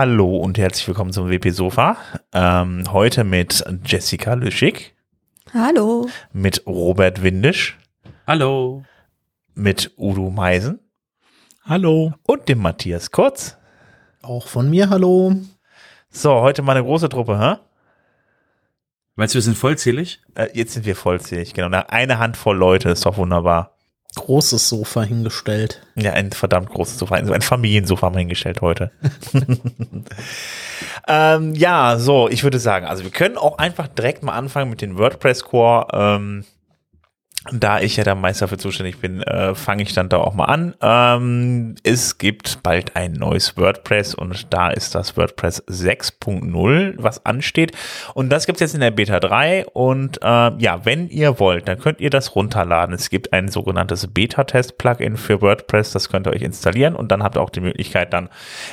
Hallo und herzlich willkommen zum WP Sofa. Ähm, heute mit Jessica Lüschig. Hallo. Mit Robert Windisch. Hallo. Mit Udo Meisen. Hallo. Und dem Matthias Kurz. Auch von mir hallo. So, heute mal eine große Truppe, hä? Meinst du, wir sind vollzählig? Äh, jetzt sind wir vollzählig, genau. Eine Handvoll Leute ist doch wunderbar. Großes Sofa hingestellt. Ja, ein verdammt großes Sofa. Also ein Familiensofa haben wir hingestellt heute. ähm, ja, so, ich würde sagen, also wir können auch einfach direkt mal anfangen mit den WordPress Core. Ähm, da ich ja der Meister für zuständig bin, äh, fange ich dann da auch mal an. Ähm, es gibt bald ein neues WordPress und da ist das WordPress 6.0, was ansteht. Und das gibt es jetzt in der Beta 3. Und äh, ja, wenn ihr wollt, dann könnt ihr das runterladen. Es gibt ein sogenanntes Beta-Test-Plugin für WordPress, das könnt ihr euch installieren und dann habt ihr auch die Möglichkeit, dann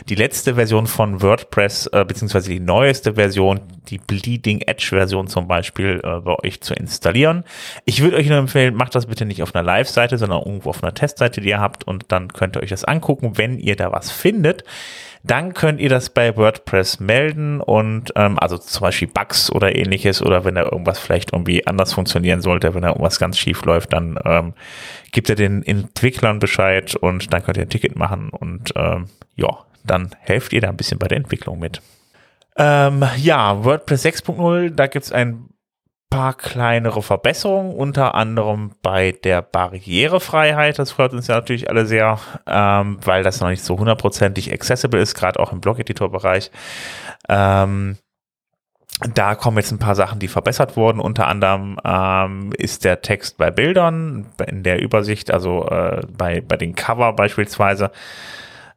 die letzte Version von WordPress, äh, beziehungsweise die neueste Version, die Bleeding Edge-Version zum Beispiel, äh, bei euch zu installieren. Ich würde euch nur empfehlen, empfehlen, macht das bitte nicht auf einer Live-Seite, sondern irgendwo auf einer Testseite, die ihr habt und dann könnt ihr euch das angucken. Wenn ihr da was findet, dann könnt ihr das bei WordPress melden und ähm, also zum Beispiel Bugs oder ähnliches oder wenn da irgendwas vielleicht irgendwie anders funktionieren sollte, wenn da irgendwas ganz schief läuft, dann ähm, gibt ihr den Entwicklern Bescheid und dann könnt ihr ein Ticket machen und ähm, ja, dann helft ihr da ein bisschen bei der Entwicklung mit. Ähm, ja, WordPress 6.0, da gibt es ein paar kleinere Verbesserungen, unter anderem bei der Barrierefreiheit. Das freut uns ja natürlich alle sehr, ähm, weil das noch nicht so hundertprozentig accessible ist, gerade auch im Blog-Editor-Bereich. Ähm, da kommen jetzt ein paar Sachen, die verbessert wurden. Unter anderem ähm, ist der Text bei Bildern in der Übersicht, also äh, bei, bei den Cover beispielsweise,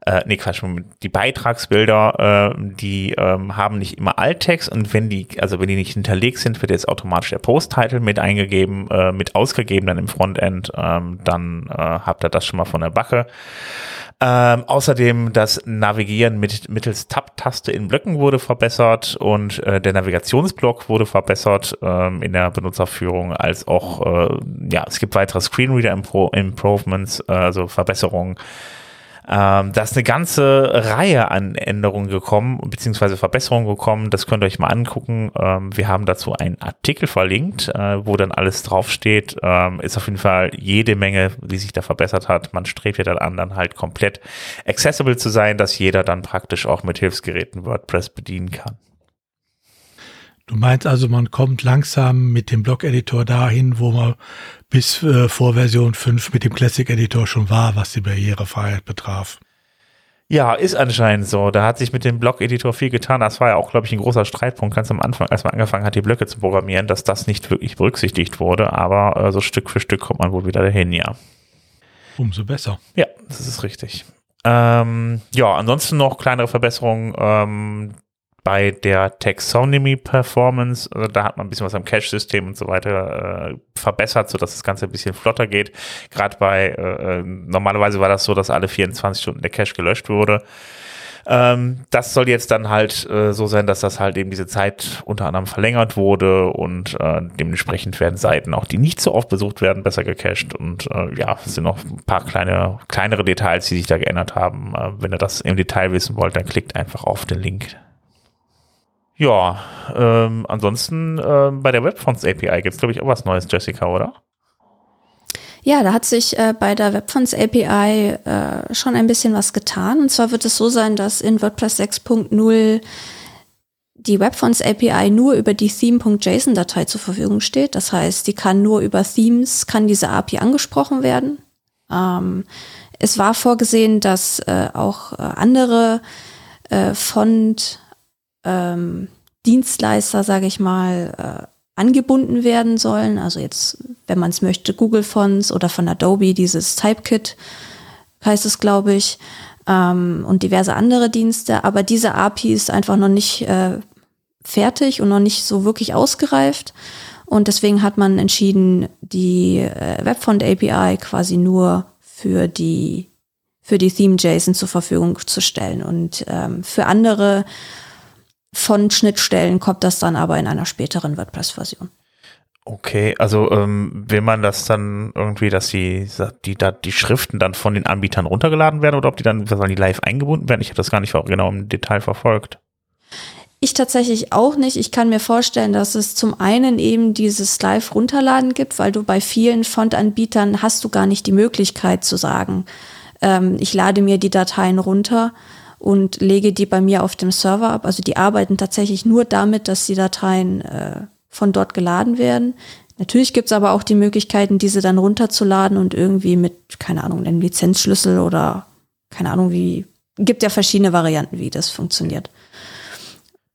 äh, nee, Quatsch, die Beitragsbilder, äh, die ähm, haben nicht immer Alttext und wenn die, also wenn die nicht hinterlegt sind, wird jetzt automatisch der Post-Title mit eingegeben, äh, mit ausgegeben dann im Frontend, ähm, dann äh, habt ihr das schon mal von der Backe. Ähm, außerdem das Navigieren mit, mittels Tab-Taste in Blöcken wurde verbessert und äh, der Navigationsblock wurde verbessert ähm, in der Benutzerführung, als auch, äh, ja, es gibt weitere Screenreader-Improvements, äh, also Verbesserungen ähm, da ist eine ganze Reihe an Änderungen gekommen, beziehungsweise Verbesserungen gekommen. Das könnt ihr euch mal angucken. Ähm, wir haben dazu einen Artikel verlinkt, äh, wo dann alles draufsteht. Ähm, ist auf jeden Fall jede Menge, die sich da verbessert hat. Man strebt ja dann an, dann halt komplett accessible zu sein, dass jeder dann praktisch auch mit Hilfsgeräten WordPress bedienen kann. Du meinst also, man kommt langsam mit dem Blog-Editor dahin, wo man bis äh, vor Version 5 mit dem Classic-Editor schon war, was die Barrierefreiheit betraf. Ja, ist anscheinend so. Da hat sich mit dem Blog-Editor viel getan. Das war ja auch, glaube ich, ein großer Streitpunkt ganz am Anfang, als man angefangen hat, die Blöcke zu programmieren, dass das nicht wirklich berücksichtigt wurde. Aber äh, so Stück für Stück kommt man wohl wieder dahin, ja. Umso besser. Ja, das ist richtig. Ähm, ja, ansonsten noch kleinere Verbesserungen. Ähm, bei der Taxonomy Performance, also da hat man ein bisschen was am Cache-System und so weiter äh, verbessert, sodass das Ganze ein bisschen flotter geht. Gerade bei, äh, äh normalerweise war das so, dass alle 24 Stunden der Cache gelöscht wurde. Ähm, das soll jetzt dann halt äh, so sein, dass das halt eben diese Zeit unter anderem verlängert wurde und äh, dementsprechend werden Seiten, auch die nicht so oft besucht werden, besser gecached und äh, ja, es sind noch ein paar kleine, kleinere Details, die sich da geändert haben. Äh, wenn ihr das im Detail wissen wollt, dann klickt einfach auf den Link ja, ähm, ansonsten ähm, bei der Webfonts API gibt es, glaube ich, auch was Neues, Jessica, oder? Ja, da hat sich äh, bei der Webfonts API äh, schon ein bisschen was getan. Und zwar wird es so sein, dass in WordPress 6.0 die Webfonts API nur über die Theme.json-Datei zur Verfügung steht. Das heißt, die kann nur über Themes, kann diese API angesprochen werden. Ähm, es war vorgesehen, dass äh, auch äh, andere äh, Font ähm, Dienstleister, sage ich mal, äh, angebunden werden sollen. Also jetzt, wenn man es möchte, Google Fonts oder von Adobe dieses Typekit heißt es, glaube ich, ähm, und diverse andere Dienste. Aber diese API ist einfach noch nicht äh, fertig und noch nicht so wirklich ausgereift. Und deswegen hat man entschieden, die äh, Webfont API quasi nur für die für die Theme JSON zur Verfügung zu stellen. Und ähm, für andere von Schnittstellen kommt das dann aber in einer späteren WordPress-Version. Okay, also ähm, will man das dann irgendwie, dass die, die, da, die Schriften dann von den Anbietern runtergeladen werden oder ob die dann, sollen die live eingebunden werden? Ich habe das gar nicht genau im Detail verfolgt. Ich tatsächlich auch nicht. Ich kann mir vorstellen, dass es zum einen eben dieses Live-Runterladen gibt, weil du bei vielen Fontanbietern hast du gar nicht die Möglichkeit zu sagen, ähm, ich lade mir die Dateien runter und lege die bei mir auf dem Server ab. Also die arbeiten tatsächlich nur damit, dass die Dateien äh, von dort geladen werden. Natürlich gibt's aber auch die Möglichkeiten, diese dann runterzuladen und irgendwie mit, keine Ahnung, einem Lizenzschlüssel oder keine Ahnung, wie, gibt ja verschiedene Varianten, wie das funktioniert.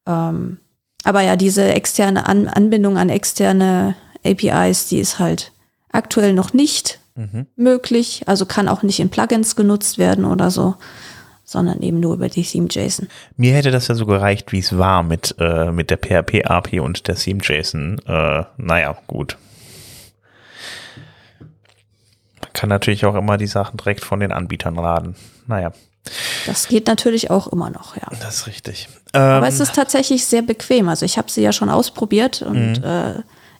Ähm, aber ja, diese externe an Anbindung an externe APIs, die ist halt aktuell noch nicht mhm. möglich. Also kann auch nicht in Plugins genutzt werden oder so sondern eben nur über die Theme-JSON. Mir hätte das ja so gereicht, wie es war mit, äh, mit der PHP-API und der Theme-JSON. Äh, naja, gut. Man kann natürlich auch immer die Sachen direkt von den Anbietern laden. Naja. Das geht natürlich auch immer noch, ja. Das ist richtig. Aber es ähm, ist tatsächlich sehr bequem. Also ich habe sie ja schon ausprobiert und mhm. äh,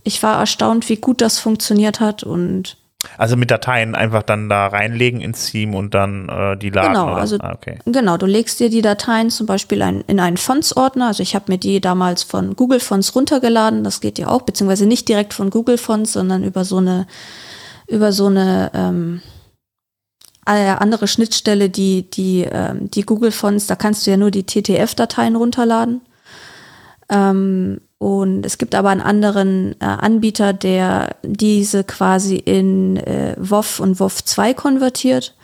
ich war erstaunt, wie gut das funktioniert hat und also mit Dateien einfach dann da reinlegen ins Theme und dann äh, die laden. Genau, also ah, okay. genau, du legst dir die Dateien zum Beispiel ein, in einen Fonts-Ordner. Also ich habe mir die damals von Google Fonts runtergeladen. Das geht ja auch, beziehungsweise nicht direkt von Google Fonts, sondern über so eine über so eine ähm, äh, andere Schnittstelle, die die ähm, die Google Fonts. Da kannst du ja nur die TTF-Dateien runterladen. Ähm, und es gibt aber einen anderen äh, Anbieter, der diese quasi in äh, WoW und WoW 2 konvertiert.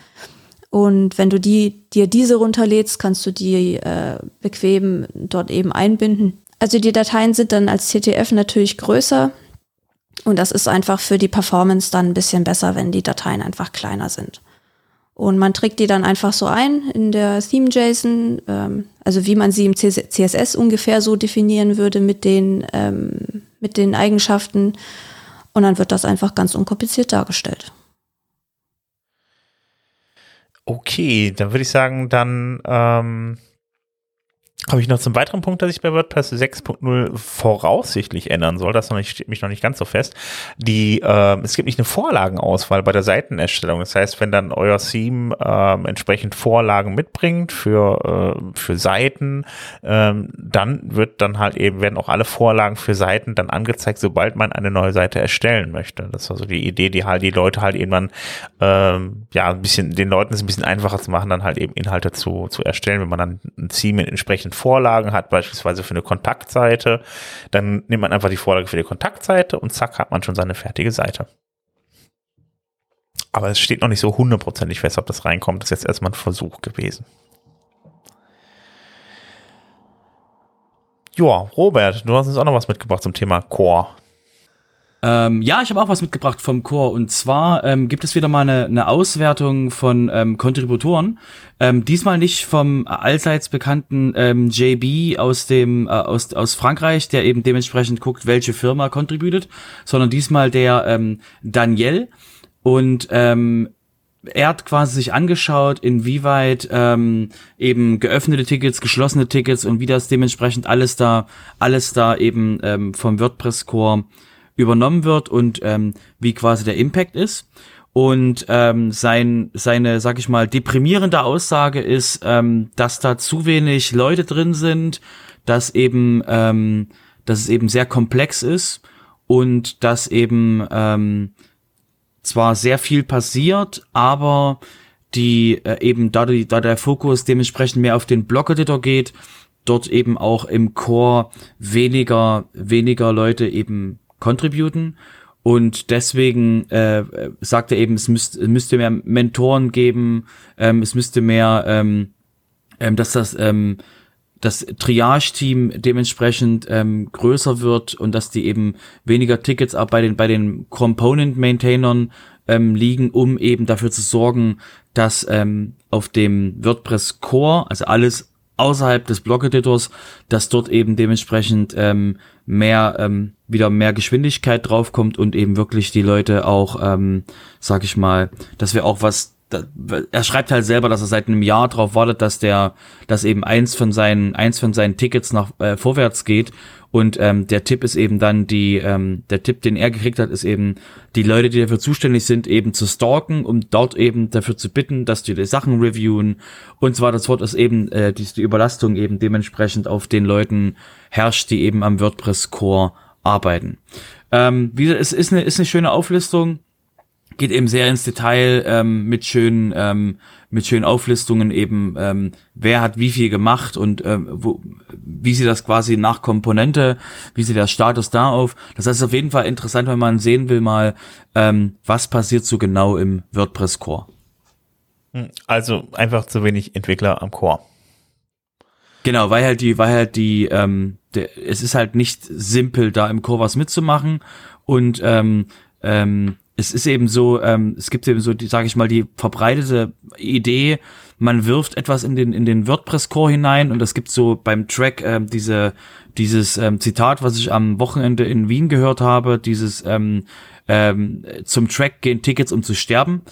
Und wenn du die, dir diese runterlädst, kannst du die äh, bequem dort eben einbinden. Also die Dateien sind dann als CTF natürlich größer. Und das ist einfach für die Performance dann ein bisschen besser, wenn die Dateien einfach kleiner sind. Und man trägt die dann einfach so ein in der Theme-JSON, ähm, also wie man sie im CSS ungefähr so definieren würde mit den, ähm, mit den Eigenschaften. Und dann wird das einfach ganz unkompliziert dargestellt. Okay, dann würde ich sagen, dann ähm, habe ich noch zum weiteren Punkt, dass ich bei WordPress 6.0 voraussichtlich ändern soll. Das noch nicht, steht mich noch nicht ganz so fest. Die, äh, es gibt nicht eine Vorlagenauswahl bei der Seitenerstellung. Das heißt, wenn dann euer Theme äh, entsprechend Vorlagen mitbringt für, äh, für Seiten, ähm, dann wird dann halt eben, werden auch alle Vorlagen für Seiten dann angezeigt, sobald man eine neue Seite erstellen möchte. Das war so die Idee, die halt die Leute halt irgendwann, ähm, ja, ein bisschen, den Leuten es ein bisschen einfacher zu machen, dann halt eben Inhalte zu, zu erstellen, wenn man dann ein Theme entsprechend Vorlagen hat, beispielsweise für eine Kontaktseite, dann nimmt man einfach die Vorlage für die Kontaktseite und zack, hat man schon seine fertige Seite. Aber es steht noch nicht so hundertprozentig fest, ob das reinkommt. Das ist jetzt erstmal ein Versuch gewesen. Ja, Robert, du hast uns auch noch was mitgebracht zum Thema Core. Ähm, ja, ich habe auch was mitgebracht vom Core und zwar ähm, gibt es wieder mal eine, eine Auswertung von ähm, Kontributoren. Ähm, diesmal nicht vom allseits bekannten ähm, JB aus dem äh, aus, aus Frankreich, der eben dementsprechend guckt, welche Firma contributed, sondern diesmal der ähm, Daniel und ähm, er hat quasi sich angeschaut, inwieweit ähm, eben geöffnete Tickets, geschlossene Tickets und wie das dementsprechend alles da, alles da eben ähm, vom WordPress Core übernommen wird und ähm, wie quasi der Impact ist. Und ähm, sein, seine, sag ich mal, deprimierende Aussage ist, ähm, dass da zu wenig Leute drin sind, dass eben, ähm, dass es eben sehr komplex ist und dass eben ähm, zwar sehr viel passiert, aber die äh, eben da, die, da der Fokus dementsprechend mehr auf den Block-Editor geht, dort eben auch im Core weniger weniger Leute eben contributen. Und deswegen äh, sagt er eben, es, müsst, müsste mehr Mentoren geben, ähm, es müsste mehr, ähm, ähm, dass das ähm, das Triage-Team dementsprechend ähm, größer wird und dass die eben weniger Tickets auch bei den bei den Component-Maintainern ähm, liegen, um eben dafür zu sorgen, dass ähm, auf dem WordPress Core, also alles außerhalb des Blog-Editors, dass dort eben dementsprechend ähm, mehr ähm, wieder mehr Geschwindigkeit draufkommt und eben wirklich die Leute auch, ähm, sag ich mal, dass wir auch was er schreibt halt selber, dass er seit einem Jahr darauf wartet, dass der, dass eben eins von seinen, eins von seinen Tickets nach äh, vorwärts geht. Und ähm, der Tipp ist eben dann die, ähm, der Tipp, den er gekriegt hat, ist eben die Leute, die dafür zuständig sind, eben zu stalken, um dort eben dafür zu bitten, dass die die Sachen reviewen und zwar das Wort ist eben äh, die, die Überlastung eben dementsprechend auf den Leuten herrscht, die eben am WordPress Core arbeiten. Ähm, wie es ist eine ist eine schöne Auflistung geht eben sehr ins Detail ähm, mit schönen ähm, mit schönen Auflistungen eben ähm, wer hat wie viel gemacht und ähm, wo, wie sie das quasi nach Komponente wie sieht der Status da auf? Das heißt auf jeden Fall interessant wenn man sehen will mal ähm, was passiert so genau im WordPress Core hm, also einfach zu wenig Entwickler am Core. Genau weil halt die weil halt die ähm, der, es ist halt nicht simpel da im Core was mitzumachen und ähm, ähm, es ist eben so, ähm, es gibt eben so, die, sage ich mal, die verbreitete Idee, man wirft etwas in den in den WordPress Core hinein und es gibt so beim Track ähm, diese dieses ähm, Zitat, was ich am Wochenende in Wien gehört habe, dieses ähm, ähm, zum Track gehen Tickets um zu sterben,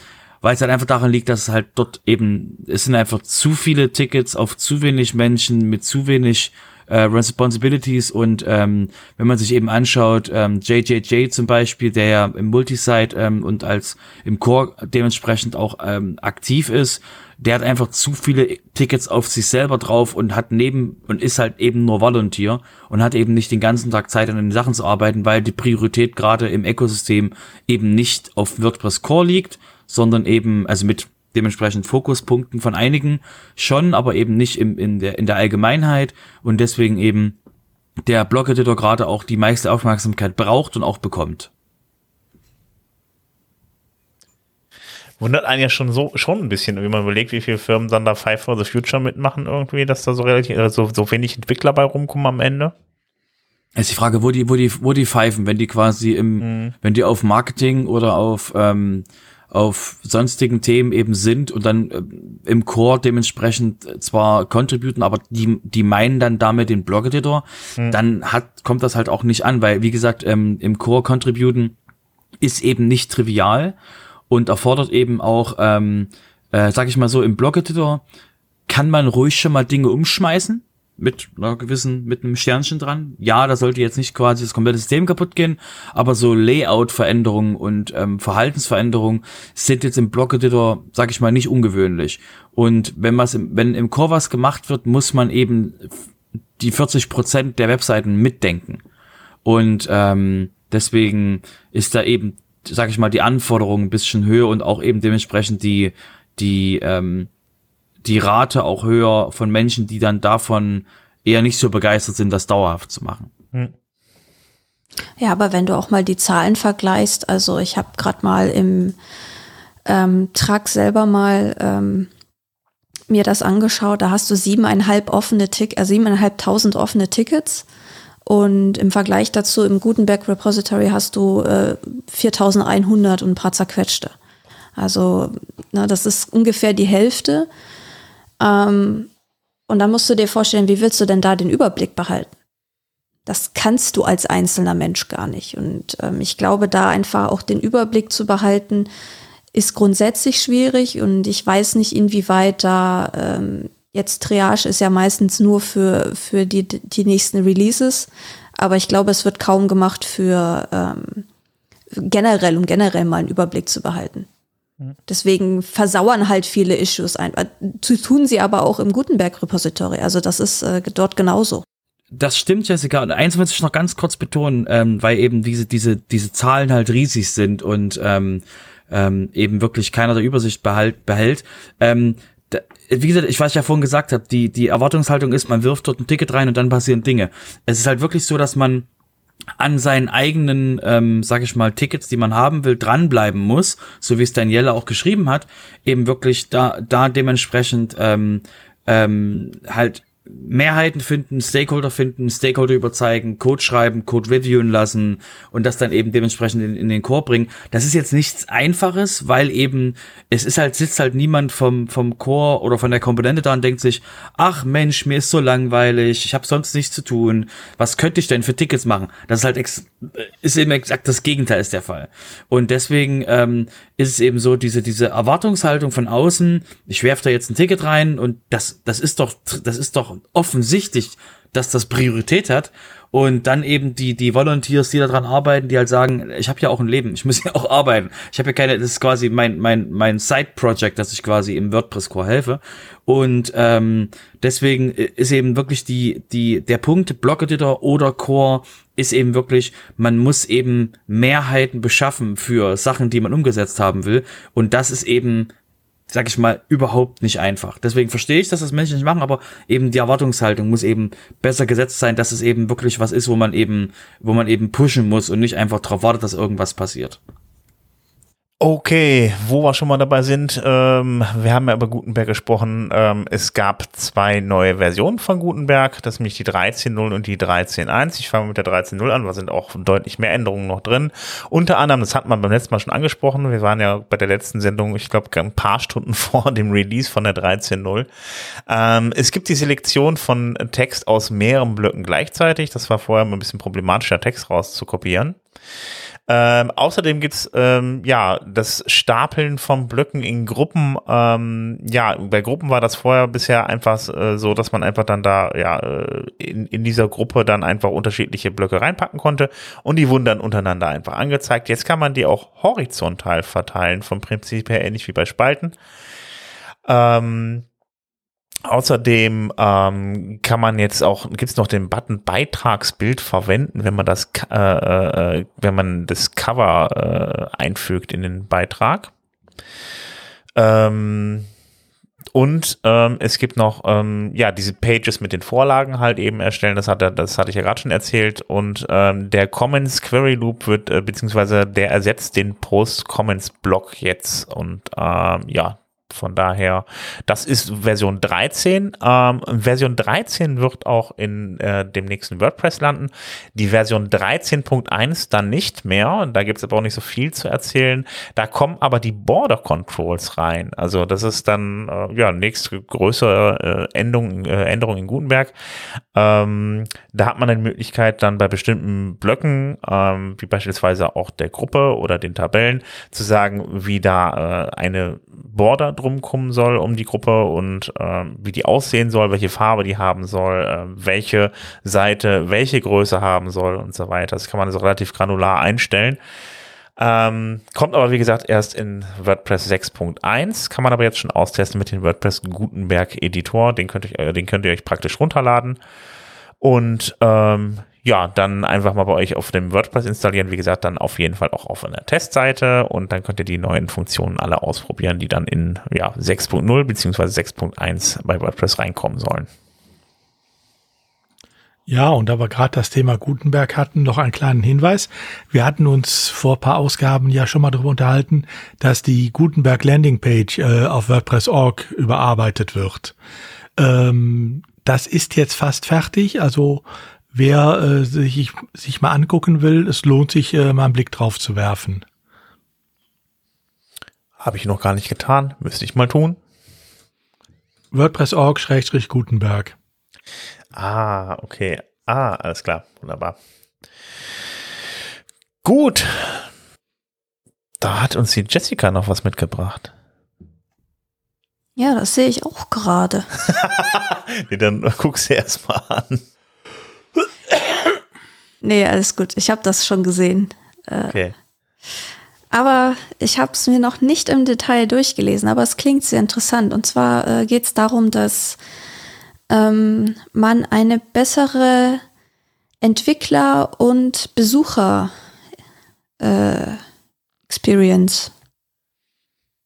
weil es halt einfach daran liegt, dass es halt dort eben es sind einfach zu viele Tickets auf zu wenig Menschen mit zu wenig äh, Responsibilities und ähm, wenn man sich eben anschaut, ähm, JJJ zum Beispiel, der ja im Multisite ähm, und als im Core dementsprechend auch ähm, aktiv ist, der hat einfach zu viele Tickets auf sich selber drauf und hat neben und ist halt eben nur Volunteer und hat eben nicht den ganzen Tag Zeit an den Sachen zu arbeiten, weil die Priorität gerade im Ökosystem eben nicht auf WordPress Core liegt, sondern eben, also mit dementsprechend Fokuspunkten von einigen schon, aber eben nicht im, in, der, in der Allgemeinheit und deswegen eben der Blog-Editor gerade auch die meiste Aufmerksamkeit braucht und auch bekommt. Wundert einen ja schon so schon ein bisschen, wie man überlegt, wie viele Firmen dann da Five for the Future mitmachen irgendwie, dass da so relativ äh, so, so wenig Entwickler bei rumkommen am Ende. ist die Frage, wo die, wo die, wo die pfeifen, wenn die quasi im, mhm. wenn die auf Marketing oder auf ähm, auf sonstigen Themen eben sind und dann äh, im Core dementsprechend zwar contributen, aber die, die meinen dann damit den Blog-Editor, mhm. dann hat, kommt das halt auch nicht an, weil wie gesagt, ähm, im Core contributen ist eben nicht trivial und erfordert eben auch, ähm, äh, sag ich mal so, im Blog-Editor kann man ruhig schon mal Dinge umschmeißen, mit einer gewissen, mit einem Sternchen dran. Ja, da sollte jetzt nicht quasi das komplette System kaputt gehen, aber so Layout-Veränderungen und ähm, Verhaltensveränderungen sind jetzt im Block-Editor, sag ich mal, nicht ungewöhnlich. Und wenn was, im, wenn im Core was gemacht wird, muss man eben die 40 Prozent der Webseiten mitdenken. Und ähm, deswegen ist da eben, sag ich mal, die Anforderung ein bisschen höher und auch eben dementsprechend die, die, ähm, die Rate auch höher von Menschen, die dann davon eher nicht so begeistert sind, das dauerhaft zu machen. Hm. Ja, aber wenn du auch mal die Zahlen vergleichst, also ich habe gerade mal im ähm, Truck selber mal ähm, mir das angeschaut, da hast du siebeneinhalb offene Tick, äh, siebeneinhalbtausend offene Tickets und im Vergleich dazu im Gutenberg Repository hast du äh, 4100 und ein paar zerquetschte. Also na, das ist ungefähr die Hälfte. Ähm, und dann musst du dir vorstellen, wie willst du denn da den Überblick behalten? Das kannst du als einzelner Mensch gar nicht. Und ähm, ich glaube, da einfach auch den Überblick zu behalten, ist grundsätzlich schwierig. Und ich weiß nicht, inwieweit da ähm, jetzt Triage ist ja meistens nur für, für die, die nächsten Releases. Aber ich glaube, es wird kaum gemacht für ähm, generell, um generell mal einen Überblick zu behalten. Deswegen versauern halt viele Issues ein. Äh, tun sie aber auch im Gutenberg Repository. Also das ist äh, dort genauso. Das stimmt, Jessica. Und eins muss ich noch ganz kurz betonen, ähm, weil eben diese, diese, diese Zahlen halt riesig sind und ähm, ähm, eben wirklich keiner der Übersicht behalt, behält. Ähm, da, wie gesagt, ich weiß ja vorhin gesagt habe, die, die Erwartungshaltung ist, man wirft dort ein Ticket rein und dann passieren Dinge. Es ist halt wirklich so, dass man an seinen eigenen, ähm, sag ich mal, Tickets, die man haben will, dranbleiben muss, so wie es Daniela auch geschrieben hat, eben wirklich da, da dementsprechend ähm, ähm, halt Mehrheiten finden, Stakeholder finden, Stakeholder überzeugen, Code schreiben, Code reviewen lassen und das dann eben dementsprechend in, in, den Core bringen. Das ist jetzt nichts Einfaches, weil eben es ist halt, sitzt halt niemand vom, vom Core oder von der Komponente da und denkt sich, ach Mensch, mir ist so langweilig, ich habe sonst nichts zu tun, was könnte ich denn für Tickets machen? Das ist halt ex ist eben exakt das Gegenteil ist der Fall. Und deswegen ähm, ist es eben so, diese, diese Erwartungshaltung von außen, ich werfe da jetzt ein Ticket rein und das, das ist doch, das ist doch offensichtlich, dass das Priorität hat. Und dann eben die, die Volunteers, die daran arbeiten, die halt sagen, ich habe ja auch ein Leben, ich muss ja auch arbeiten. Ich habe ja keine, das ist quasi mein, mein, mein Side-Project, dass ich quasi im WordPress-Core helfe. Und ähm, deswegen ist eben wirklich die, die, der Punkt, Block-Editor oder Core ist eben wirklich, man muss eben Mehrheiten beschaffen für Sachen, die man umgesetzt haben will. Und das ist eben sag ich mal, überhaupt nicht einfach. Deswegen verstehe ich, dass das Menschen nicht machen, aber eben die Erwartungshaltung muss eben besser gesetzt sein, dass es eben wirklich was ist, wo man eben, wo man eben pushen muss und nicht einfach darauf wartet, dass irgendwas passiert. Okay, wo wir schon mal dabei sind, ähm, wir haben ja über Gutenberg gesprochen. Ähm, es gab zwei neue Versionen von Gutenberg, das ist nämlich die 13.0 und die 13.1. Ich fange mit der 13.0 an, da sind auch deutlich mehr Änderungen noch drin. Unter anderem, das hat man beim letzten Mal schon angesprochen, wir waren ja bei der letzten Sendung, ich glaube, ein paar Stunden vor dem Release von der 13.0. Ähm, es gibt die Selektion von Text aus mehreren Blöcken gleichzeitig. Das war vorher ein bisschen problematischer, Text rauszukopieren. Ähm, außerdem gibt's ähm, ja das Stapeln von Blöcken in Gruppen. Ähm, ja, bei Gruppen war das vorher bisher einfach äh, so, dass man einfach dann da ja äh, in, in dieser Gruppe dann einfach unterschiedliche Blöcke reinpacken konnte und die wurden dann untereinander einfach angezeigt. Jetzt kann man die auch horizontal verteilen, vom Prinzip her ähnlich wie bei Spalten. Ähm, Außerdem ähm, kann man jetzt auch, gibt es noch den Button Beitragsbild verwenden, wenn man das, äh, äh, wenn man das Cover äh, einfügt in den Beitrag. Ähm, und ähm, es gibt noch ähm, ja diese Pages mit den Vorlagen halt eben erstellen. Das hatte das hatte ich ja gerade schon erzählt. Und ähm, der Comments Query Loop wird äh, beziehungsweise der ersetzt den Post Comments Block jetzt. Und ähm, ja, von daher, das ist Version 13. Ähm, Version 13 wird auch in äh, dem nächsten WordPress landen. Die Version 13.1 dann nicht mehr. Da gibt es aber auch nicht so viel zu erzählen. Da kommen aber die Border Controls rein. Also das ist dann äh, ja nächste größere äh, Änderung, äh, Änderung in Gutenberg. Ähm, da hat man eine Möglichkeit dann bei bestimmten Blöcken, ähm, wie beispielsweise auch der Gruppe oder den Tabellen, zu sagen, wie da äh, eine Border drum kommen soll um die Gruppe und äh, wie die aussehen soll, welche Farbe die haben soll, äh, welche Seite welche Größe haben soll und so weiter. Das kann man so relativ granular einstellen. Ähm, kommt aber wie gesagt erst in WordPress 6.1, kann man aber jetzt schon austesten mit dem WordPress Gutenberg Editor, den könnt, ich, äh, den könnt ihr euch praktisch runterladen. Und ähm, ja, dann einfach mal bei euch auf dem WordPress installieren. Wie gesagt, dann auf jeden Fall auch auf einer Testseite und dann könnt ihr die neuen Funktionen alle ausprobieren, die dann in ja, 6.0 beziehungsweise 6.1 bei WordPress reinkommen sollen. Ja, und da wir gerade das Thema Gutenberg hatten, noch einen kleinen Hinweis. Wir hatten uns vor paar Ausgaben ja schon mal darüber unterhalten, dass die Gutenberg Landingpage äh, auf WordPress.org überarbeitet wird. Ähm, das ist jetzt fast fertig, also wer äh, sich, sich mal angucken will, es lohnt sich, äh, mal einen Blick drauf zu werfen. Habe ich noch gar nicht getan, müsste ich mal tun. WordPress.org-Gutenberg. Ah, okay. Ah, alles klar. Wunderbar. Gut. Da hat uns die Jessica noch was mitgebracht. Ja, das sehe ich auch gerade. nee, dann guckst du erst mal an. Nee, alles gut. Ich habe das schon gesehen. Äh, okay. Aber ich habe es mir noch nicht im Detail durchgelesen, aber es klingt sehr interessant. Und zwar äh, geht es darum, dass ähm, man eine bessere Entwickler- und Besucher-Experience, äh,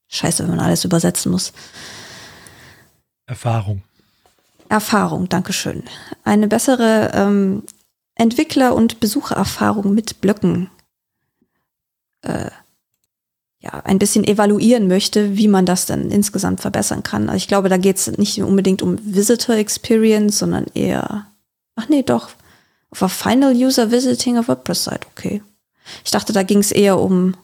scheiße, wenn man alles übersetzen muss. Erfahrung. Erfahrung, Dankeschön. Eine bessere ähm, Entwickler- und Besuchererfahrung mit Blöcken äh, ja, ein bisschen evaluieren möchte, wie man das dann insgesamt verbessern kann. Also ich glaube, da geht es nicht unbedingt um Visitor Experience, sondern eher, ach nee, doch, a Final User Visiting a WordPress-Site, okay. Ich dachte, da ging es eher um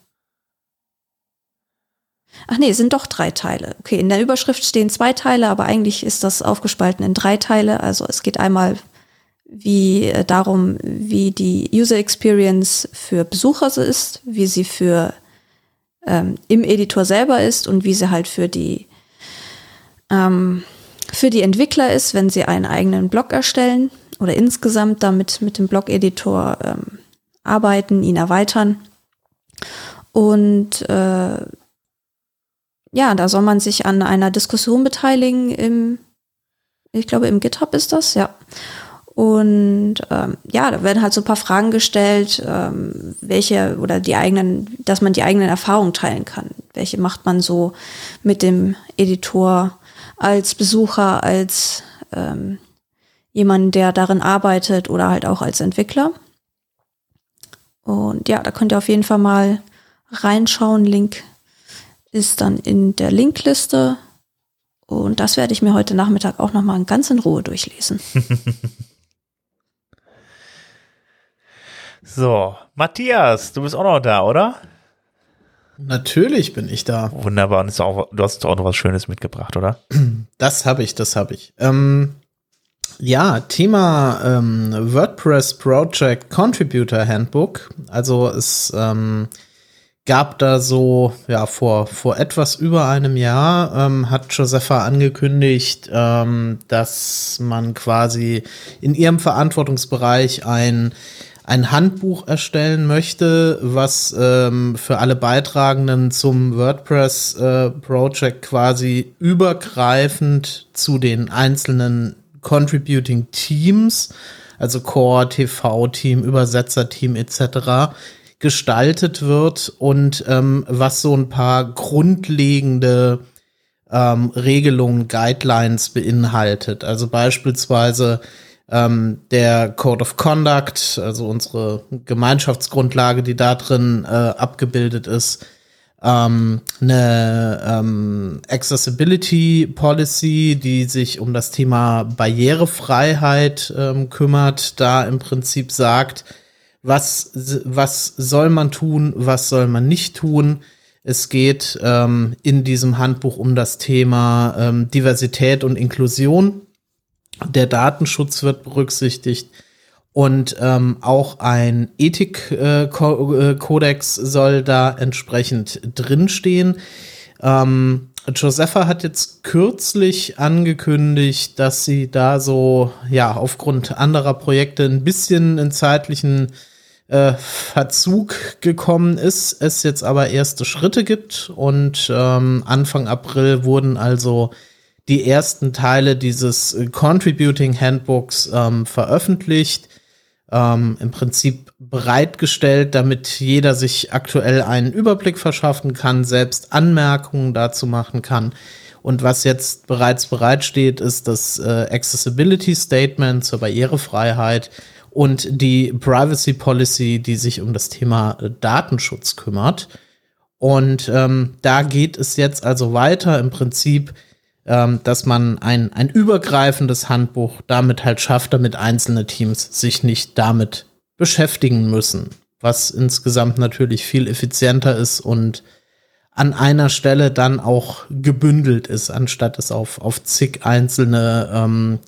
Ach nee, es sind doch drei Teile. Okay, in der Überschrift stehen zwei Teile, aber eigentlich ist das aufgespalten in drei Teile. Also es geht einmal wie äh, darum, wie die User Experience für Besucher ist, wie sie für ähm, im Editor selber ist und wie sie halt für die ähm, für die Entwickler ist, wenn sie einen eigenen Blog erstellen oder insgesamt damit mit dem Blog-Editor ähm, arbeiten, ihn erweitern. Und äh, ja, da soll man sich an einer Diskussion beteiligen im, ich glaube, im GitHub ist das, ja. Und ähm, ja, da werden halt so ein paar Fragen gestellt, ähm, welche oder die eigenen, dass man die eigenen Erfahrungen teilen kann. Welche macht man so mit dem Editor als Besucher, als ähm, jemand, der darin arbeitet oder halt auch als Entwickler. Und ja, da könnt ihr auf jeden Fall mal reinschauen. Link ist dann in der Linkliste. Und das werde ich mir heute Nachmittag auch nochmal ganz in Ruhe durchlesen. so, Matthias, du bist auch noch da, oder? Natürlich bin ich da. Wunderbar. Und auch, du hast auch noch was Schönes mitgebracht, oder? Das habe ich, das habe ich. Ähm, ja, Thema ähm, WordPress Project Contributor Handbook. Also es ähm, gab da so, ja, vor, vor etwas über einem Jahr ähm, hat Josepha angekündigt, ähm, dass man quasi in ihrem Verantwortungsbereich ein, ein Handbuch erstellen möchte, was ähm, für alle Beitragenden zum WordPress äh, quasi übergreifend zu den einzelnen Contributing Teams, also Core, TV-Team, Übersetzer-Team etc., gestaltet wird und ähm, was so ein paar grundlegende ähm, Regelungen, Guidelines beinhaltet. Also beispielsweise ähm, der Code of Conduct, also unsere Gemeinschaftsgrundlage, die da drin äh, abgebildet ist, ähm, eine ähm, Accessibility Policy, die sich um das Thema Barrierefreiheit ähm, kümmert, da im Prinzip sagt, was, was soll man tun, was soll man nicht tun. Es geht ähm, in diesem Handbuch um das Thema ähm, Diversität und Inklusion. Der Datenschutz wird berücksichtigt und ähm, auch ein Ethikkodex äh, soll da entsprechend drinstehen. Ähm, Josepha hat jetzt kürzlich angekündigt, dass sie da so, ja, aufgrund anderer Projekte ein bisschen in zeitlichen äh, Verzug gekommen ist, es jetzt aber erste Schritte gibt und ähm, Anfang April wurden also die ersten Teile dieses Contributing Handbooks ähm, veröffentlicht, ähm, im Prinzip bereitgestellt, damit jeder sich aktuell einen Überblick verschaffen kann, selbst Anmerkungen dazu machen kann. Und was jetzt bereits bereitsteht, ist das äh, Accessibility Statement zur Barrierefreiheit und die Privacy Policy, die sich um das Thema äh, Datenschutz kümmert. Und ähm, da geht es jetzt also weiter im Prinzip, ähm, dass man ein, ein übergreifendes Handbuch damit halt schafft, damit einzelne Teams sich nicht damit beschäftigen müssen, was insgesamt natürlich viel effizienter ist und an einer Stelle dann auch gebündelt ist, anstatt es auf, auf zig einzelne ähm,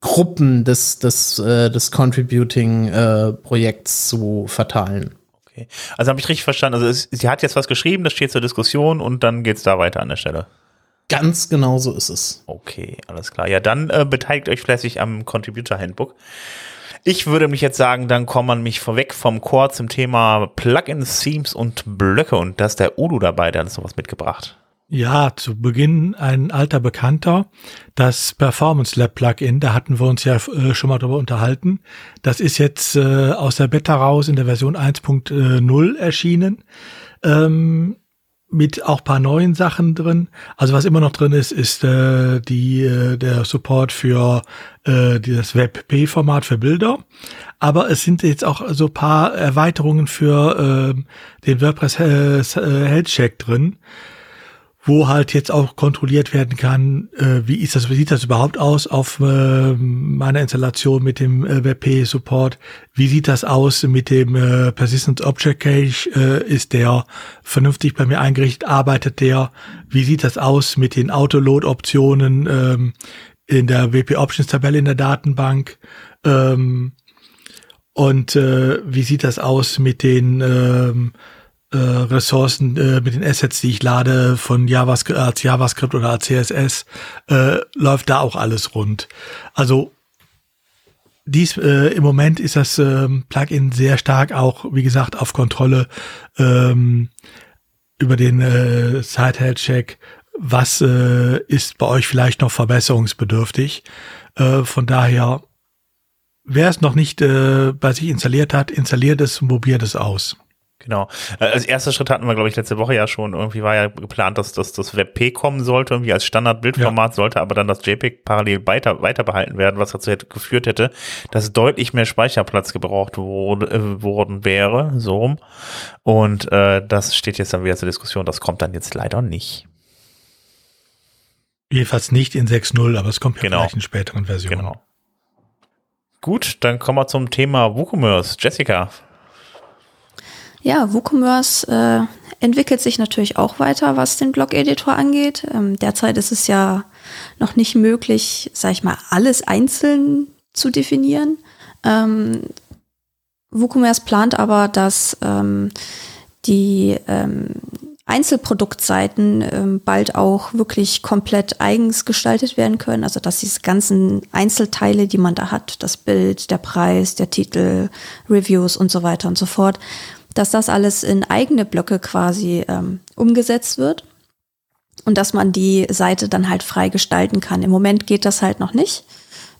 Gruppen des, des, äh, des Contributing-Projekts äh, zu verteilen. Okay. Also habe ich richtig verstanden. Also es, sie hat jetzt was geschrieben, das steht zur Diskussion und dann geht's da weiter an der Stelle. Ganz genau so ist es. Okay, alles klar. Ja, dann äh, beteiligt euch fleißig am Contributor Handbook. Ich würde mich jetzt sagen, dann kommt man mich vorweg vom Core zum Thema Plugins, Themes und Blöcke und da ist der Udo dabei, der hat uns noch was mitgebracht. Ja, zu Beginn ein alter Bekannter, das Performance Lab Plugin, da hatten wir uns ja äh, schon mal drüber unterhalten. Das ist jetzt äh, aus der Beta raus in der Version 1.0 erschienen. Ähm, mit auch paar neuen Sachen drin. Also was immer noch drin ist, ist äh, die äh, der Support für äh, das WebP-Format für Bilder. Aber es sind jetzt auch so paar Erweiterungen für äh, den WordPress äh, Health Check drin wo halt jetzt auch kontrolliert werden kann, äh, wie ist das, wie sieht das überhaupt aus auf äh, meiner Installation mit dem äh, WebP Support? Wie sieht das aus mit dem äh, Persistent Object Cache? Äh, ist der vernünftig bei mir eingerichtet? Arbeitet der? Wie sieht das aus mit den Autoload Optionen ähm, in der WP Options Tabelle in der Datenbank? Ähm, und äh, wie sieht das aus mit den ähm, äh, Ressourcen äh, mit den Assets, die ich lade von JavaScript als JavaScript oder als CSS, äh, läuft da auch alles rund. Also dies äh, im Moment ist das ähm, Plugin sehr stark auch, wie gesagt, auf Kontrolle ähm, über den äh, Site Health Check. Was äh, ist bei euch vielleicht noch verbesserungsbedürftig? Äh, von daher, wer es noch nicht äh, bei sich installiert hat, installiert es und probiert es aus. Genau. Äh, als erster Schritt hatten wir, glaube ich, letzte Woche ja schon, irgendwie war ja geplant, dass, dass das WebP kommen sollte, irgendwie als Standardbildformat, ja. sollte aber dann das JPEG parallel weiter, weiter behalten werden, was dazu hätte, geführt hätte, dass deutlich mehr Speicherplatz gebraucht wurde, äh, worden wäre, so rum. Und äh, das steht jetzt dann wieder zur Diskussion, das kommt dann jetzt leider nicht. Jedenfalls nicht in 6.0, aber es kommt ja genau. vielleicht in späteren Versionen. Genau. Gut, dann kommen wir zum Thema WooCommerce. Jessica, ja, WooCommerce äh, entwickelt sich natürlich auch weiter, was den Blog-Editor angeht. Ähm, derzeit ist es ja noch nicht möglich, sag ich mal, alles einzeln zu definieren. Ähm, WooCommerce plant aber, dass ähm, die ähm, Einzelproduktseiten ähm, bald auch wirklich komplett eigens gestaltet werden können. Also dass diese ganzen Einzelteile, die man da hat, das Bild, der Preis, der Titel, Reviews und so weiter und so fort, dass das alles in eigene Blöcke quasi ähm, umgesetzt wird und dass man die Seite dann halt frei gestalten kann. Im Moment geht das halt noch nicht.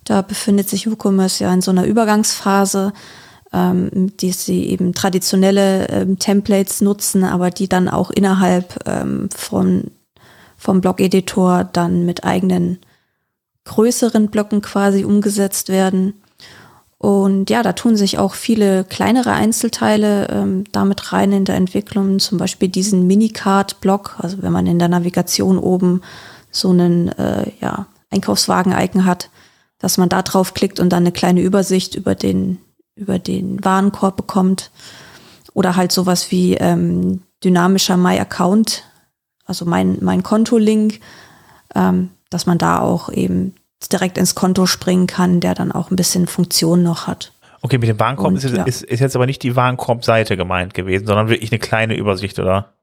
Da befindet sich WooCommerce ja in so einer Übergangsphase, ähm, die sie eben traditionelle ähm, Templates nutzen, aber die dann auch innerhalb ähm, von, vom Blog-Editor dann mit eigenen größeren Blöcken quasi umgesetzt werden. Und ja, da tun sich auch viele kleinere Einzelteile ähm, damit rein in der Entwicklung, zum Beispiel diesen Minicard-Block, also wenn man in der Navigation oben so einen äh, ja, Einkaufswagen-Icon hat, dass man da drauf klickt und dann eine kleine Übersicht über den, über den Warenkorb bekommt. Oder halt sowas wie ähm, dynamischer My Account, also mein, mein Konto-Link, ähm, dass man da auch eben direkt ins Konto springen kann, der dann auch ein bisschen Funktion noch hat. Okay, mit dem Warenkorb Und, ist, ja. ist, ist, jetzt aber nicht die Warenkorb-Seite gemeint gewesen, sondern wirklich eine kleine Übersicht, oder?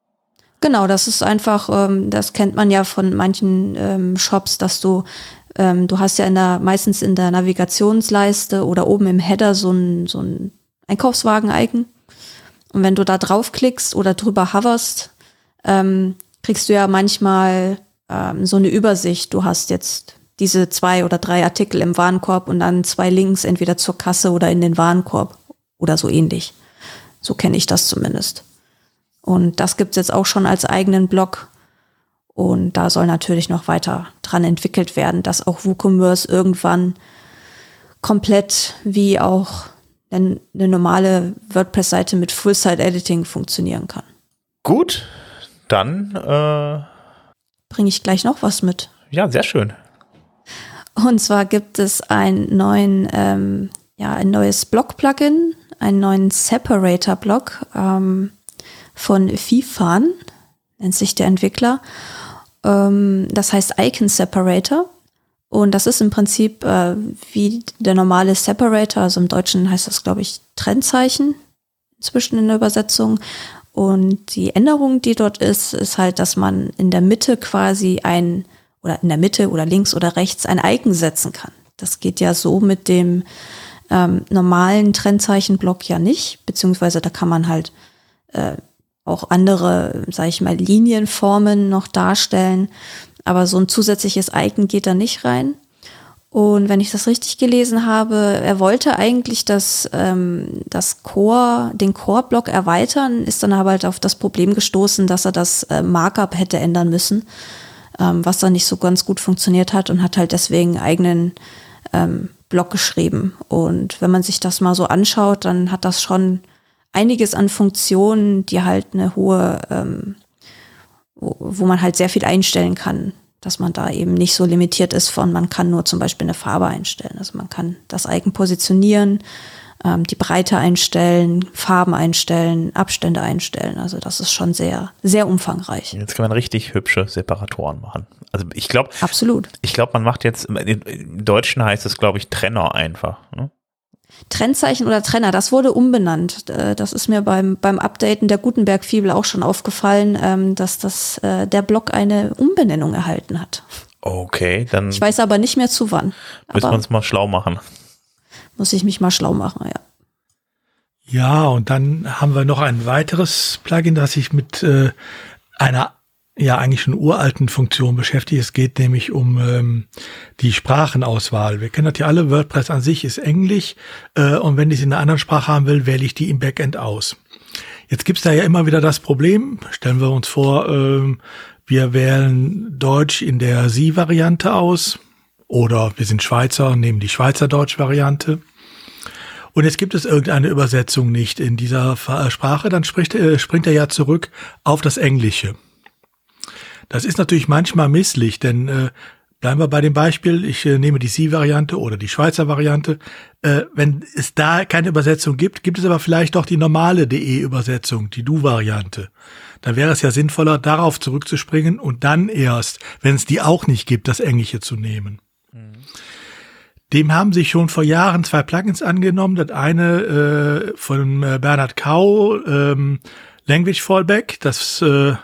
Genau, das ist einfach, ähm, das kennt man ja von manchen ähm, Shops, dass du, ähm, du hast ja in der, meistens in der Navigationsleiste oder oben im Header so ein, so ein Einkaufswagen-Icon. Und wenn du da draufklickst oder drüber hoverst, ähm, kriegst du ja manchmal ähm, so eine Übersicht. Du hast jetzt diese zwei oder drei Artikel im Warenkorb und dann zwei Links entweder zur Kasse oder in den Warenkorb oder so ähnlich. So kenne ich das zumindest. Und das gibt's jetzt auch schon als eigenen Blog. Und da soll natürlich noch weiter dran entwickelt werden, dass auch WooCommerce irgendwann komplett wie auch eine normale WordPress-Seite mit Full-Site-Editing funktionieren kann. Gut, dann äh bringe ich gleich noch was mit. Ja, sehr schön. Und zwar gibt es einen neuen, ähm, ja, ein neues Block-Plugin, einen neuen Separator-Block ähm, von Fifan, nennt sich der Entwickler. Ähm, das heißt Icon Separator. Und das ist im Prinzip äh, wie der normale Separator, also im Deutschen heißt das, glaube ich, Trennzeichen, inzwischen in der Übersetzung. Und die Änderung, die dort ist, ist halt, dass man in der Mitte quasi ein oder in der Mitte oder links oder rechts ein Icon setzen kann. Das geht ja so mit dem ähm, normalen Trennzeichenblock ja nicht, beziehungsweise da kann man halt äh, auch andere, sage ich mal, Linienformen noch darstellen, aber so ein zusätzliches Icon geht da nicht rein. Und wenn ich das richtig gelesen habe, er wollte eigentlich das, ähm, das Core, den Core-Block erweitern, ist dann aber halt auf das Problem gestoßen, dass er das äh, Markup hätte ändern müssen, ähm, was dann nicht so ganz gut funktioniert hat und hat halt deswegen einen eigenen ähm, Block geschrieben. Und wenn man sich das mal so anschaut, dann hat das schon einiges an Funktionen, die halt eine hohe, ähm, wo, wo man halt sehr viel einstellen kann dass man da eben nicht so limitiert ist von, man kann nur zum Beispiel eine Farbe einstellen. Also man kann das Icon positionieren, ähm, die Breite einstellen, Farben einstellen, Abstände einstellen. Also das ist schon sehr, sehr umfangreich. Jetzt kann man richtig hübsche Separatoren machen. Also ich glaube, absolut. Ich glaube, man macht jetzt im Deutschen heißt es, glaube ich, Trenner einfach. Ne? Trennzeichen oder Trenner, das wurde umbenannt. Äh, das ist mir beim, beim Updaten der Gutenberg-Fibel auch schon aufgefallen, ähm, dass das, äh, der Blog eine Umbenennung erhalten hat. Okay, dann. Ich weiß aber nicht mehr zu wann. Müssen wir uns mal schlau machen. Muss ich mich mal schlau machen, ja. Ja, und dann haben wir noch ein weiteres Plugin, das sich mit äh, einer ja eigentlich schon uralten Funktion beschäftigt. Es geht nämlich um ähm, die Sprachenauswahl. Wir kennen das ja alle, WordPress an sich ist Englisch äh, und wenn ich es in einer anderen Sprache haben will, wähle ich die im Backend aus. Jetzt gibt's da ja immer wieder das Problem, stellen wir uns vor, ähm, wir wählen Deutsch in der Sie-Variante aus oder wir sind Schweizer und nehmen die Schweizer Deutsch-Variante. Und jetzt gibt es irgendeine Übersetzung nicht in dieser Sprache, dann spricht, äh, springt er ja zurück auf das Englische. Das ist natürlich manchmal misslich, denn äh, bleiben wir bei dem Beispiel, ich äh, nehme die Sie-Variante oder die Schweizer Variante. Äh, wenn es da keine Übersetzung gibt, gibt es aber vielleicht doch die normale DE-Übersetzung, die Du-Variante. Dann wäre es ja sinnvoller, darauf zurückzuspringen und dann erst, wenn es die auch nicht gibt, das Englische zu nehmen. Mhm. Dem haben sich schon vor Jahren zwei Plugins angenommen. Das eine äh, von äh, Bernhard Kau, ähm, Language Fallback, das äh,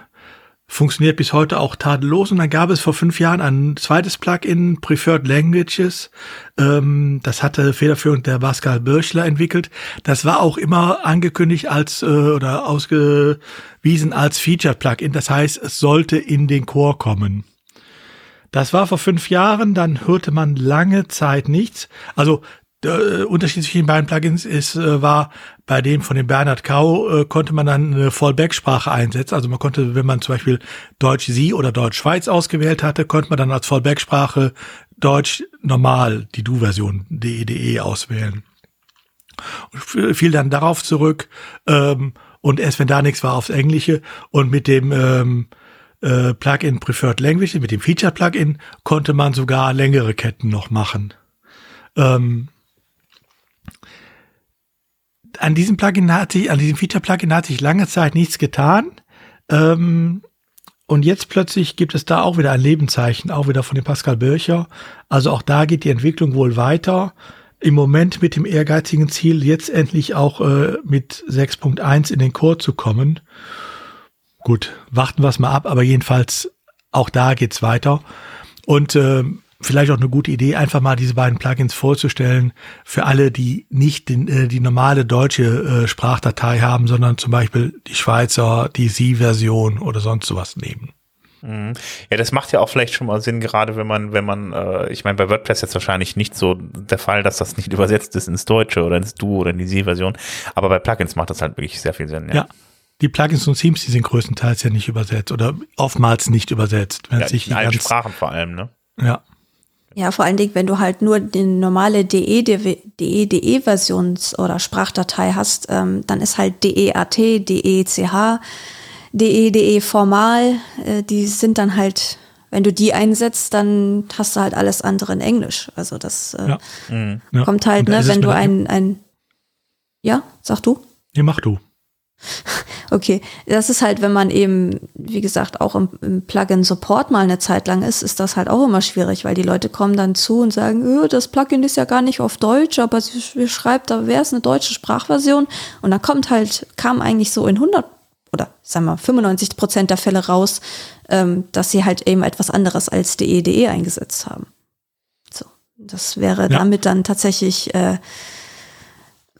funktioniert bis heute auch tadellos. Und dann gab es vor fünf Jahren ein zweites Plugin, Preferred Languages. Ähm, das hatte federführend der Pascal Birchler entwickelt. Das war auch immer angekündigt als äh, oder ausgewiesen als Featured Plugin. Das heißt, es sollte in den Core kommen. Das war vor fünf Jahren, dann hörte man lange Zeit nichts. Also der äh, Unterschied zwischen den beiden Plugins ist, äh, war, bei dem von dem Bernhard Kau äh, konnte man dann eine Fallback-Sprache einsetzen. Also man konnte, wenn man zum Beispiel Deutsch Sie oder Deutsch Schweiz ausgewählt hatte, konnte man dann als Fallback-Sprache Deutsch normal, die Du-Version, DEDE e auswählen. Fiel dann darauf zurück ähm, und erst wenn da nichts war aufs Englische und mit dem ähm, äh, Plugin Preferred Language, mit dem Feature-Plugin konnte man sogar längere Ketten noch machen. Ähm, an diesem Plugin hatte ich, an diesem Feature-Plugin hatte ich lange Zeit nichts getan. Ähm, und jetzt plötzlich gibt es da auch wieder ein Lebenszeichen, auch wieder von dem Pascal Bircher. Also auch da geht die Entwicklung wohl weiter. Im Moment mit dem ehrgeizigen Ziel, jetzt endlich auch äh, mit 6.1 in den Core zu kommen. Gut, warten wir es mal ab, aber jedenfalls auch da geht's weiter. Und äh, vielleicht auch eine gute Idee, einfach mal diese beiden Plugins vorzustellen für alle, die nicht den, äh, die normale deutsche äh, Sprachdatei haben, sondern zum Beispiel die Schweizer, die Sie-Version oder sonst sowas nehmen. Mhm. Ja, das macht ja auch vielleicht schon mal Sinn, gerade wenn man, wenn man, äh, ich meine, bei WordPress jetzt wahrscheinlich nicht so der Fall, dass das nicht übersetzt ist ins Deutsche oder ins Du oder in die Sie-Version, aber bei Plugins macht das halt wirklich sehr viel Sinn. Ja. ja. Die Plugins und Themes, die sind größtenteils ja nicht übersetzt oder oftmals nicht übersetzt. Wenn ja, sich in allen Sprachen vor allem, ne? Ja. Ja, vor allen Dingen, wenn du halt nur die normale DE-Versions- oder Sprachdatei hast, ähm, dann ist halt DEAT, DECH, DE, DE formal, äh, die sind dann halt, wenn du die einsetzt, dann hast du halt alles andere in Englisch. Also das äh, ja. Mhm. kommt halt, ne, wenn du ein, ein, ja, sag du? Ja, mach du. Okay, das ist halt, wenn man eben, wie gesagt, auch im, im Plugin Support mal eine Zeit lang ist, ist das halt auch immer schwierig, weil die Leute kommen dann zu und sagen, öh, das Plugin ist ja gar nicht auf Deutsch, aber sie schreibt, da wäre es eine deutsche Sprachversion und dann kommt halt, kam eigentlich so in 100 oder sagen wir 95 Prozent der Fälle raus, ähm, dass sie halt eben etwas anderes als DE.de e eingesetzt haben. So, das wäre ja. damit dann tatsächlich äh,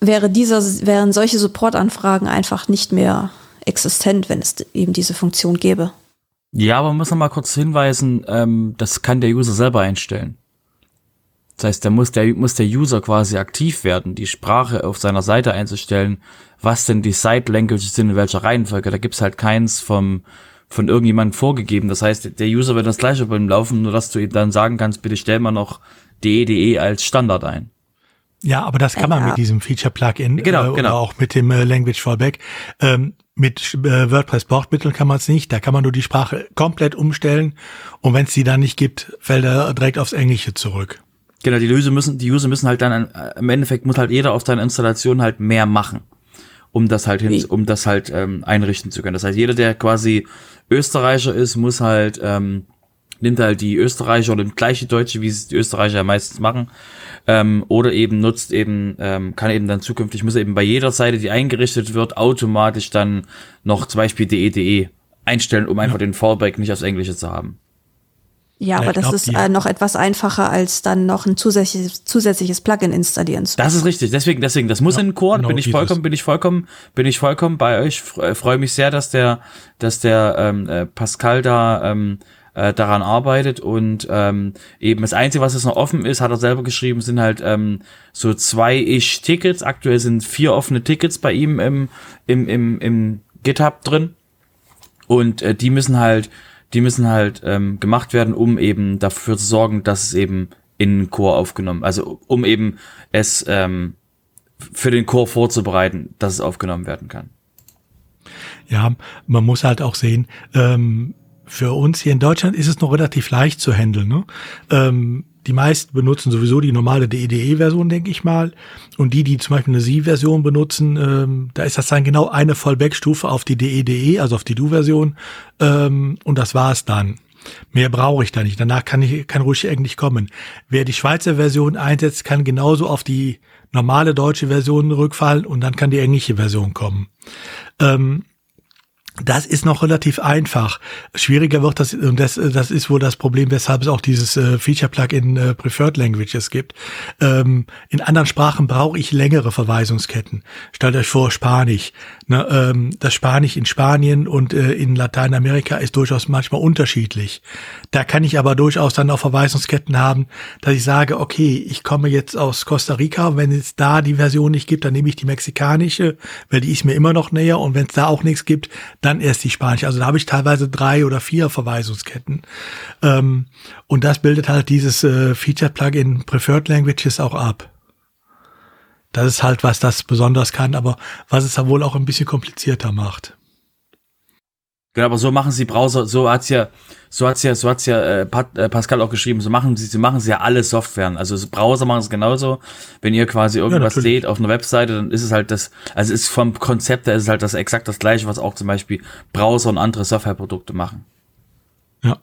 wäre dieser, wären solche Supportanfragen einfach nicht mehr existent, wenn es eben diese Funktion gäbe. Ja, aber man muss noch mal kurz hinweisen, ähm, das kann der User selber einstellen. Das heißt, da muss der, muss der User quasi aktiv werden, die Sprache auf seiner Seite einzustellen, was denn die Site Languages sind, in welcher Reihenfolge. Da gibt's halt keins vom, von irgendjemandem vorgegeben. Das heißt, der User wird das gleiche beim Laufen, nur dass du ihm dann sagen kannst, bitte stell mal noch DE.DE als Standard ein. Ja, aber das kann man Ja. mit diesem Feature-Plugin Genau, äh, genau. oder auch mit dem äh, Language Fallback. Ähm, mit äh, WordPress-Bordmitteln kann man es nicht. Da kann man nur die Sprache komplett umstellen. Und wenn es die dann nicht gibt, fällt er direkt aufs Englische zurück. Genau, die User müssen, die User müssen halt dann, äh, im Endeffekt muss halt jeder auf seiner Installation halt mehr machen, um das halt hin, um das halt ähm, einrichten zu können. Das heißt, jeder, der quasi Österreicher ist, muss halt, ähm, nimmt halt die Österreicher oder nimmt gleich die Deutsche, wie es die Österreicher ja meistens machen, ähm, oder eben nutzt eben, ähm, kann eben dann zukünftig, muss eben bei jeder Seite, die eingerichtet wird, automatisch dann noch zum Beispiel DE.DE einstellen, um einfach den Fallback nicht aufs Englische zu haben. Ja, aber ich das glaub, ist äh, noch etwas einfacher, als dann noch ein zusätzliches, zusätzliches Plugin installieren zu Das ist richtig. Deswegen, deswegen, das muss Ja, in den Chor. genau bin ich dieses. vollkommen, bin ich vollkommen, bin ich vollkommen bei euch. Fre- Freue mich sehr, dass der, dass der ähm, äh, Pascal da ähm, äh, daran arbeitet und ähm, eben das Einzige, was jetzt noch offen ist, hat er selber geschrieben, sind halt ähm, so zwei ish Tickets. Aktuell sind vier offene Tickets bei ihm im im im, im GitHub drin und äh, die müssen halt, die müssen halt ähm, gemacht werden, um eben dafür zu sorgen, dass es eben in den Chor aufgenommen, also um eben es ähm, für den Chor vorzubereiten, dass es aufgenommen werden kann. Ja, man muss halt auch sehen, ähm, für uns hier in Deutschland ist es noch relativ leicht zu handeln. Ne? Ähm, die meisten benutzen sowieso die normale DEDE-Version, denke ich mal. Und die, die zum Beispiel eine Sie-Version benutzen, ähm, da ist das dann genau eine Fallback-Stufe auf die DEDE, also auf die Du-Version. Ähm, und das war es dann. Mehr brauche ich da nicht. Danach kann ich kann ruhig eigentlich kommen. Wer die Schweizer Version einsetzt, kann genauso auf die normale deutsche Version rückfallen und dann kann die englische Version kommen. Ähm, das ist noch relativ einfach. Schwieriger wird das, und das, das ist wohl das Problem, weshalb es auch dieses äh, Feature-Plugin äh, Preferred Languages gibt. Ähm, in anderen Sprachen brauche ich längere Verweisungsketten. Stellt euch vor, Spanisch. Ne, ähm, das Spanisch in Spanien und äh, in Lateinamerika ist durchaus manchmal unterschiedlich. Da kann ich aber durchaus dann auch Verweisungsketten haben, dass ich sage, okay, ich komme jetzt aus Costa Rica wenn es da die Version nicht gibt, dann nehme ich die mexikanische, weil die ist mir immer noch näher und wenn es da auch nichts gibt, dann erst die spanische. Also da habe ich teilweise drei oder vier Verweisungsketten. Ähm, und das bildet halt dieses äh, Feature-Plugin Preferred Languages auch ab. Das ist halt, was das besonders kann, aber was es ja wohl auch ein bisschen komplizierter macht. Genau, aber so machen sie Browser, so hat's ja, so hat's ja, so hat's ja äh, Pat, äh, Pascal auch geschrieben, so machen sie, sie machen sie ja alle Softwaren. Also so Browser machen es genauso. Wenn ihr quasi irgendwas natürlich. seht auf einer Webseite, dann ist es halt das, also es ist vom Konzept her ist es halt das exakt das gleiche, was auch zum Beispiel Browser und andere Softwareprodukte machen. Ja.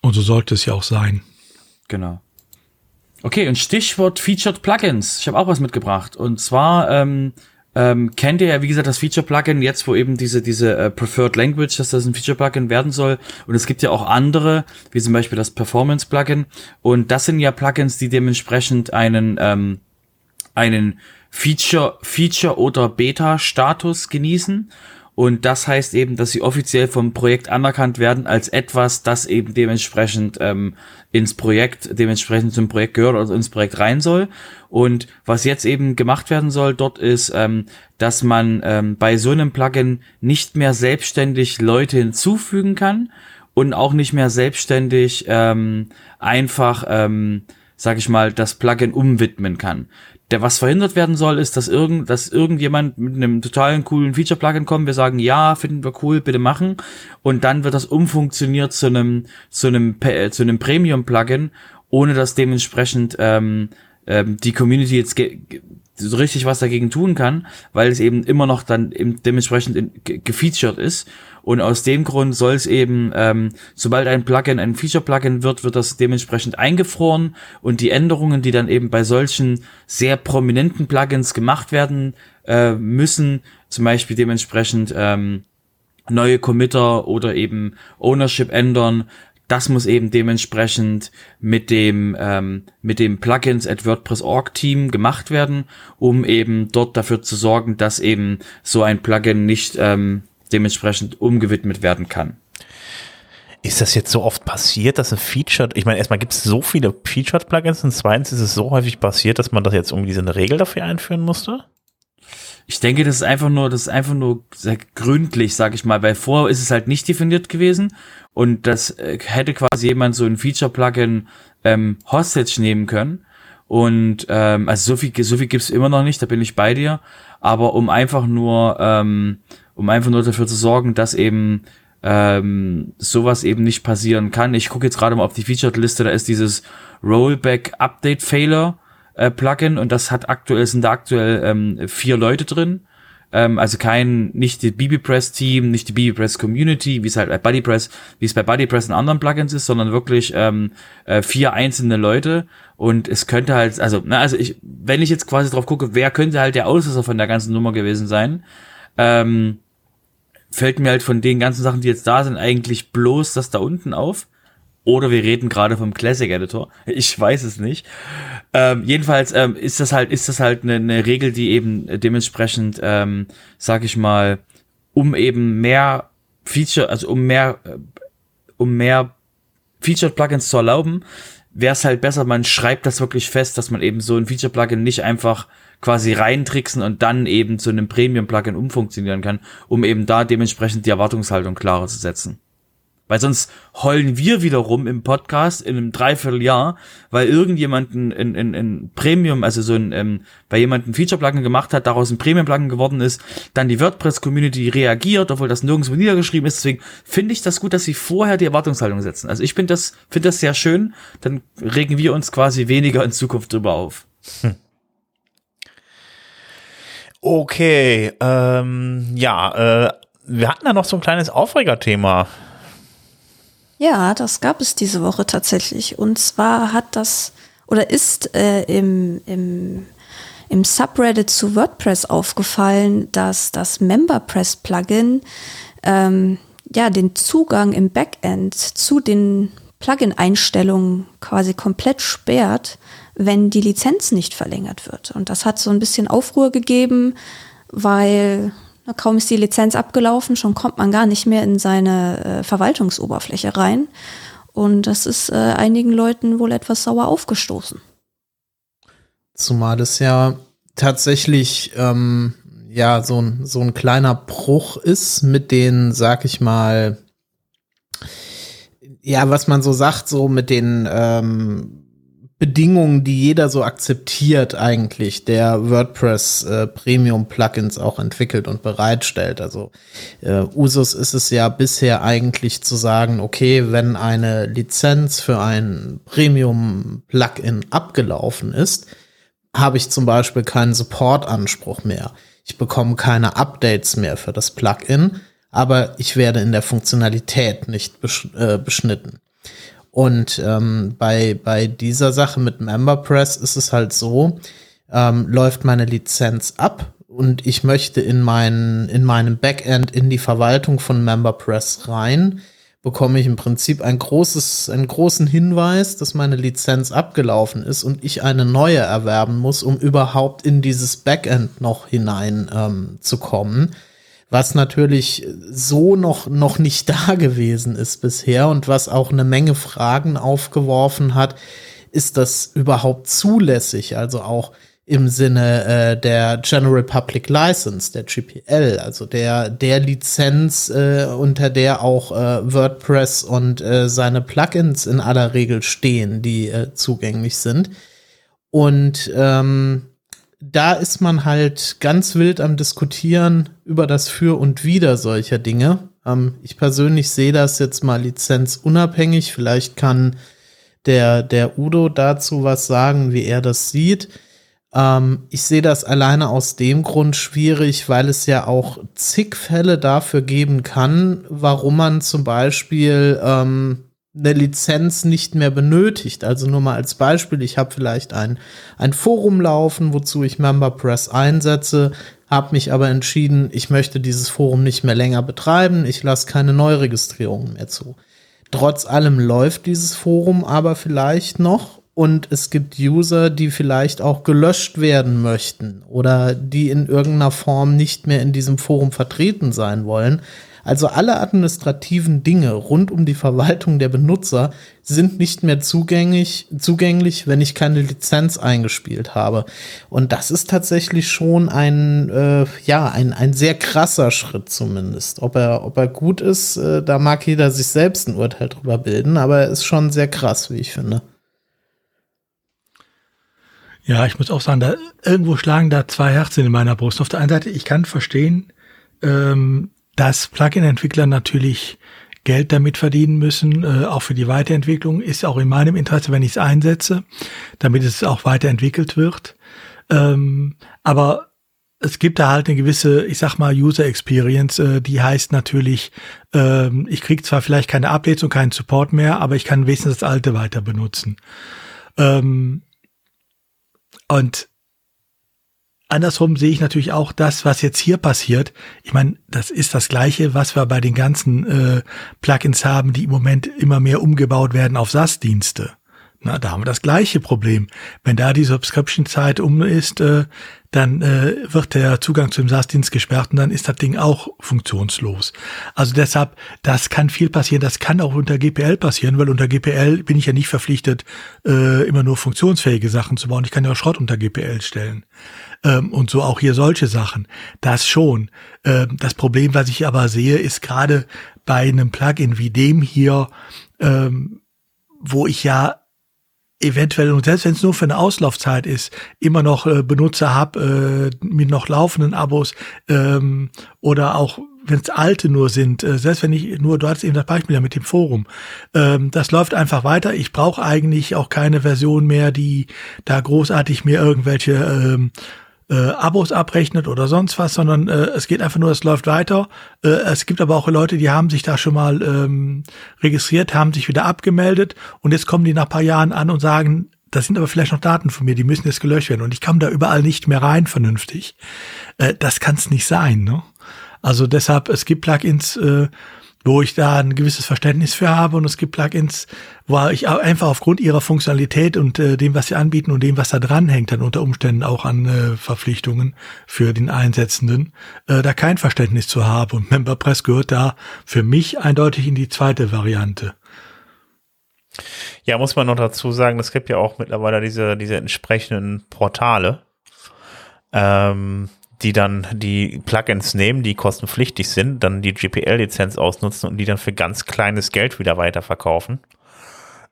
Und so sollte es ja auch sein. Genau. Okay, und Stichwort Featured Plugins. Ich habe auch was mitgebracht. Und zwar ähm, ähm, kennt ihr ja, wie gesagt, das Feature-Plugin jetzt, wo eben diese, diese äh, Preferred Language, dass das ein Feature-Plugin werden soll. Und es gibt ja auch andere, wie zum Beispiel das Performance-Plugin. Und das sind ja Plugins, die dementsprechend einen, ähm, einen Feature, Feature oder Beta-Status genießen. Und das heißt eben, dass sie offiziell vom Projekt anerkannt werden als etwas, das eben dementsprechend ähm, ins Projekt, dementsprechend zum Projekt gehört oder ins Projekt rein soll. Und was jetzt eben gemacht werden soll dort ist, ähm, dass man ähm, bei so einem Plugin nicht mehr selbstständig Leute hinzufügen kann und auch nicht mehr selbstständig ähm, einfach, ähm, sag ich mal, das Plugin umwidmen kann. Der, was verhindert werden soll, ist, dass irgend, dass irgendjemand mit einem totalen coolen Feature-Plugin kommt, wir sagen, ja, finden wir cool, bitte machen. Und dann wird das umfunktioniert zu einem, zu einem, äh, zu einem Premium-Plugin, ohne dass dementsprechend ähm, ähm, die Community jetzt so richtig was dagegen tun kann, weil es eben immer noch dann dementsprechend gefeatured ist. Und aus dem Grund soll es eben, ähm, sobald ein Plugin ein Feature-Plugin wird, wird das dementsprechend eingefroren und die Änderungen, die dann eben bei solchen sehr prominenten Plugins gemacht werden äh, müssen, zum Beispiel dementsprechend ähm, neue Committer oder eben Ownership ändern. Das muss eben dementsprechend mit dem ähm, mit dem Plugins at WordPress.org Team gemacht werden, um eben dort dafür zu sorgen, dass eben so ein Plugin nicht ähm, dementsprechend umgewidmet werden kann. Ist das jetzt so oft passiert, dass ein Feature, ich meine, erstmal gibt es so viele Featured-Plugins und zweitens ist es so häufig passiert, dass man das jetzt irgendwie so eine Regel dafür einführen musste? Ich denke, das ist einfach nur, das ist einfach nur sehr gründlich, sag ich mal, weil vorher ist es halt nicht definiert gewesen und das äh, hätte quasi jemand so ein Feature-Plugin ähm, Hostage nehmen können. Und ähm, also so viel, so viel gibt's immer noch nicht, da bin ich bei dir. Aber um einfach nur, ähm, um einfach nur dafür zu sorgen, dass eben ähm, sowas eben nicht passieren kann. Ich gucke jetzt gerade mal auf die Featured-Liste, da ist dieses Rollback Update Failure äh, Plugin und das hat aktuell, sind da aktuell ähm, vier Leute drin. Ähm, also kein, nicht die BBPress Team, nicht die BBPress Community, wie es halt bei BuddyPress, wie es bei BuddyPress in anderen Plugins ist, sondern wirklich ähm, äh, vier einzelne Leute. Und es könnte halt, also, na, also ich, wenn ich jetzt quasi drauf gucke, wer könnte halt der Auslöser von der ganzen Nummer gewesen sein, ähm, fällt mir halt von den ganzen Sachen, die jetzt da sind, eigentlich bloß das da unten auf. Oder wir reden gerade vom Classic Editor. Ich weiß es nicht. Ähm, jedenfalls ähm, ist das halt, ist das halt eine, eine Regel, die eben dementsprechend, ähm, sag ich mal, um eben mehr Feature, also um mehr, äh, um mehr Featured Plugins zu erlauben, wäre es halt besser, man schreibt das wirklich fest, dass man eben so ein Feature Plugin nicht einfach quasi reintricksen und dann eben zu einem Premium Plugin umfunktionieren kann, um eben da dementsprechend die Erwartungshaltung klarer zu setzen. Weil sonst heulen wir wiederum im Podcast in einem Dreivierteljahr, weil irgendjemanden in, in, in Premium, also so ein, ähm, bei jemandem Feature-Plugin gemacht hat, daraus ein Premium-Plugin geworden ist, dann die WordPress-Community reagiert, obwohl das nirgendwo niedergeschrieben ist. Deswegen finde ich das gut, dass sie vorher die Erwartungshaltung setzen. Also ich finde das, finde das sehr schön. Dann regen wir uns quasi weniger in Zukunft drüber auf. Hm. Okay, ähm, ja, äh, wir hatten da noch so ein kleines Aufregerthema ja, das gab es diese Woche tatsächlich. Und zwar hat das oder ist äh, im, im, im Subreddit zu WordPress aufgefallen, dass das MemberPress-Plugin ähm, ja den Zugang im Backend zu den Plugin-Einstellungen quasi komplett sperrt, wenn die Lizenz nicht verlängert wird. Und das hat so ein bisschen Aufruhr gegeben, weil Kaum ist die Lizenz abgelaufen, schon kommt man gar nicht mehr in seine äh, Verwaltungsoberfläche rein. Und das ist äh, einigen Leuten wohl etwas sauer aufgestoßen. Zumal es ja tatsächlich ähm, ja so ein, so ein kleiner Bruch ist mit den, sag ich mal, ja, was man so sagt, so mit den ähm, Bedingungen, die jeder so akzeptiert eigentlich, der WordPress äh, Premium Plugins auch entwickelt und bereitstellt. Also äh, Usus ist es ja bisher eigentlich zu sagen, okay, wenn eine Lizenz für ein Premium Plugin abgelaufen ist, habe ich zum Beispiel keinen Support-Anspruch mehr. Ich bekomme keine Updates mehr für das Plugin, aber ich werde in der Funktionalität nicht besch äh, beschnitten. Und ähm, bei, bei dieser Sache mit MemberPress ist es halt so, ähm, läuft meine Lizenz ab und ich möchte in, mein, in meinem Backend in die Verwaltung von MemberPress rein, bekomme ich im Prinzip ein großes, einen großen Hinweis, dass meine Lizenz abgelaufen ist und ich eine neue erwerben muss, um überhaupt in dieses Backend noch hinein ähm, was natürlich so noch, noch nicht da gewesen ist bisher und was auch eine Menge Fragen aufgeworfen hat. Ist das überhaupt zulässig? Also auch im Sinne äh, der General Public License, der GPL, also der, der Lizenz, äh, unter der auch äh, WordPress und äh, seine Plugins in aller Regel stehen, die äh, zugänglich sind. Und ähm, da ist man halt ganz wild am Diskutieren über das Für und Wider solcher Dinge. Ähm, ich persönlich sehe das jetzt mal lizenzunabhängig. Vielleicht kann der, der Udo dazu was sagen, wie er das sieht. Ähm, ich sehe das alleine aus dem Grund schwierig, weil es ja auch zig Fälle dafür geben kann, warum man zum Beispiel ähm, eine Lizenz nicht mehr benötigt. Also nur mal als Beispiel, ich habe vielleicht ein, ein Forum laufen, wozu ich MemberPress einsetze, habe mich aber entschieden, ich möchte dieses Forum nicht mehr länger betreiben, ich lasse keine Neuregistrierungen mehr zu. Trotz allem läuft dieses Forum aber vielleicht noch und es gibt User, die vielleicht auch gelöscht werden möchten oder die in irgendeiner Form nicht mehr in diesem Forum vertreten sein wollen Also alle administrativen Dinge rund um die Verwaltung der Benutzer sind nicht mehr zugänglich, zugänglich, wenn ich keine Lizenz eingespielt habe. Und das ist tatsächlich schon ein, äh, ja, ein, ein sehr krasser Schritt zumindest. Ob er, ob er gut ist, äh, da mag jeder sich selbst ein Urteil drüber bilden, aber er ist schon sehr krass, wie ich finde. Ja, ich muss auch sagen, da irgendwo schlagen da zwei Herzen in meiner Brust. Auf der einen Seite, ich kann verstehen, ähm, dass Plugin-Entwickler natürlich Geld damit verdienen müssen, äh, auch für die Weiterentwicklung, ist auch in meinem Interesse, wenn ich es einsetze, damit es auch weiterentwickelt wird. Ähm, aber es gibt da halt eine gewisse, ich sag mal, User Experience, äh, die heißt natürlich, ähm, ich krieg zwar vielleicht keine Updates und keinen Support mehr, aber ich kann wenigstens das alte weiter benutzen. Ähm, und andersrum sehe ich natürlich auch das, was jetzt hier passiert. Ich meine, das ist das Gleiche, was wir bei den ganzen äh, Plugins haben, die im Moment immer mehr umgebaut werden auf SaaS-Dienste. Na, da haben wir das gleiche Problem. Wenn da die Subscription-Zeit um ist, äh, dann äh, wird der Zugang zum SaaS-Dienst gesperrt und dann ist das Ding auch funktionslos. Also deshalb, das kann viel passieren. Das kann auch unter GPL passieren, weil unter GPL bin ich ja nicht verpflichtet, äh, immer nur funktionsfähige Sachen zu bauen. Ich kann ja auch Schrott unter GPL stellen. Ähm, und so auch hier solche Sachen. Das schon. Ähm, das Problem, was ich aber sehe, ist gerade bei einem Plugin wie dem hier, ähm, wo ich ja eventuell, und selbst wenn es nur für eine Auslaufzeit ist, immer noch äh, Benutzer habe äh, mit noch laufenden Abos ähm, oder auch wenn es alte nur sind, äh, selbst wenn ich nur, du hattest eben das Beispiel ja mit dem Forum, ähm, das läuft einfach weiter. Ich brauche eigentlich auch keine Version mehr, die da großartig mir irgendwelche ähm, äh, Abos abrechnet oder sonst was, sondern äh, es geht einfach nur, es läuft weiter. Äh, es gibt aber auch Leute, die haben sich da schon mal ähm, registriert, haben sich wieder abgemeldet und jetzt kommen die nach paar Jahren an und sagen, das sind aber vielleicht noch Daten von mir, die müssen jetzt gelöscht werden und ich komme da überall nicht mehr rein vernünftig. Äh, das kann es nicht sein. Ne? Also deshalb, es gibt Plugins, äh, wo ich da ein gewisses Verständnis für habe und es gibt Plugins, wo ich einfach aufgrund ihrer Funktionalität und äh, dem, was sie anbieten und dem, was da dran hängt, dann unter Umständen auch an äh, Verpflichtungen für den Einsetzenden, äh, da kein Verständnis zu habe. Und MemberPress gehört da für mich eindeutig in die zweite Variante. Ja, muss man noch dazu sagen, es gibt ja auch mittlerweile diese, diese entsprechenden Portale, ähm, die dann die Plugins nehmen, die kostenpflichtig sind, dann die GPL-Lizenz ausnutzen und die dann für ganz kleines Geld wieder weiterverkaufen.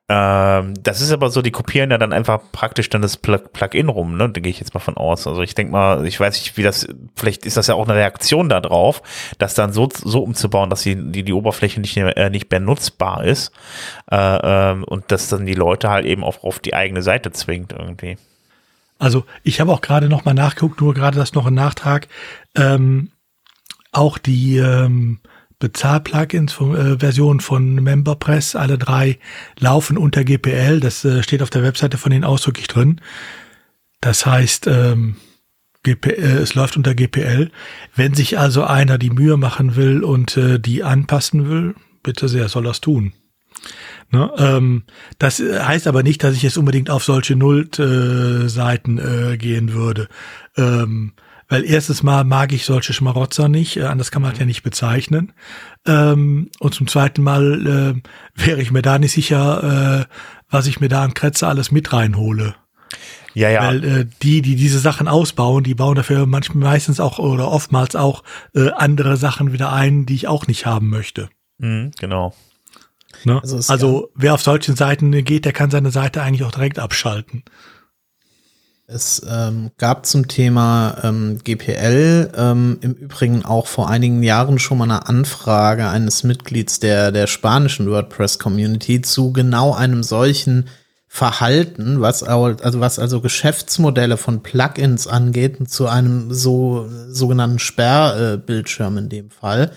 Ähm, das ist aber so, die kopieren ja dann einfach praktisch dann das Plugin rum, ne? Da gehe ich jetzt mal von aus. Also ich denke mal, ich weiß nicht, wie das, vielleicht ist das ja auch eine Reaktion darauf, das dann so, so umzubauen, dass die, die, die Oberfläche nicht, äh, nicht mehr nutzbar ist. Äh, ähm, und dass dann die Leute halt eben auch auf die eigene Seite zwingt irgendwie. Also ich habe auch gerade noch mal nachgeguckt, nur gerade das noch ein Nachtrag. Ähm, auch die ähm, Bezahl-Plugins äh, Version von MemberPress, alle drei laufen unter GPL. Das äh, steht auf der Webseite von denen ausdrücklich drin. Das heißt, ähm, GP, äh, es läuft unter GPL. Wenn sich also einer die Mühe machen will und äh, die anpassen will, bitte sehr, soll das tun. Ne? Ähm, das heißt aber nicht, dass ich jetzt unbedingt auf solche Null-Seiten äh, gehen würde. Ähm, weil erstens mal mag ich solche Schmarotzer nicht, äh, anders kann man das ja nicht bezeichnen. Ähm, und zum zweiten Mal äh, wäre ich mir da nicht sicher, äh, was ich mir da an Kretzer alles mit reinhole. Ja, ja. Weil äh, die, die diese Sachen ausbauen, die bauen dafür manchmal meistens auch oder oftmals auch äh, andere Sachen wieder ein, die ich auch nicht haben möchte. Mhm, genau. Ne? Also, also wer auf solchen Seiten geht, der kann seine Seite eigentlich auch direkt abschalten. Es ähm, gab zum Thema ähm, GPL ähm, im Übrigen auch vor einigen Jahren schon mal eine Anfrage eines Mitglieds der, der spanischen WordPress-Community zu genau einem solchen Verhalten, was also was also Geschäftsmodelle von Plugins angeht, zu einem so sogenannten Sperrbildschirm in dem Fall.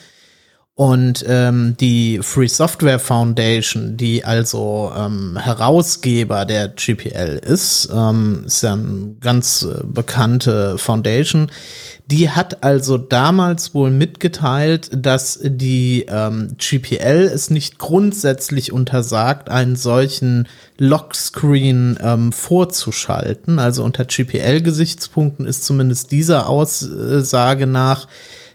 Und ähm, die Free Software Foundation, die also ähm, Herausgeber der GPL ist, ähm, ist ja eine ganz äh, bekannte Foundation, die hat also damals wohl mitgeteilt, dass die ähm, GPL es nicht grundsätzlich untersagt, einen solchen Lockscreen ähm, vorzuschalten. Also unter GPL-Gesichtspunkten ist zumindest dieser Aussage nach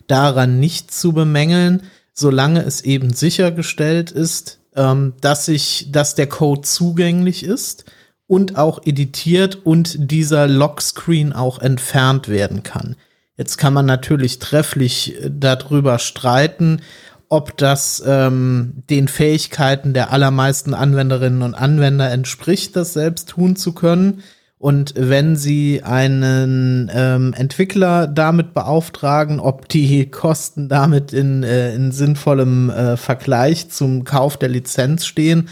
daran nicht zu bemängeln solange es eben sichergestellt ist, ähm, dass sich, dass der Code zugänglich ist und auch editiert und dieser Lockscreen auch entfernt werden kann. Jetzt kann man natürlich trefflich äh, darüber streiten, ob das ähm, den Fähigkeiten der allermeisten Anwenderinnen und Anwender entspricht, das selbst tun zu können. Und wenn Sie einen ähm, Entwickler damit beauftragen, ob die Kosten damit in, äh, in sinnvollem äh, Vergleich zum Kauf der Lizenz stehen.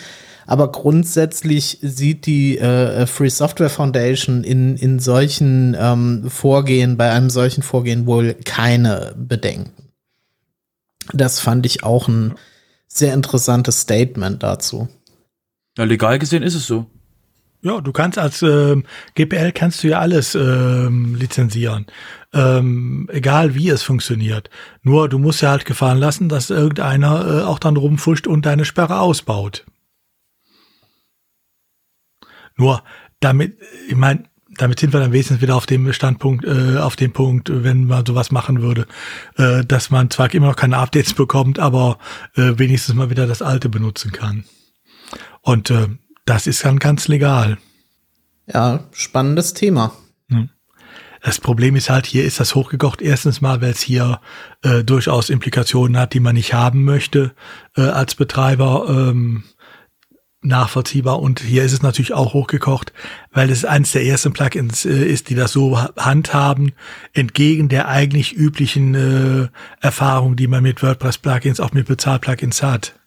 Aber grundsätzlich sieht die äh, Free Software Foundation in, in solchen ähm, Vorgehen, bei einem solchen Vorgehen wohl keine Bedenken. Das fand ich auch ein sehr interessantes Statement dazu. Ja, legal gesehen ist es so. Ja, du kannst als ähm, GPL kannst du ja alles ähm, lizenzieren, ähm, egal wie es funktioniert. Nur du musst ja halt gefahren lassen, dass irgendeiner äh, auch dann rumfuscht und deine Sperre ausbaut. Nur damit, ich meine, damit sind wir dann wenigstens wieder auf dem Standpunkt, äh, auf dem Punkt, wenn man sowas machen würde, äh, dass man zwar immer noch keine Updates bekommt, aber äh, wenigstens mal wieder das alte benutzen kann. Und äh, das ist dann ganz legal. Ja, spannendes Thema. Das Problem ist halt, hier ist das hochgekocht. Erstens mal, weil es hier äh, durchaus Implikationen hat, die man nicht haben möchte äh, als Betreiber. Ähm, nachvollziehbar. Und hier ist es natürlich auch hochgekocht, weil es eines der ersten Plugins äh, ist, die das so handhaben, entgegen der eigentlich üblichen äh, Erfahrung, die man mit WordPress-Plugins, auch mit Bezahl-Plugins hat.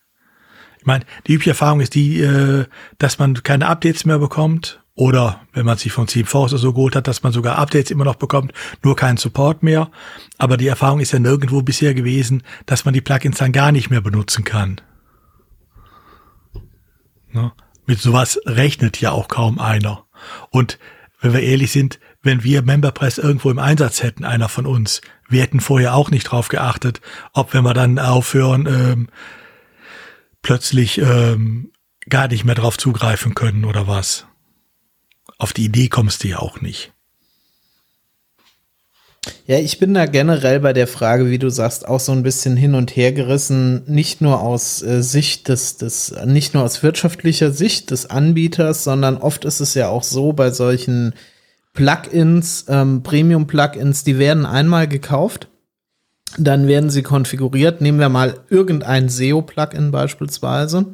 Ich meine, die übliche Erfahrung ist die, äh, dass man keine Updates mehr bekommt. Oder wenn man sich von Team Force so geholt hat, dass man sogar Updates immer noch bekommt, nur keinen Support mehr. Aber die Erfahrung ist ja nirgendwo bisher gewesen, dass man die Plugins dann gar nicht mehr benutzen kann. Ne? Mit sowas rechnet ja auch kaum einer. Und wenn wir ehrlich sind, wenn wir MemberPress irgendwo im Einsatz hätten, einer von uns, wir hätten vorher auch nicht drauf geachtet, ob wenn wir dann aufhören, ähm, plötzlich ähm, gar nicht mehr drauf zugreifen können oder was. Auf die Idee kommst du ja auch nicht. Ja, ich bin da generell bei der Frage, wie du sagst, auch so ein bisschen hin und her gerissen, nicht nur aus äh, Sicht des, des, nicht nur aus wirtschaftlicher Sicht des Anbieters, sondern oft ist es ja auch so bei solchen Plugins, ähm, Premium-Plugins, die werden einmal gekauft dann werden sie konfiguriert. Nehmen wir mal irgendein SEO-Plugin beispielsweise.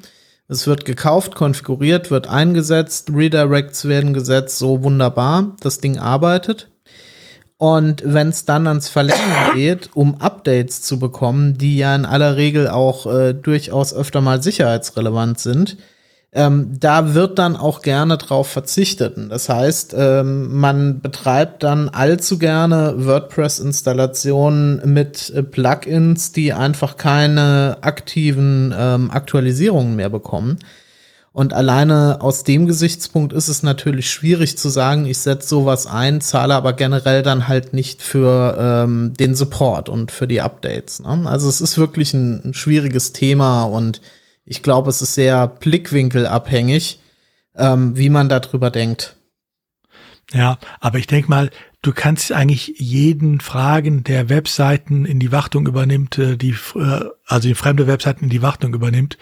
Es wird gekauft, konfiguriert, wird eingesetzt, Redirects werden gesetzt, so wunderbar. Das Ding arbeitet. Und wenn es dann ans Verlängern geht, um Updates zu bekommen, die ja in aller Regel auch äh, durchaus öfter mal sicherheitsrelevant sind, ähm, da wird dann auch gerne drauf verzichtet. Das heißt, ähm, man betreibt dann allzu gerne WordPress-Installationen mit äh, Plugins, die einfach keine aktiven ähm, Aktualisierungen mehr bekommen. Und alleine aus dem Gesichtspunkt ist es natürlich schwierig zu sagen, ich setze sowas ein, zahle aber generell dann halt nicht für ähm, den Support und für die Updates. Ne? Also es ist wirklich ein, ein schwieriges Thema und ich glaube, es ist sehr blickwinkelabhängig, ähm, wie man darüber denkt. Ja, aber ich denke mal, du kannst eigentlich jeden fragen, der Webseiten in die Wartung übernimmt, äh, die äh, also die fremde Webseiten in die Wartung übernimmt.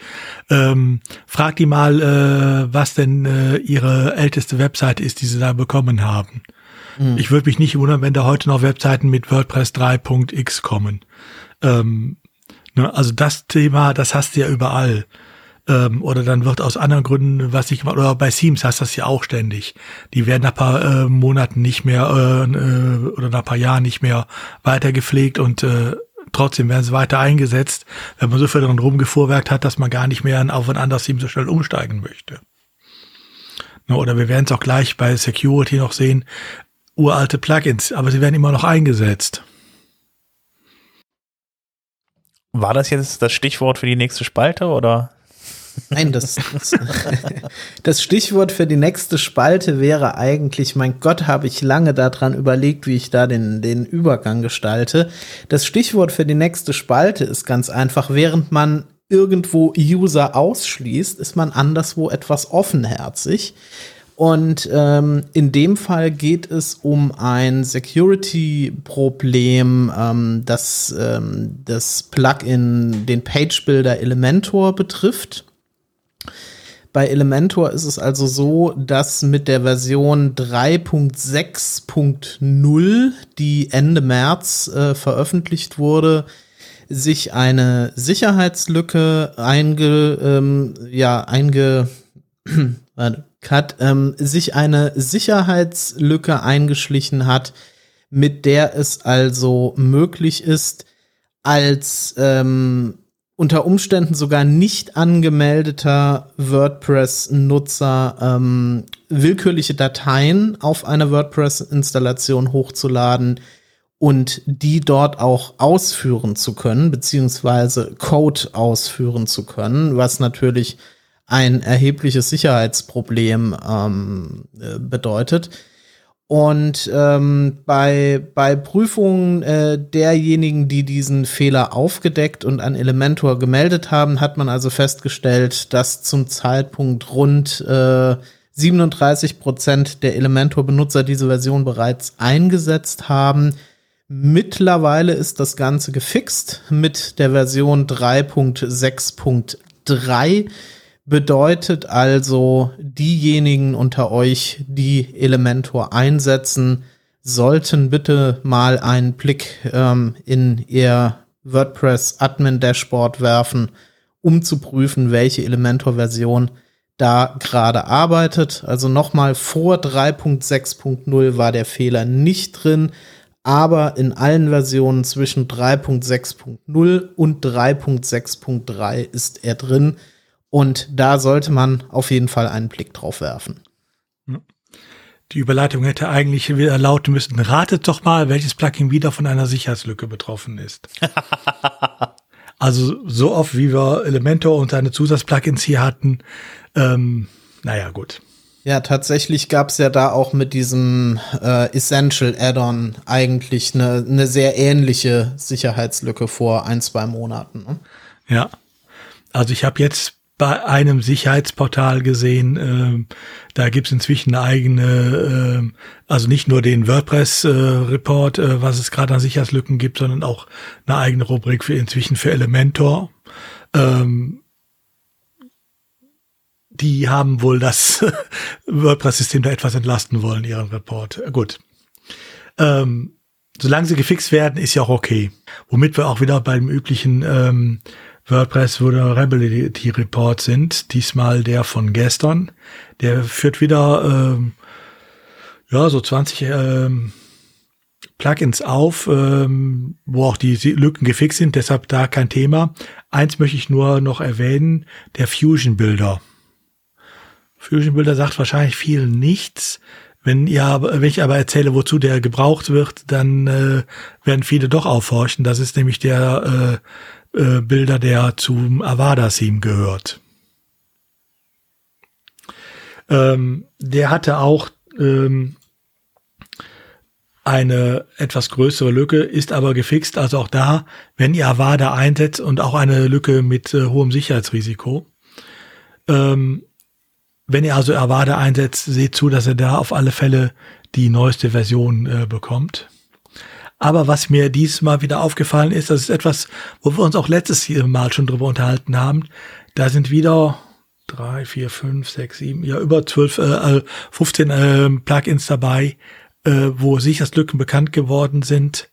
Ähm, frag die mal, äh, was denn äh, ihre älteste Webseite ist, die sie da bekommen haben. Mhm. Ich würde mich nicht wundern, wenn da heute noch Webseiten mit WordPress 3.x kommen. Ähm, Ne? Also das Thema, das hast du ja überall. Ähm, oder dann wird aus anderen Gründen, was ich oder bei Teams hast du das ja auch ständig. Die werden nach paar äh, Monaten nicht mehr äh, äh, oder nach paar Jahren nicht mehr weiter gepflegt und äh, trotzdem werden sie weiter eingesetzt, wenn man so viel dran rumgefuhrwerkt hat, dass man gar nicht mehr auf ein anderes Team so schnell umsteigen möchte. Ne? Oder wir werden es auch gleich bei Security noch sehen, uralte Plugins, aber sie werden immer noch eingesetzt. War das jetzt das Stichwort für die nächste Spalte oder? Nein, das, das, das, Stichwort für die nächste Spalte wäre eigentlich, mein Gott, habe ich lange daran überlegt, wie ich da den, den Übergang gestalte. Das Stichwort für die nächste Spalte ist ganz einfach, während man irgendwo User ausschließt, ist man anderswo etwas offenherzig. Und ähm, in dem Fall geht es um ein Security-Problem, ähm, das ähm, das Plugin, den Page-Builder Elementor betrifft. Bei Elementor ist es also so, dass mit der Version 3.6.0, die Ende März äh, veröffentlicht wurde, sich eine Sicherheitslücke einge, ähm, ja, einge, hat, ähm, sich eine Sicherheitslücke eingeschlichen hat, mit der es also möglich ist, als ähm, unter Umständen sogar nicht angemeldeter WordPress-Nutzer ähm, willkürliche Dateien auf eine WordPress-Installation hochzuladen und die dort auch ausführen zu können, beziehungsweise Code ausführen zu können, was natürlich ein erhebliches Sicherheitsproblem ähm, äh, bedeutet. Und ähm, bei, bei Prüfungen äh, derjenigen, die diesen Fehler aufgedeckt und an Elementor gemeldet haben, hat man also festgestellt, dass zum Zeitpunkt rund äh, 37 Prozent der Elementor-Benutzer diese Version bereits eingesetzt haben. Mittlerweile ist das Ganze gefixt mit der Version 3.6.3 Bedeutet also, diejenigen unter euch, die Elementor einsetzen, sollten bitte mal einen Blick ähm, in ihr WordPress Admin Dashboard werfen, um zu prüfen, welche Elementor-Version da gerade arbeitet. Also nochmal vor 3.6.0 war der Fehler nicht drin, aber in allen Versionen zwischen 3.6.0 und 3.6.3 ist er drin. Und da sollte man auf jeden Fall einen Blick drauf werfen. Die Überleitung hätte eigentlich wieder lauten müssen, ratet doch mal, welches Plugin wieder von einer Sicherheitslücke betroffen ist. also so oft, wie wir Elementor und seine Zusatzplugins hier hatten, ähm, naja, gut. Ja, tatsächlich gab es ja da auch mit diesem äh, Essential Add-on eigentlich eine ne sehr ähnliche Sicherheitslücke vor ein, zwei Monaten. Ne? Ja, also ich habe jetzt bei einem Sicherheitsportal gesehen. Äh, da gibt's inzwischen eine eigene, äh, also nicht nur den WordPress-Report, äh, was es gerade an Sicherheitslücken gibt, sondern auch eine eigene Rubrik für inzwischen für Elementor. Ähm, die haben wohl das WordPress-System da etwas entlasten wollen, ihren Report. Gut. Ähm, solange sie gefixt werden, ist ja auch okay. Womit wir auch wieder beim üblichen ähm, WordPress Vulnerability Report sind. Diesmal der von gestern. Der führt wieder ähm, ja so 20 ähm, Plugins auf, ähm, wo auch die Lücken gefixt sind. Deshalb da kein Thema. Eins möchte ich nur noch erwähnen: der Fusion Builder. Fusion Builder sagt wahrscheinlich vielen nichts. Wenn ihr, wenn ich aber erzähle, wozu der gebraucht wird, dann äh, werden viele doch aufhorchen. Das ist nämlich der äh, äh, Bilder, der zum Avada-Theme gehört. Ähm, der hatte auch ähm, eine etwas größere Lücke, ist aber gefixt. Also auch da, wenn ihr Avada einsetzt und auch eine Lücke mit äh, hohem Sicherheitsrisiko. Ähm, wenn ihr also Avada einsetzt, seht zu, dass er da auf alle Fälle die neueste Version äh, bekommt. Aber was mir dieses Mal wieder aufgefallen ist, das ist etwas, wo wir uns auch letztes Mal schon drüber unterhalten haben. Da sind wieder drei, vier, fünf, sechs, sieben, ja über zwölf, äh, 15 äh, Plugins dabei, äh, wo Sicherheitslücken bekannt geworden sind,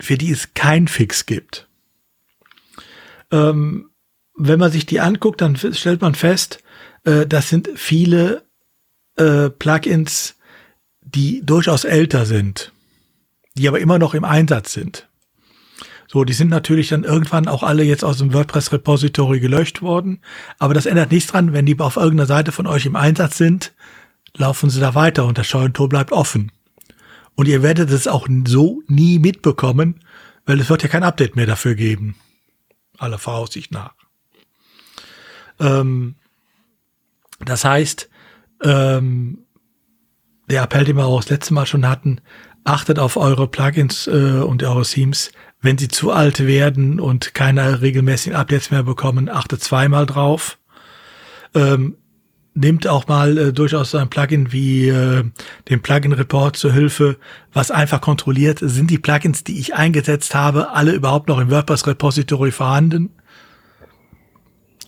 für die es kein Fix gibt. Ähm, wenn man sich die anguckt, dann stellt man fest, äh, das sind viele äh, Plugins, die durchaus älter sind die aber immer noch im Einsatz sind. So, die sind natürlich dann irgendwann auch alle jetzt aus dem WordPress-Repository gelöscht worden. Aber das ändert nichts dran, wenn die auf irgendeiner Seite von euch im Einsatz sind, laufen sie da weiter und das Scheunentor bleibt offen. Und ihr werdet es auch so nie mitbekommen, weil es wird ja kein Update mehr dafür geben. Aller Voraussicht nach. Ähm, das heißt, ähm, der Appell, den wir auch das letzte Mal schon hatten, achtet auf eure Plugins äh, und eure Themes. Wenn sie zu alt werden und keine regelmäßigen Updates mehr bekommen, achtet zweimal drauf. Ähm, nimmt auch mal äh, durchaus ein Plugin wie äh, den Plugin Report zur Hilfe, was einfach kontrolliert, sind die Plugins, die ich eingesetzt habe, alle überhaupt noch im WordPress Repository vorhanden?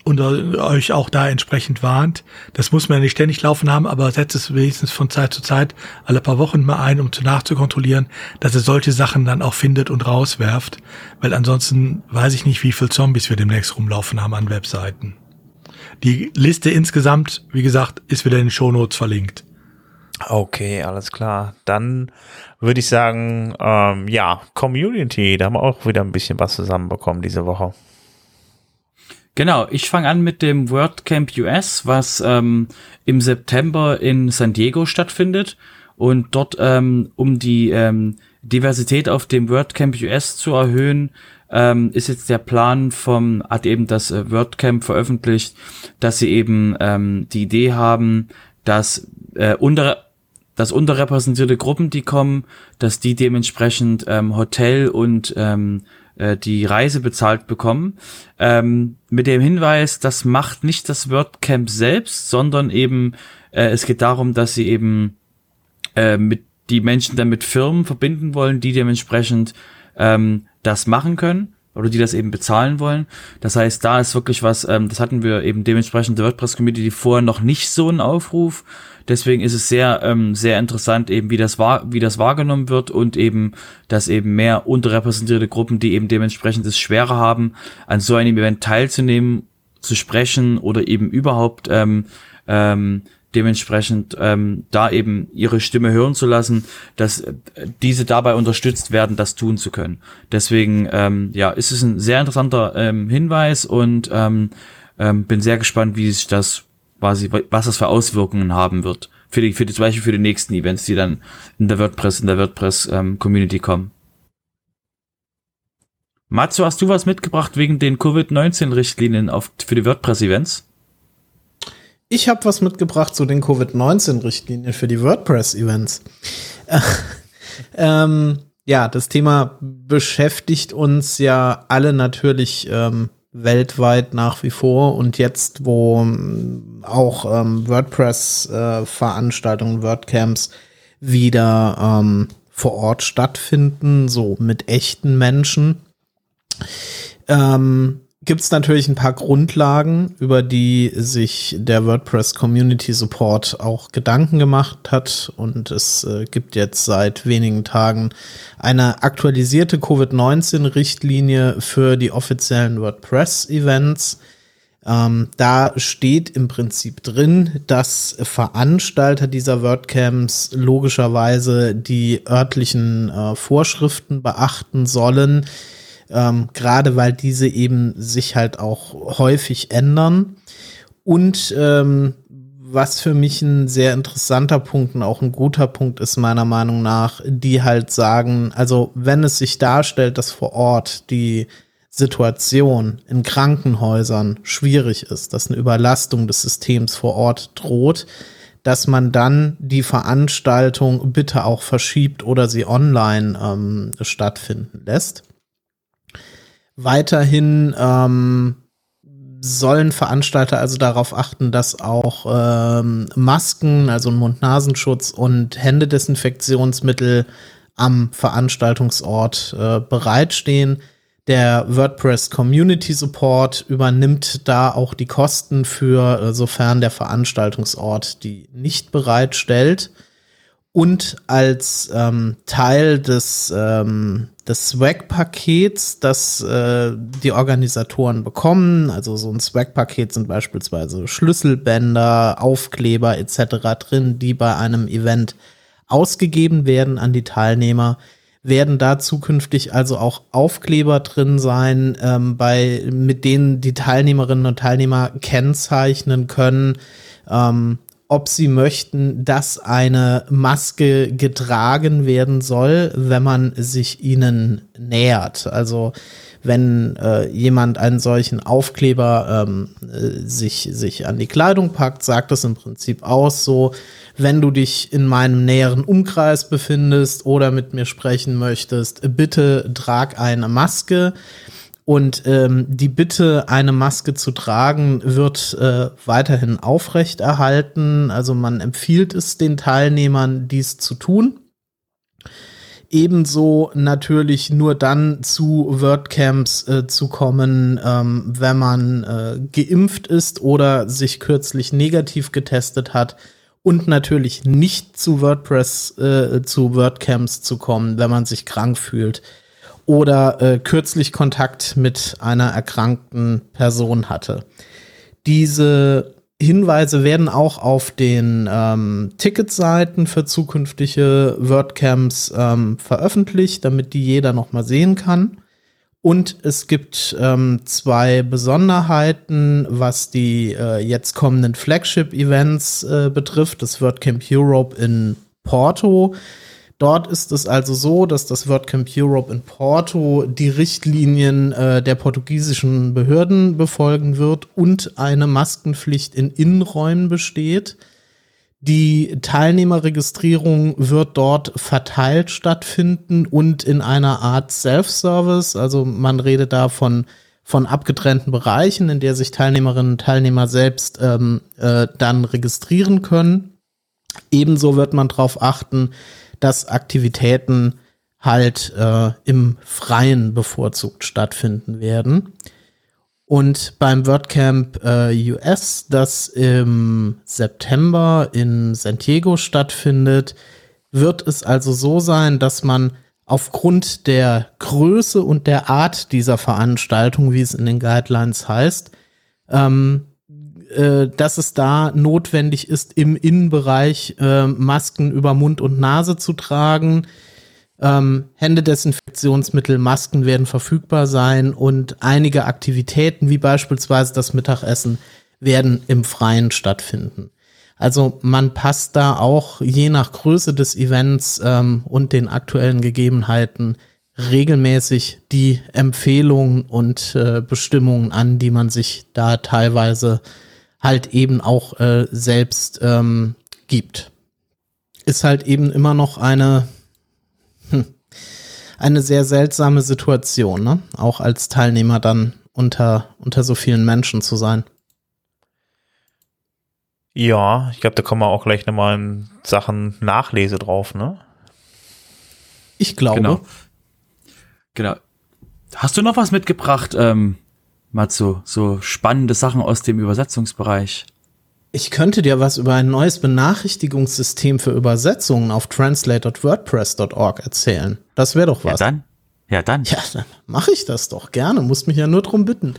Und euch auch da entsprechend warnt. Das muss man ja nicht ständig laufen haben, aber setzt es wenigstens von Zeit zu Zeit alle paar Wochen mal ein, um zu nachzukontrollieren, dass es solche Sachen dann auch findet und rauswerft. Weil ansonsten weiß ich nicht, wie viel Zombies wir demnächst rumlaufen haben an Webseiten. Die Liste insgesamt, wie gesagt, ist wieder in den Shownotes verlinkt. Okay, alles klar. Dann würde ich sagen, ähm, ja, Community, da haben wir auch wieder ein bisschen was zusammenbekommen diese Woche. Genau, ich fange an mit dem WordCamp US, was ähm, im September in San Diego stattfindet. Und dort, ähm, um die ähm, Diversität auf dem WordCamp US zu erhöhen, ähm, ist jetzt der Plan vom, hat eben das äh, WordCamp veröffentlicht, dass sie eben ähm, die Idee haben, dass äh, unter dass unterrepräsentierte Gruppen, die kommen, dass die dementsprechend ähm, Hotel und ähm, äh, die Reise bezahlt bekommen. Ähm, mit dem Hinweis, das macht nicht das WordCamp selbst, sondern eben äh, es geht darum, dass sie eben äh, mit die Menschen dann mit Firmen verbinden wollen, die dementsprechend ähm, das machen können oder die das eben bezahlen wollen. Das heißt, da ist wirklich was, ähm, das hatten wir eben dementsprechend der WordPress-Community vorher noch nicht so einen Aufruf. Deswegen ist es sehr, ähm, sehr interessant, eben wie das war, wie das wahrgenommen wird und eben, dass eben mehr unterrepräsentierte Gruppen, die eben dementsprechend es schwerer haben, an so einem Event teilzunehmen, zu sprechen oder eben überhaupt ähm, ähm, dementsprechend ähm, da eben ihre Stimme hören zu lassen, dass äh, diese dabei unterstützt werden, das tun zu können. Deswegen ähm, ja, ist es ein sehr interessanter ähm, Hinweis und ähm, ähm, bin sehr gespannt, wie sich das quasi, was das für Auswirkungen haben wird. Für die, für die, zum Beispiel für die nächsten Events, die dann in der WordPress, in der WordPress ähm, Community kommen. Matsu, hast du was mitgebracht wegen den Covid-19-Richtlinien auf, für die WordPress-Events? Ich habe was mitgebracht zu den Covid-19-Richtlinien für die WordPress-Events. ähm, ja, das Thema beschäftigt uns ja alle natürlich ähm, weltweit nach wie vor. Und jetzt, wo ähm, auch ähm, WordPress-Veranstaltungen, äh, WordCamps wieder ähm, vor Ort stattfinden, so mit echten Menschen, ähm, gibt es natürlich ein paar Grundlagen, über die sich der WordPress Community Support auch Gedanken gemacht hat. Und es äh, gibt jetzt seit wenigen Tagen eine aktualisierte Covid-19-Richtlinie für die offiziellen WordPress-Events. Ähm, da steht im Prinzip drin, dass Veranstalter dieser WordCamps logischerweise die örtlichen äh, Vorschriften beachten sollen ähm, gerade weil diese eben sich halt auch häufig ändern. Und ähm, was für mich ein sehr interessanter Punkt und auch ein guter Punkt ist, meiner Meinung nach, die halt sagen, also wenn es sich darstellt, dass vor Ort die Situation in Krankenhäusern schwierig ist, dass eine Überlastung des Systems vor Ort droht, dass man dann die Veranstaltung bitte auch verschiebt oder sie online ähm, stattfinden lässt. Weiterhin ähm, sollen Veranstalter also darauf achten, dass auch ähm, Masken, also Mund-Nasenschutz und Händedesinfektionsmittel am Veranstaltungsort äh, bereitstehen. Der WordPress Community Support übernimmt da auch die Kosten für, äh, sofern der Veranstaltungsort die nicht bereitstellt. Und als ähm, Teil des ähm, des Swag-Pakets, das äh, die Organisatoren bekommen. Also so ein Swag-Paket sind beispielsweise Schlüsselbänder, Aufkleber etc. drin, die bei einem Event ausgegeben werden an die Teilnehmer. Werden da zukünftig also auch Aufkleber drin sein, ähm, bei, mit denen die Teilnehmerinnen und Teilnehmer kennzeichnen können, ähm, ob sie möchten, dass eine Maske getragen werden soll, wenn man sich ihnen nähert. Also wenn äh, jemand einen solchen Aufkleber ähm, äh, sich, sich an die Kleidung packt, sagt das im Prinzip aus, so, wenn du dich in meinem näheren Umkreis befindest oder mit mir sprechen möchtest, bitte trag eine Maske. Und ähm, die Bitte, eine Maske zu tragen, wird äh, weiterhin aufrechterhalten. Also man empfiehlt es den Teilnehmern, dies zu tun. Ebenso natürlich nur dann zu WordCamps äh, zu kommen, ähm, wenn man äh, geimpft ist oder sich kürzlich negativ getestet hat. Und natürlich nicht zu WordPress, äh, zu WordCamps zu kommen, wenn man sich krank fühlt oder äh, kürzlich Kontakt mit einer erkrankten Person hatte. Diese Hinweise werden auch auf den ähm, Ticketseiten für zukünftige WordCamps ähm, veröffentlicht, damit die jeder noch mal sehen kann. Und es gibt ähm, zwei Besonderheiten, was die äh, jetzt kommenden Flagship-Events äh, betrifft. Das WordCamp Europe in Porto Dort ist es also so, dass das WordCamp Europe in Porto die Richtlinien äh, der portugiesischen Behörden befolgen wird und eine Maskenpflicht in Innenräumen besteht. Die Teilnehmerregistrierung wird dort verteilt stattfinden und in einer Art Self-Service. Also man redet da von, von abgetrennten Bereichen, in der sich Teilnehmerinnen und Teilnehmer selbst ähm, äh, dann registrieren können. Ebenso wird man darauf achten, dass Aktivitäten halt äh, im Freien bevorzugt stattfinden werden. Und beim WordCamp äh, US, das im September in San Diego stattfindet, wird es also so sein, dass man aufgrund der Größe und der Art dieser Veranstaltung, wie es in den Guidelines heißt, ähm, äh, dass es da notwendig ist, im Innenbereich äh, Masken über Mund und Nase zu tragen. Ähm, Händedesinfektionsmittel, Masken werden verfügbar sein und einige Aktivitäten, wie beispielsweise das Mittagessen, werden im Freien stattfinden. Also man passt da auch je nach Größe des Events ähm, und den aktuellen Gegebenheiten regelmäßig die Empfehlungen und äh, Bestimmungen an, die man sich da teilweise halt eben auch äh, selbst ähm, gibt. Ist halt eben immer noch eine, hm, eine sehr seltsame Situation, ne? Auch als Teilnehmer dann unter, unter so vielen Menschen zu sein. Ja, ich glaube, da kommen wir auch gleich nochmal in Sachen Nachlese drauf, ne? Ich glaube. Genau. Genau. Hast du noch was mitgebracht, ähm, Matsu, so spannende Sachen aus dem Übersetzungsbereich. Ich könnte dir was über ein neues Benachrichtigungssystem für Übersetzungen auf translate.wordpress.org erzählen. Das wäre doch was. Ja, dann. Ja, dann. Ja, dann mache ich das doch gerne. Musst mich ja nur drum bitten.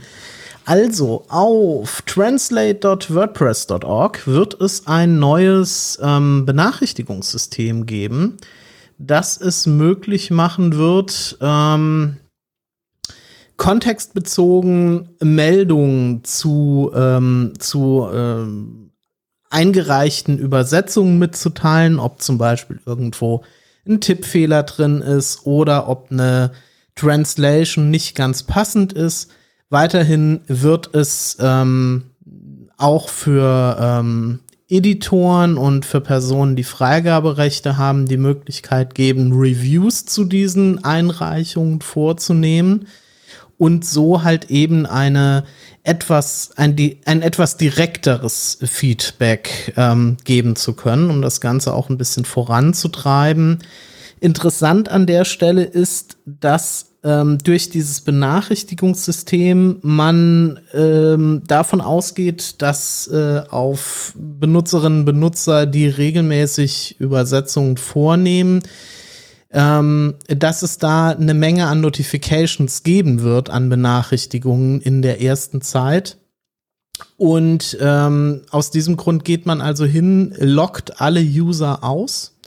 Also, auf translate.wordpress.org wird es ein neues ähm, Benachrichtigungssystem geben, das es möglich machen wird, ähm, kontextbezogen Meldungen zu, ähm, zu ähm, eingereichten Übersetzungen mitzuteilen, ob zum Beispiel irgendwo ein Tippfehler drin ist oder ob eine Translation nicht ganz passend ist. Weiterhin wird es ähm, auch für ähm, Editoren und für Personen, die Freigaberechte haben, die Möglichkeit geben, Reviews zu diesen Einreichungen vorzunehmen und so halt eben eine etwas, ein, ein etwas direkteres Feedback ähm, geben zu können, um das Ganze auch ein bisschen voranzutreiben. Interessant an der Stelle ist, dass ähm, durch dieses Benachrichtigungssystem man ähm, davon ausgeht, dass äh, auf Benutzerinnen und Benutzer, die regelmäßig Übersetzungen vornehmen, ähm, dass es da eine Menge an Notifications geben wird, an Benachrichtigungen in der ersten Zeit. Und ähm, aus diesem Grund geht man also hin, lockt alle User aus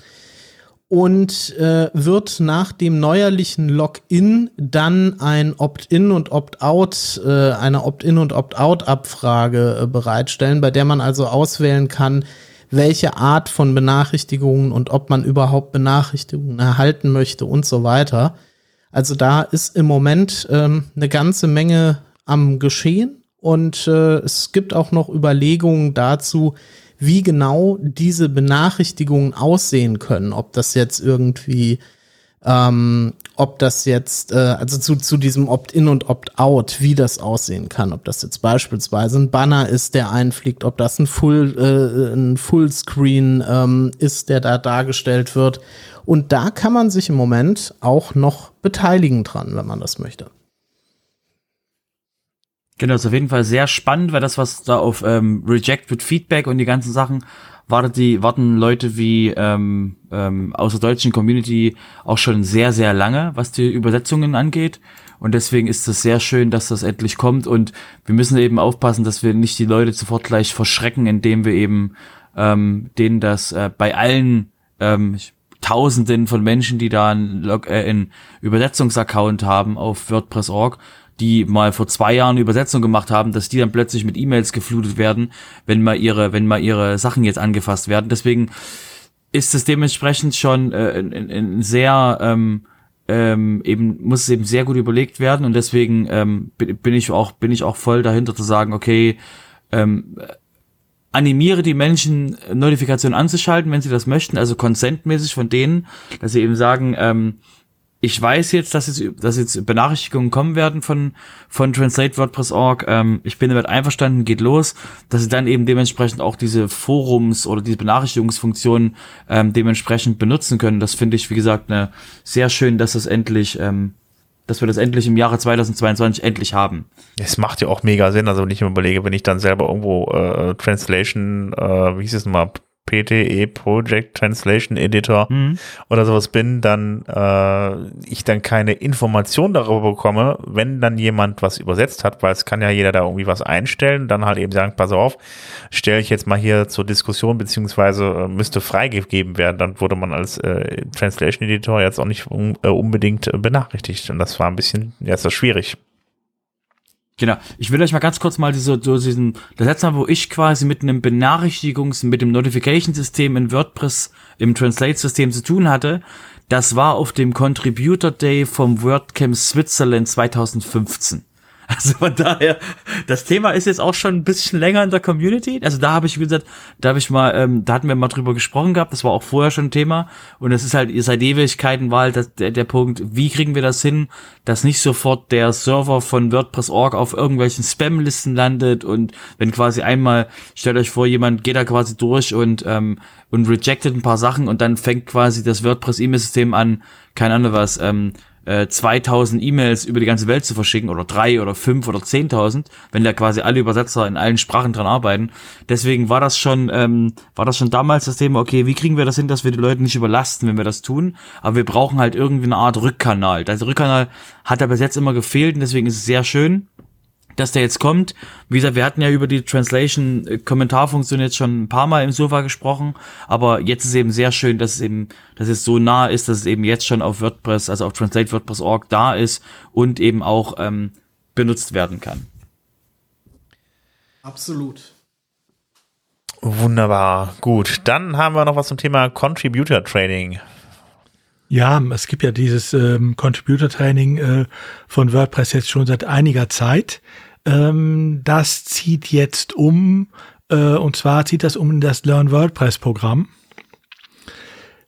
und äh, wird nach dem neuerlichen Login dann ein Opt-in und Opt-out, äh, eine Opt-in und Opt-out-Abfrage äh, bereitstellen, bei der man also auswählen kann, welche Art von Benachrichtigungen und ob man überhaupt Benachrichtigungen erhalten möchte und so weiter. Also da ist im Moment ähm, eine ganze Menge am Geschehen und äh, es gibt auch noch Überlegungen dazu, wie genau diese Benachrichtigungen aussehen können. Ob das jetzt irgendwie ähm, ob das jetzt, äh, also zu, zu diesem Opt-in und Opt-out, wie das aussehen kann, ob das jetzt beispielsweise ein Banner ist, der einfliegt, ob das ein Full, äh, ein Fullscreen ähm, ist, der da dargestellt wird. Und da kann man sich im Moment auch noch beteiligen dran, wenn man das möchte. Genau, ist auf jeden Fall sehr spannend, weil das, was da auf ähm, Reject with Feedback und die ganzen Sachen wartet die, warten Leute wie ähm, ähm, aus der deutschen Community auch schon sehr, sehr lange, was die Übersetzungen angeht. Und deswegen ist es sehr schön, dass das endlich kommt. Und wir müssen eben aufpassen, dass wir nicht die Leute sofort gleich verschrecken, indem wir eben ähm, denen das äh, bei allen ähm, Tausenden von Menschen, die da einen, Log äh, einen Übersetzungsaccount haben auf WordPress.org, die mal vor zwei Jahren Übersetzung gemacht haben, dass die dann plötzlich mit E-Mails geflutet werden, wenn mal ihre, wenn mal ihre Sachen jetzt angefasst werden. Deswegen ist es dementsprechend schon äh, ein, ein sehr ähm, ähm, eben muss es eben sehr gut überlegt werden und deswegen ähm, bin ich auch bin ich auch voll dahinter zu sagen, okay, ähm, animiere die Menschen Notifikationen anzuschalten, wenn sie das möchten, also consentmäßig von denen, dass sie eben sagen, ähm, ich weiß jetzt, dass jetzt, dass jetzt Benachrichtigungen kommen werden von, von Translate WordPress.org. Ähm, ich bin damit einverstanden, geht los, dass sie dann eben dementsprechend auch diese Forums oder diese Benachrichtigungsfunktionen ähm, dementsprechend benutzen können. Das finde ich, wie gesagt, ne, sehr schön, dass das endlich, ähm, dass wir das endlich im Jahre 2022 endlich haben. Es macht ja auch mega Sinn, also wenn ich mir überlege, wenn ich dann selber irgendwo äh, Translation, äh, wie hieß es nochmal, PTE Project Translation Editor mhm. oder sowas bin, dann äh, ich dann keine Information darüber bekomme, wenn dann jemand was übersetzt hat, weil es kann ja jeder da irgendwie was einstellen, dann halt eben sagen, pass auf, stelle ich jetzt mal hier zur Diskussion beziehungsweise äh, müsste freigegeben werden, dann wurde man als äh, Translation Editor jetzt auch nicht un äh, unbedingt benachrichtigt und das war ein bisschen, ja, ist das schwierig. Genau. Ich will euch mal ganz kurz mal diese, so diesen, das letzte Mal, wo ich quasi mit einem Benachrichtigungs-, mit dem Notification-System in WordPress im Translate-System zu tun hatte, das war auf dem Contributor Day vom WordCamp Switzerland 2015. Also von daher, das Thema ist jetzt auch schon ein bisschen länger in der Community. Also da habe ich, wie gesagt, da habe ich mal, ähm, da hatten wir mal drüber gesprochen gehabt, das war auch vorher schon ein Thema. Und es ist halt, seit Ewigkeiten war halt das, der, der Punkt, wie kriegen wir das hin, dass nicht sofort der Server von WordPress.org auf irgendwelchen Spam-Listen landet und wenn quasi einmal, stellt euch vor, jemand geht da quasi durch und, ähm, und rejected ein paar Sachen und dann fängt quasi das WordPress-E-Mail-System an, keine Ahnung was, ähm, 2000 äh, E-Mails über die ganze Welt zu verschicken oder drei oder fünf oder zehntausend, wenn da quasi alle Übersetzer in allen Sprachen dran arbeiten. Deswegen war das schon, ähm, war das schon damals das Thema, okay, wie kriegen wir das hin, dass wir die Leute nicht überlasten, wenn wir das tun? Aber wir brauchen halt irgendwie eine Art Rückkanal. Der Rückkanal hat da bis jetzt immer gefehlt und deswegen ist es sehr schön, dass der jetzt kommt. Wie gesagt, wir hatten ja über die Translation-Kommentarfunktion jetzt schon ein paar Mal im Sofa gesprochen, aber jetzt ist eben sehr schön, dass es eben, dass es so nah ist, dass es eben jetzt schon auf WordPress, also auf Translate WordPress.org da ist und eben auch ähm, benutzt werden kann. Absolut. Wunderbar, gut. Dann haben wir noch was zum Thema Contributor Training. Ja, es gibt ja dieses ähm, Contributor-Training äh, von WordPress jetzt schon seit einiger Zeit. Ähm, das zieht jetzt um, äh, und zwar zieht das um in das Learn WordPress-Programm.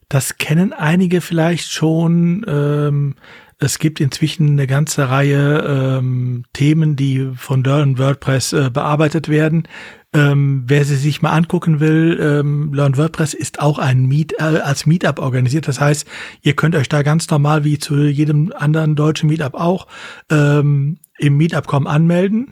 Das kennen einige vielleicht schon. Ähm, es gibt inzwischen eine ganze Reihe ähm, Themen, die von Learn WordPress äh, bearbeitet werden. Ähm, wer sie sich mal angucken will, ähm, Learn WordPress ist auch ein Meet, äh, als Meetup organisiert. Das heißt, ihr könnt euch da ganz normal wie zu jedem anderen deutschen Meetup auch ähm, im Meetup.com anmelden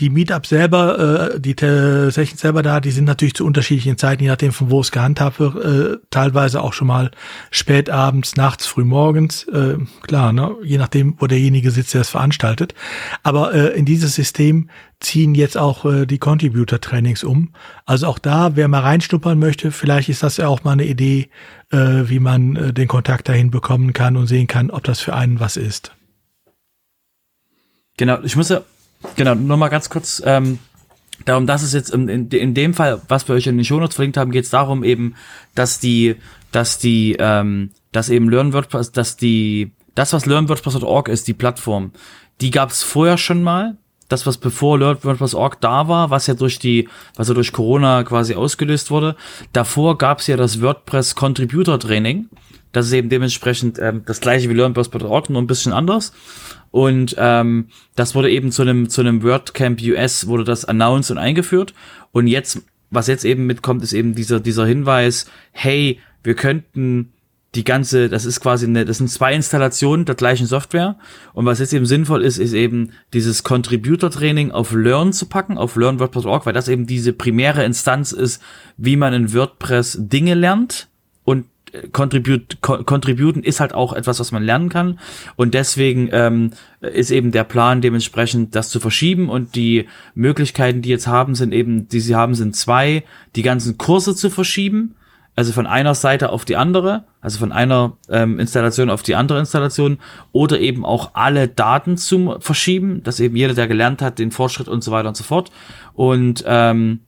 die Meetup selber, äh, die Sessions selber da, die sind natürlich zu unterschiedlichen Zeiten, je nachdem von wo es gehandhabt wird, äh, teilweise auch schon mal spät abends, nachts, früh morgens, äh, klar, ne? je nachdem, wo derjenige sitzt, der es veranstaltet. Aber äh, in dieses System ziehen jetzt auch äh, die Contributor-Trainings um. Also auch da, wer mal reinschnuppern möchte, vielleicht ist das ja auch mal eine Idee, äh, wie man äh, den Kontakt dahin bekommen kann und sehen kann, ob das für einen was ist. Genau, ich muss ja Genau, nur mal ganz kurz, ähm, darum, dass es jetzt in, in, in dem Fall, was wir euch in den Shownotes verlinkt haben, geht es darum eben, dass die, dass die, ähm, dass eben Learn WordPress, dass die, das, was Learn WordPress.org ist, die Plattform, die gab es vorher schon mal. Das, was bevor LearnWordPress.org da war, was ja durch die, was ja durch Corona quasi ausgelöst wurde. Davor gab es ja das WordPress Contributor Training. Das ist eben dementsprechend ähm, das gleiche wie LearnWordPress.org, nur ein bisschen anders. Und ähm, das wurde eben zu einem zu einem WordCamp US wurde das announced und eingeführt. Und jetzt, was jetzt eben mitkommt, ist eben dieser dieser Hinweis: Hey, wir könnten die ganze, das ist quasi eine, das sind zwei Installationen der gleichen Software. Und was jetzt eben sinnvoll ist, ist eben dieses Contributor-Training auf Learn zu packen, auf LearnWordPress.org, weil das eben diese primäre Instanz ist, wie man in WordPress Dinge lernt. Und Contribute, Contributen ist halt auch etwas, was man lernen kann. Und deswegen ähm, ist eben der Plan dementsprechend, das zu verschieben. Und die Möglichkeiten, die jetzt haben, sind eben, die sie haben, sind zwei, die ganzen Kurse zu verschieben. Also von einer Seite auf die andere, also von einer ähm, Installation auf die andere Installation, oder eben auch alle Daten zu verschieben, dass eben jeder, der gelernt hat, den Fortschritt und so weiter und so fort. Und ähm,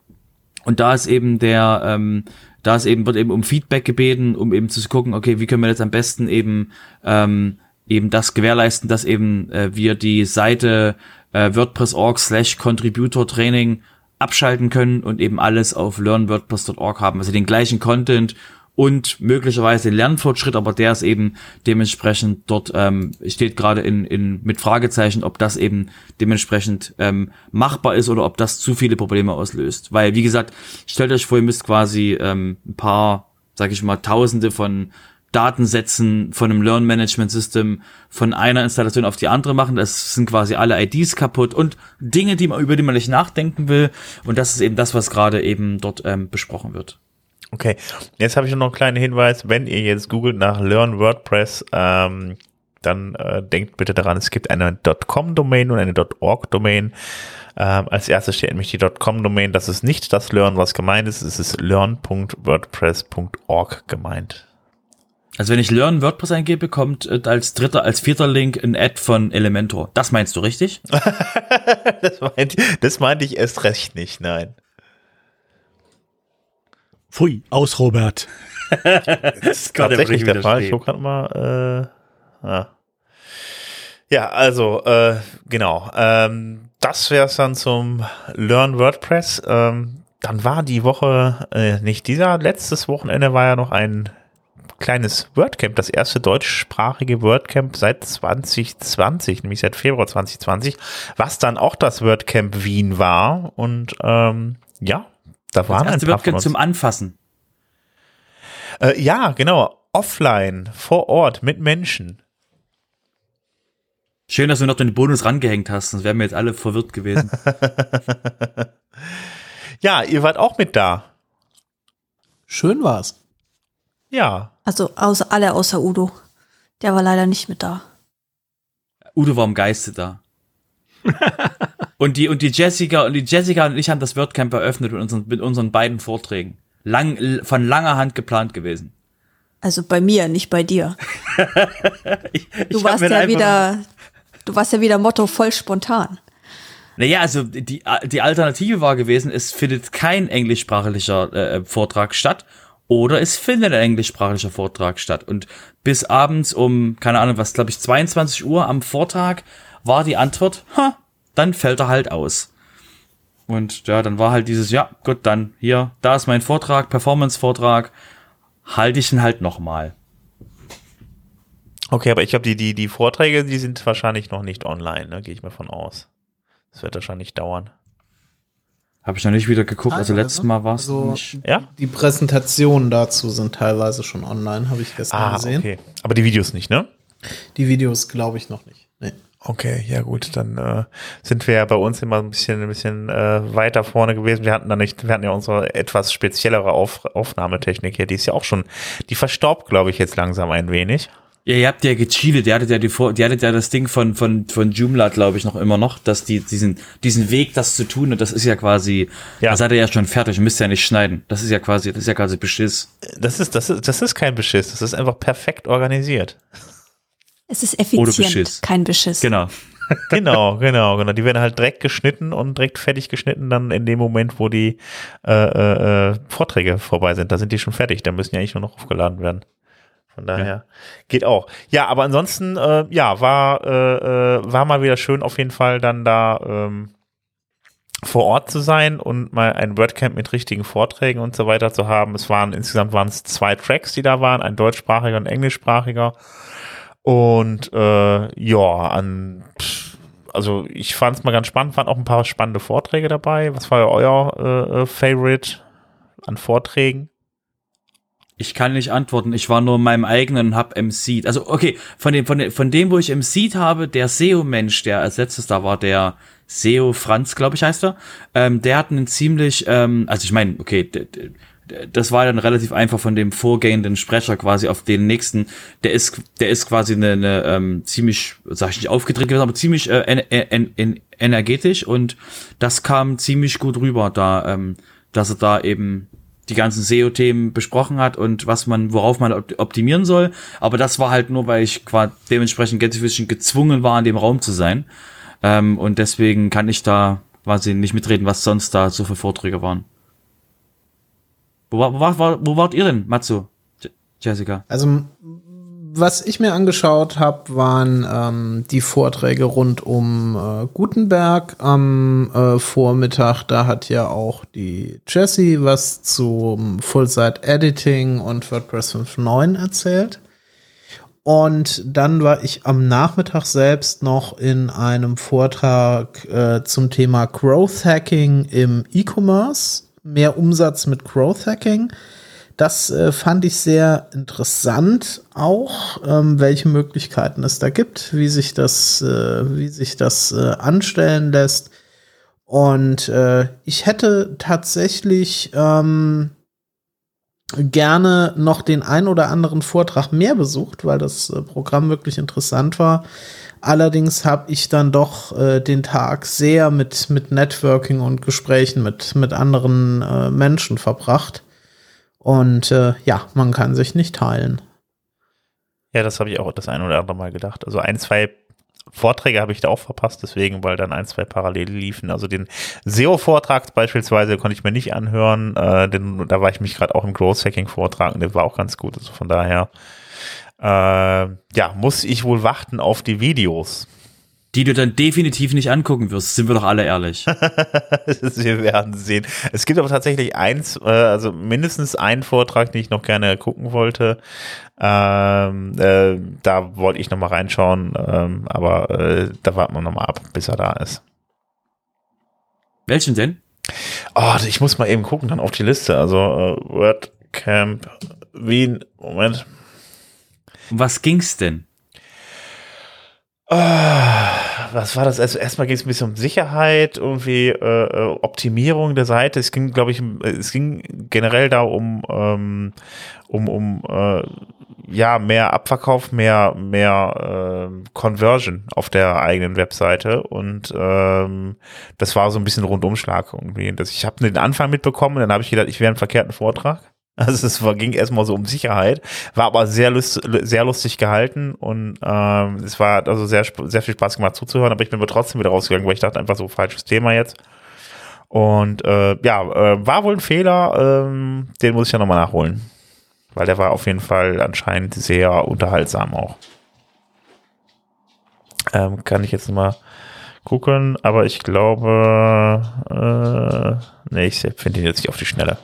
und da ist eben der ähm, da ist eben, wird eben um Feedback gebeten, um eben zu gucken, okay, wie können wir jetzt am besten eben, ähm, eben das gewährleisten, dass eben äh, wir die Seite äh, WordPress.org slash Contributor Training abschalten können und eben alles auf learnwordpress.org haben. Also den gleichen Content und möglicherweise den Lernfortschritt, aber der ist eben dementsprechend dort ähm, steht gerade in, in mit Fragezeichen, ob das eben dementsprechend ähm, machbar ist oder ob das zu viele Probleme auslöst. Weil wie gesagt, stellt euch vor, ihr müsst quasi ähm, ein paar, sag ich mal, Tausende von Datensätzen von einem Learn Management System von einer Installation auf die andere machen. Das sind quasi alle IDs kaputt und Dinge, die man, über die man nicht nachdenken will. Und das ist eben das, was gerade eben dort ähm, besprochen wird. Okay, jetzt habe ich noch einen kleinen Hinweis. Wenn ihr jetzt googelt nach Learn WordPress, ähm, dann äh, denkt bitte daran, es gibt eine .com-Domain und eine .org-Domain. Ähm, als erstes steht nämlich die .com-Domain. Das ist nicht das Learn, was gemeint ist. Es ist learn.wordpress.org gemeint. Also wenn ich Learn WordPress eingebe, kommt äh, als dritter, als vierter Link ein Ad von Elementor. Das meinst du richtig? das, meint, das meinte ich erst recht nicht, nein. Pfui, aus Robert. das ist tatsächlich der Fall. Ich gucke gerade mal. Äh, ah. Ja, also äh, genau. Ähm, das wäre es dann zum Learn WordPress. Ähm, dann war die Woche, äh, nicht dieser, letztes Wochenende war ja noch ein kleines WordCamp, das erste deutschsprachige WordCamp seit 2020, nämlich seit Februar 2020, was dann auch das WordCamp Wien war. Und ähm, ja, da waren das erste ein paar von uns. zum Anfassen. Äh, ja, genau. Offline, vor Ort, mit Menschen. Schön, dass du noch den Bonus rangehängt hast, sonst wären wir jetzt alle verwirrt gewesen. ja, ihr wart auch mit da. Schön war's. Ja. Also außer, alle außer Udo. Der war leider nicht mit da. Udo war im Geiste da. und die und die Jessica und die Jessica und ich haben das WordCamp eröffnet mit unseren, mit unseren beiden Vorträgen. Lang, von langer Hand geplant gewesen. Also bei mir, nicht bei dir. ich, du ich warst ja wieder, du warst ja wieder Motto voll spontan. Naja, also die, die Alternative war gewesen, es findet kein englischsprachlicher äh, Vortrag statt oder es findet ein englischsprachlicher Vortrag statt. Und bis abends um, keine Ahnung, was glaube ich, 22 Uhr am Vortag war die Antwort, ha, dann fällt er halt aus. Und ja, dann war halt dieses, ja, gut, dann hier, da ist mein Vortrag, Performance-Vortrag, halte ich ihn halt nochmal. Okay, aber ich glaube, die, die, die Vorträge, die sind wahrscheinlich noch nicht online, ne? gehe ich mal von aus. Das wird wahrscheinlich dauern. Habe ich noch nicht wieder geguckt, also letztes Mal war es also nicht. Ja? Die Präsentationen dazu sind teilweise schon online, habe ich gestern ah, gesehen. Okay. Aber die Videos nicht, ne? Die Videos glaube ich noch nicht. Nee. Okay, ja gut, dann äh, sind wir ja bei uns immer ein bisschen, ein bisschen äh, weiter vorne gewesen. Wir hatten da nicht, wir hatten ja unsere etwas speziellere Auf, Aufnahmetechnik hier, die ist ja auch schon, die verstaubt, glaube ich, jetzt langsam ein wenig. Ja, ihr habt ja gecheatet, ihr hattet ja, die, die hattet ja das Ding von, von, von Joomla, glaube ich, noch immer noch, dass die, diesen, diesen Weg, das zu tun, und das ist ja quasi, ja. da seid ihr ja schon fertig, müsst ja nicht schneiden. Das ist ja quasi, das ist ja quasi Beschiss. Das ist, das ist, das ist kein Beschiss, das ist einfach perfekt organisiert. Es ist effizient, Beschiss. kein Beschiss. Genau. genau, genau, genau. Die werden halt direkt geschnitten und direkt fertig geschnitten dann in dem Moment, wo die äh, äh, äh Vorträge vorbei sind. Da sind die schon fertig. Da müssen ja eigentlich nur noch aufgeladen werden. Von daher ja. geht auch. Ja, aber ansonsten, äh, ja, war, äh, äh, war mal wieder schön auf jeden Fall dann da ähm, vor Ort zu sein und mal ein WordCamp mit richtigen Vorträgen und so weiter zu haben. Es waren insgesamt waren es zwei Tracks, die da waren, ein deutschsprachiger und englischsprachiger. Und äh, ja, an also ich fand es mal ganz spannend, waren auch ein paar spannende Vorträge dabei. Was war euer äh, äh, Favorite an Vorträgen? Ich kann nicht antworten. Ich war nur in meinem eigenen und hab MC'd. Also, okay, von dem, von dem, von dem, wo ich MC'd habe, der SEO-Mensch, der als letztes da war, der SEO Franz, glaube ich, heißt er, ähm, der hat einen ziemlich, ähm, also ich meine, okay, das war dann relativ einfach von dem vorgehenden Sprecher quasi auf den nächsten. Der ist, der ist quasi eine, eine ähm, ziemlich, sag ich nicht aufgedreht gewesen, aber ziemlich äh, en, en, en, energetisch und das kam ziemlich gut rüber, da, ähm, dass er da eben die ganzen SEO-Themen besprochen hat und was man, worauf man optimieren soll. Aber das war halt nur, weil ich quasi dementsprechend Gänsefüßchen gezwungen war, in dem Raum zu sein. Ähm, und deswegen kann ich da quasi nicht mitreden, was sonst da so für Vorträge waren. Wo, wo, wo, wo wart ihr denn, Matsu? Jessica? Also, was ich mir angeschaut habe, waren ähm, die Vorträge rund um äh, Gutenberg am äh, Vormittag. Da hat ja auch die Jessie was zum Full-Site-Editing und WordPress 5.9 erzählt. Und dann war ich am Nachmittag selbst noch in einem Vortrag äh, zum Thema Growth Hacking im E-Commerce mehr Umsatz mit Growth Hacking. Das äh, fand ich sehr interessant auch, ähm, welche Möglichkeiten es da gibt, wie sich das, äh, wie sich das äh, anstellen lässt. Und äh, ich hätte tatsächlich ähm, gerne noch den ein oder anderen Vortrag mehr besucht, weil das äh, Programm wirklich interessant war. Allerdings habe ich dann doch äh, den Tag sehr mit, mit Networking und Gesprächen mit, mit anderen äh, Menschen verbracht. Und äh, ja, man kann sich nicht teilen. Ja, das habe ich auch das ein oder andere Mal gedacht. Also ein, zwei Vorträge habe ich da auch verpasst, deswegen, weil dann ein, zwei parallel liefen. Also den SEO-Vortrag beispielsweise konnte ich mir nicht anhören, äh, denn da war ich mich gerade auch im Growth Hacking-Vortrag und der war auch ganz gut. Also von daher äh, ja, muss ich wohl warten auf die Videos. Die du dann definitiv nicht angucken wirst, sind wir doch alle ehrlich. wir werden sehen. Es gibt aber tatsächlich eins, äh, also mindestens einen Vortrag, den ich noch gerne gucken wollte. Ähm, äh, da wollte ich noch mal reinschauen, ähm, aber äh, da warten wir noch mal ab, bis er da ist. Welchen denn? Oh, ich muss mal eben gucken, dann auf die Liste. Also äh, WordCamp Wien, Moment. Um was ging's denn? Oh, was war das? Also erstmal ging es ein bisschen um Sicherheit, irgendwie äh, äh, Optimierung der Seite. Es ging, glaube ich, es ging generell da um um um, um äh, ja mehr Abverkauf, mehr mehr äh, Conversion auf der eigenen Webseite und ähm, das war so ein bisschen Rundumschlag irgendwie. Das, ich habe den Anfang mitbekommen, dann habe ich gedacht, ich wäre einen verkehrten Vortrag. Also es ging erstmal so um Sicherheit, war aber sehr, lust, sehr lustig gehalten und ähm, es war also sehr, sehr viel Spaß gemacht zuzuhören, aber ich bin aber trotzdem wieder rausgegangen, weil ich dachte einfach so falsches Thema jetzt. Und äh, ja, äh, war wohl ein Fehler, ähm, den muss ich ja nochmal nachholen. Weil der war auf jeden Fall anscheinend sehr unterhaltsam auch. Ähm, kann ich jetzt mal gucken, aber ich glaube, äh, nee, ich finde ihn jetzt nicht auf die Schnelle.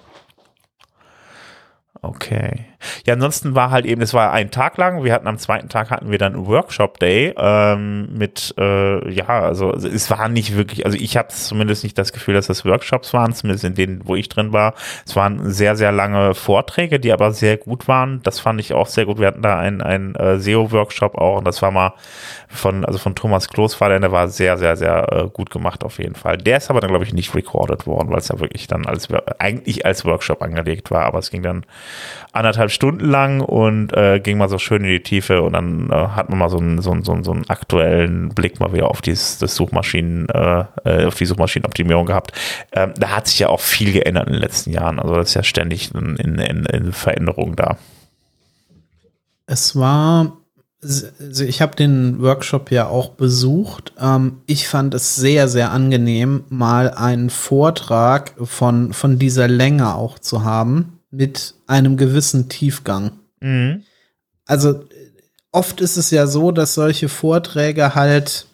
Okay. Ja, ansonsten war halt eben, es war ein Tag lang. Wir hatten am zweiten Tag hatten wir dann Workshop Day ähm, mit, äh, ja, also es war nicht wirklich, also ich habe zumindest nicht das Gefühl, dass das Workshops waren, zumindest in denen, wo ich drin war. Es waren sehr, sehr lange Vorträge, die aber sehr gut waren. Das fand ich auch sehr gut. Wir hatten da einen, einen äh, SEO-Workshop auch und das war mal von, also von Thomas Kloß war der, der war sehr, sehr, sehr äh, gut gemacht auf jeden Fall. Der ist aber dann, glaube ich, nicht recorded worden, weil es ja wirklich dann als, eigentlich als Workshop angelegt war, aber es ging dann anderthalb Stunden lang und äh, ging mal so schön in die Tiefe und dann äh, hat man mal so einen, so, einen, so, einen, so einen aktuellen Blick mal wieder auf dieses, das Suchmaschinen, äh, äh, auf die Suchmaschinenoptimierung gehabt. Ähm, da hat sich ja auch viel geändert in den letzten Jahren. Also das ist ja ständig in, in, in Veränderung da. Es war also ich habe den Workshop ja auch besucht. Ähm, ich fand es sehr, sehr angenehm, mal einen Vortrag von, von dieser Länge auch zu haben mit einem gewissen Tiefgang. Mhm. also oft ist es ja so, dass solche Vorträge halt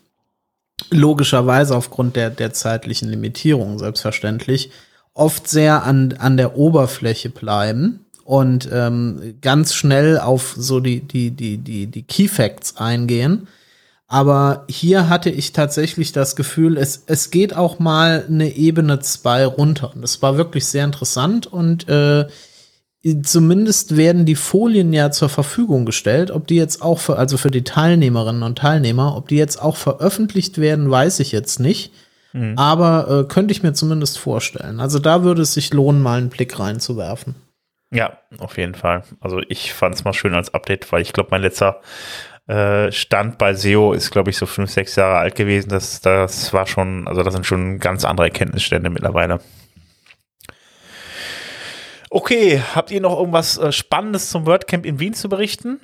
logischerweise aufgrund der, der zeitlichen Limitierung selbstverständlich oft sehr an, an der Oberfläche bleiben und ähm, ganz schnell auf so die, die, die, die, die Key Facts eingehen. Aber hier hatte ich tatsächlich das Gefühl, es, es geht auch mal eine Ebene zwei runter. Und das war wirklich sehr interessant und äh, zumindest werden die Folien ja zur Verfügung gestellt. Ob die jetzt auch für, also für die Teilnehmerinnen und Teilnehmer, ob die jetzt auch veröffentlicht werden, weiß ich jetzt nicht. Mhm. Aber äh, könnte ich mir zumindest vorstellen. Also da würde es sich lohnen, mal einen Blick reinzuwerfen. Ja, auf jeden Fall. Also ich fand es mal schön als Update, weil ich glaube, mein letzter äh, Stand bei SEO ist, glaube ich, so fünf, sechs Jahre alt gewesen. Das, das war schon, also das sind schon ganz andere Erkenntnisstände mittlerweile. Okay, habt ihr noch irgendwas äh, Spannendes zum WordCamp in Wien zu berichten?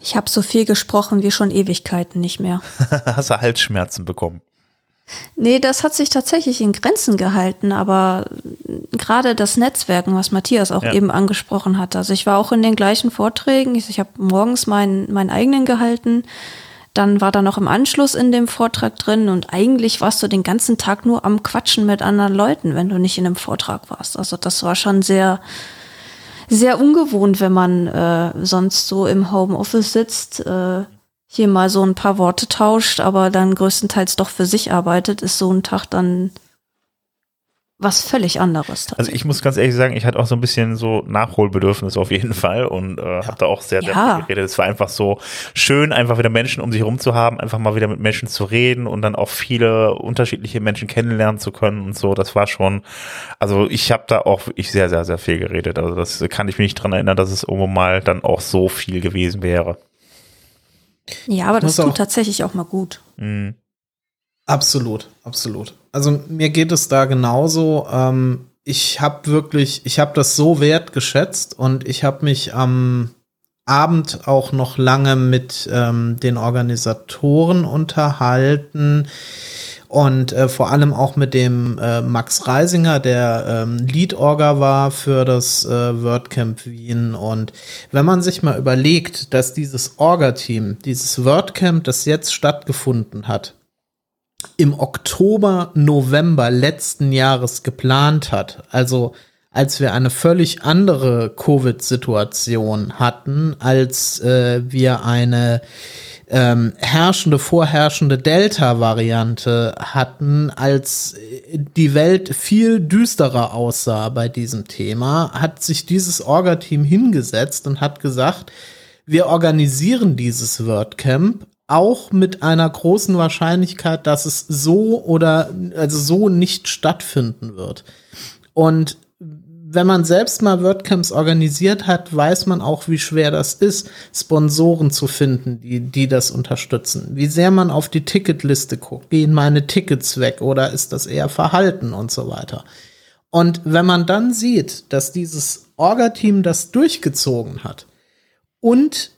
Ich habe so viel gesprochen wie schon Ewigkeiten nicht mehr. Hast du Halsschmerzen bekommen? Nee, das hat sich tatsächlich in Grenzen gehalten, aber gerade das Netzwerken, was Matthias auch ja. eben angesprochen hat. Also ich war auch in den gleichen Vorträgen. Ich, ich habe morgens meinen, meinen eigenen gehalten. Dann war da noch im Anschluss in dem Vortrag drin und eigentlich warst du den ganzen Tag nur am Quatschen mit anderen Leuten, wenn du nicht in einem Vortrag warst. Also das war schon sehr, sehr ungewohnt, wenn man äh, sonst so im Homeoffice sitzt, äh, hier mal so ein paar Worte tauscht, aber dann größtenteils doch für sich arbeitet, ist so ein Tag dann was völlig anderes. Also ich muss ganz ehrlich sagen, ich hatte auch so ein bisschen so Nachholbedürfnis auf jeden Fall und äh, ja. habe da auch sehr, sehr ja. viel geredet. Es war einfach so schön, einfach wieder Menschen um sich herum zu haben, einfach mal wieder mit Menschen zu reden und dann auch viele unterschiedliche Menschen kennenlernen zu können und so. Das war schon, also ich habe da auch wirklich sehr, sehr, sehr viel geredet. Also das kann ich mich nicht dran erinnern, dass es irgendwo mal dann auch so viel gewesen wäre. Ja, aber das tut tatsächlich auch mal gut. Mhm. Absolut, absolut. Also mir geht es da genauso. Ähm, ich habe wirklich, ich habe das so wertgeschätzt und ich habe mich am Abend auch noch lange mit ähm, den Organisatoren unterhalten und äh, vor allem auch mit dem äh, Max Reisinger, der ähm, Lead-Orga war für das äh, WordCamp Wien. Und wenn man sich mal überlegt, dass dieses Orga-Team, dieses WordCamp, das jetzt stattgefunden hat, im Oktober, November letzten Jahres geplant hat, also als wir eine völlig andere Covid-Situation hatten, als äh, wir eine ähm, herrschende, vorherrschende Delta-Variante hatten, als die Welt viel düsterer aussah bei diesem Thema, hat sich dieses Orga-Team hingesetzt und hat gesagt, wir organisieren dieses WordCamp auch mit einer großen Wahrscheinlichkeit, dass es so oder also so nicht stattfinden wird. Und wenn man selbst mal WordCamps organisiert hat, weiß man auch, wie schwer das ist, Sponsoren zu finden, die, die das unterstützen. Wie sehr man auf die Ticketliste guckt. Gehen meine Tickets weg oder ist das eher Verhalten und so weiter. Und wenn man dann sieht, dass dieses Orga-Team das durchgezogen hat und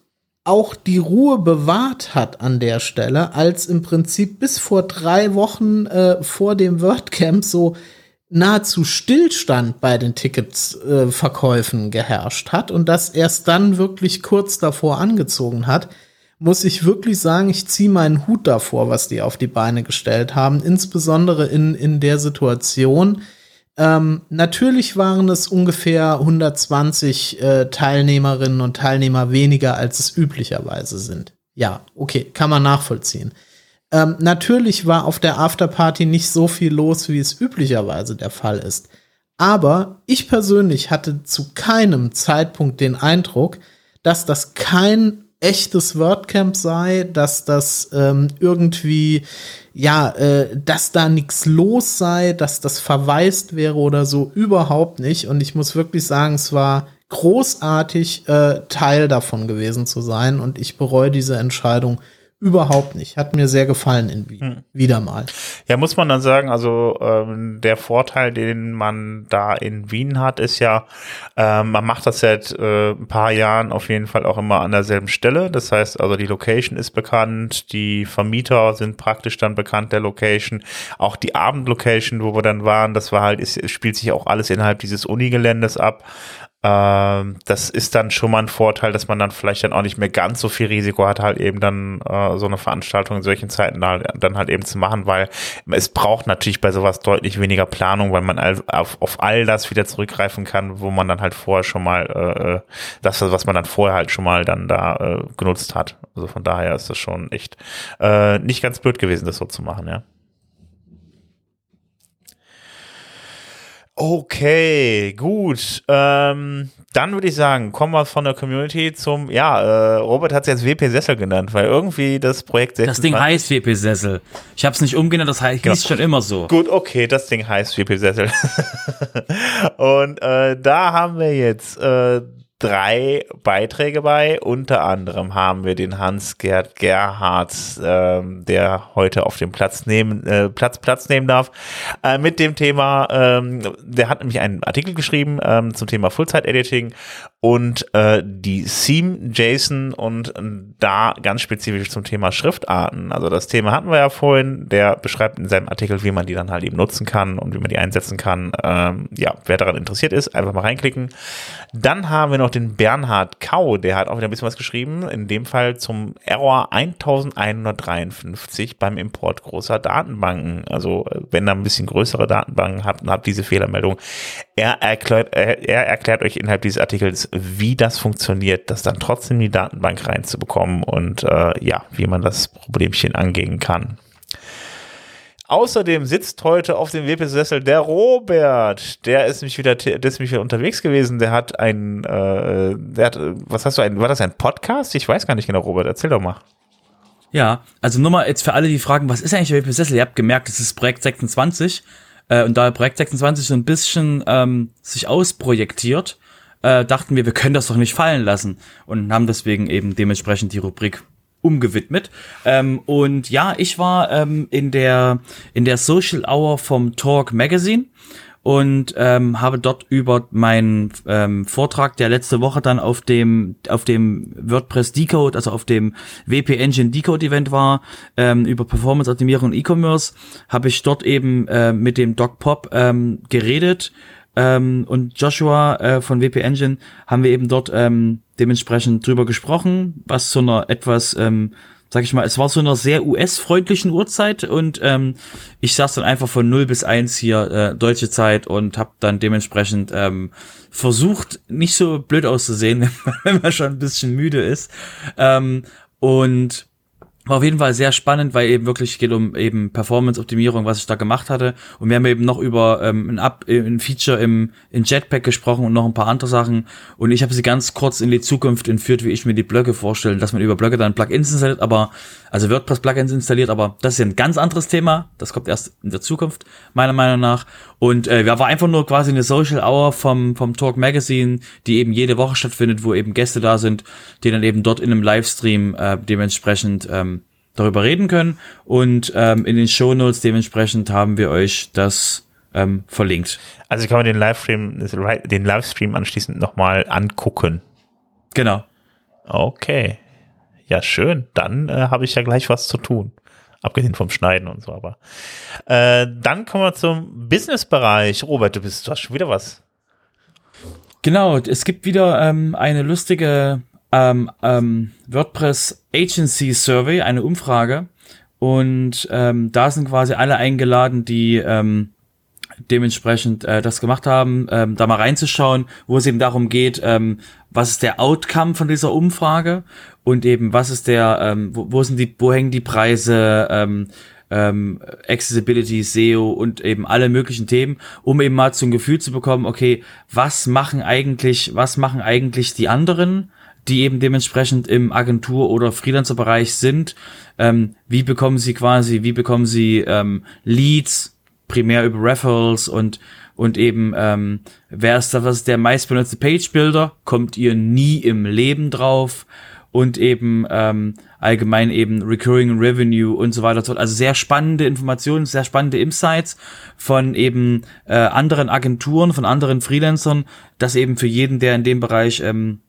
auch die Ruhe bewahrt hat an der Stelle, als im Prinzip bis vor drei Wochen äh, vor dem WordCamp so nahezu Stillstand bei den Ticketsverkäufen äh, geherrscht hat und das erst dann wirklich kurz davor angezogen hat, muss ich wirklich sagen, ich ziehe meinen Hut davor, was die auf die Beine gestellt haben, insbesondere in, in der Situation, ähm, natürlich waren es ungefähr 120 äh, Teilnehmerinnen und Teilnehmer weniger, als es üblicherweise sind. Ja, okay, kann man nachvollziehen. Ähm, natürlich war auf der Afterparty nicht so viel los, wie es üblicherweise der Fall ist. Aber ich persönlich hatte zu keinem Zeitpunkt den Eindruck, dass das kein echtes WordCamp sei, dass das ähm, irgendwie ja, äh, dass da nichts los sei, dass das verwaist wäre oder so, überhaupt nicht. Und ich muss wirklich sagen, es war großartig, äh, Teil davon gewesen zu sein. Und ich bereue diese Entscheidung Überhaupt nicht. Hat mir sehr gefallen in Wien. Hm. Wieder mal. Ja, muss man dann sagen, also ähm, der Vorteil, den man da in Wien hat, ist ja, äh, man macht das seit äh, ein paar Jahren auf jeden Fall auch immer an derselben Stelle. Das heißt, also die Location ist bekannt, die Vermieter sind praktisch dann bekannt der Location. Auch die Abendlocation, wo wir dann waren, das war halt, es spielt sich auch alles innerhalb dieses Unigeländes ab. Ähm, das ist dann schon mal ein Vorteil, dass man dann vielleicht dann auch nicht mehr ganz so viel Risiko hat, halt eben dann äh, so eine Veranstaltung in solchen Zeiten dann, dann halt eben zu machen, weil es braucht natürlich bei sowas deutlich weniger Planung, weil man auf, auf all das wieder zurückgreifen kann, wo man dann halt vorher schon mal äh, äh, das, was man dann vorher halt schon mal dann da äh, genutzt hat. Also von daher ist das schon echt äh, nicht ganz blöd gewesen, das so zu machen, ja. Okay, gut. Ähm, dann würde ich sagen, kommen wir von der Community zum, ja, äh, Robert hat es jetzt WP Sessel genannt, weil irgendwie das Projekt 26, Das Ding heißt WP Sessel. Ich habe es nicht umgenannt, das heißt, genau. hieß schon immer so. Gut, okay, das Ding heißt WP Sessel. Und äh, da haben wir jetzt äh, drei Beiträge bei. Unter anderem haben wir den Hans-Gerd Gerhardt, ähm, der heute auf dem Platz nehmen, äh, Platz, Platz nehmen darf, äh, mit dem Thema, ähm, der hat nämlich einen Artikel geschrieben ähm, zum Thema Fullzeit-Editing und äh, die Theme JSON und äh, da ganz spezifisch zum Thema Schriftarten. Also das Thema hatten wir ja vorhin, der beschreibt in seinem Artikel, wie man die dann halt eben nutzen kann und wie man die einsetzen kann. Ähm, ja, wer daran interessiert ist, einfach mal reinklicken. Dann haben wir noch den Bernhard Kau, der hat auch wieder ein bisschen was geschrieben, in dem Fall zum Error 1153 beim Import großer Datenbanken. Also äh, wenn ihr ein bisschen größere Datenbanken habt und habt diese Fehlermeldung, er erklärt, er erklärt euch innerhalb dieses Artikels, wie das funktioniert, das dann trotzdem in die Datenbank reinzubekommen und äh, ja, wie man das Problemchen angehen kann. Außerdem sitzt heute auf dem WP-Sessel der Robert. Der ist nämlich wieder, der ist nämlich wieder unterwegs gewesen. Der hat ein, äh, der hat, was hast du, ein, war das ein Podcast? Ich weiß gar nicht genau, Robert. Erzähl doch mal. Ja, also nur mal jetzt für alle, die fragen, was ist eigentlich der WP-Sessel? Ihr habt gemerkt, es ist Projekt 26. Äh, und da Projekt 26 so ein bisschen ähm, sich ausprojektiert, äh, dachten wir, wir können das doch nicht fallen lassen. Und haben deswegen eben dementsprechend die Rubrik umgewidmet. Ähm, und ja, ich war ähm, in der in der Social Hour vom Talk Magazine und ähm, habe dort über meinen ähm, Vortrag, der letzte Woche dann auf dem auf dem WordPress Decode, also auf dem WP Engine Decode Event war, ähm, über Performance Optimierung und E-Commerce, habe ich dort eben äh, mit dem Doc Pop ähm, geredet ähm, und Joshua äh, von WP Engine haben wir eben dort ähm, dementsprechend drüber gesprochen, was zu einer etwas, ähm, sag ich mal, es war so einer sehr US-freundlichen Uhrzeit und ähm, ich saß dann einfach von 0 bis 1 hier äh, deutsche Zeit und habe dann dementsprechend ähm, versucht, nicht so blöd auszusehen, wenn man schon ein bisschen müde ist. Ähm, und war auf jeden Fall sehr spannend, weil eben wirklich geht um eben Performance-Optimierung, was ich da gemacht hatte. Und wir haben eben noch über ähm, ein, Up, äh, ein Feature im, im Jetpack gesprochen und noch ein paar andere Sachen. Und ich habe sie ganz kurz in die Zukunft entführt, wie ich mir die Blöcke vorstelle, dass man über Blöcke dann Plugins installiert, aber also WordPress-Plugins installiert, aber das ist ja ein ganz anderes Thema. Das kommt erst in der Zukunft, meiner Meinung nach. Und äh, ja, war einfach nur quasi eine Social Hour vom, vom Talk Magazine, die eben jede Woche stattfindet, wo eben Gäste da sind, die dann eben dort in einem Livestream äh, dementsprechend ähm, darüber reden können. Und ähm, in den Show Notes dementsprechend haben wir euch das ähm, verlinkt. Also kann man den Livestream, den Livestream anschließend nochmal angucken. Genau. Okay. Ja, schön. Dann äh, habe ich ja gleich was zu tun. Abgesehen vom Schneiden und so, aber. Äh, dann kommen wir zum Business-Bereich. Robert, du bist, du hast schon wieder was. Genau, es gibt wieder ähm, eine lustige ähm, ähm, WordPress Agency Survey, eine Umfrage. Und ähm, da sind quasi alle eingeladen, die ähm, dementsprechend äh, das gemacht haben, ähm, da mal reinzuschauen, wo es eben darum geht, ähm, was ist der Outcome von dieser Umfrage und eben was ist der, ähm, wo, wo sind die, wo hängen die Preise, ähm, ähm, Accessibility, SEO und eben alle möglichen Themen, um eben mal zum Gefühl zu bekommen, okay, was machen eigentlich, was machen eigentlich die anderen, die eben dementsprechend im Agentur- oder Freelancer-Bereich sind, ähm, wie bekommen sie quasi, wie bekommen sie ähm, Leads, primär über Referrals und und eben ähm, wer ist da was ist der meistbenutzte Page Builder kommt ihr nie im Leben drauf und eben ähm, allgemein eben Recurring Revenue und so weiter. Also sehr spannende Informationen, sehr spannende Insights von eben äh, anderen Agenturen, von anderen Freelancern, dass eben für jeden, der in dem Bereich ähm,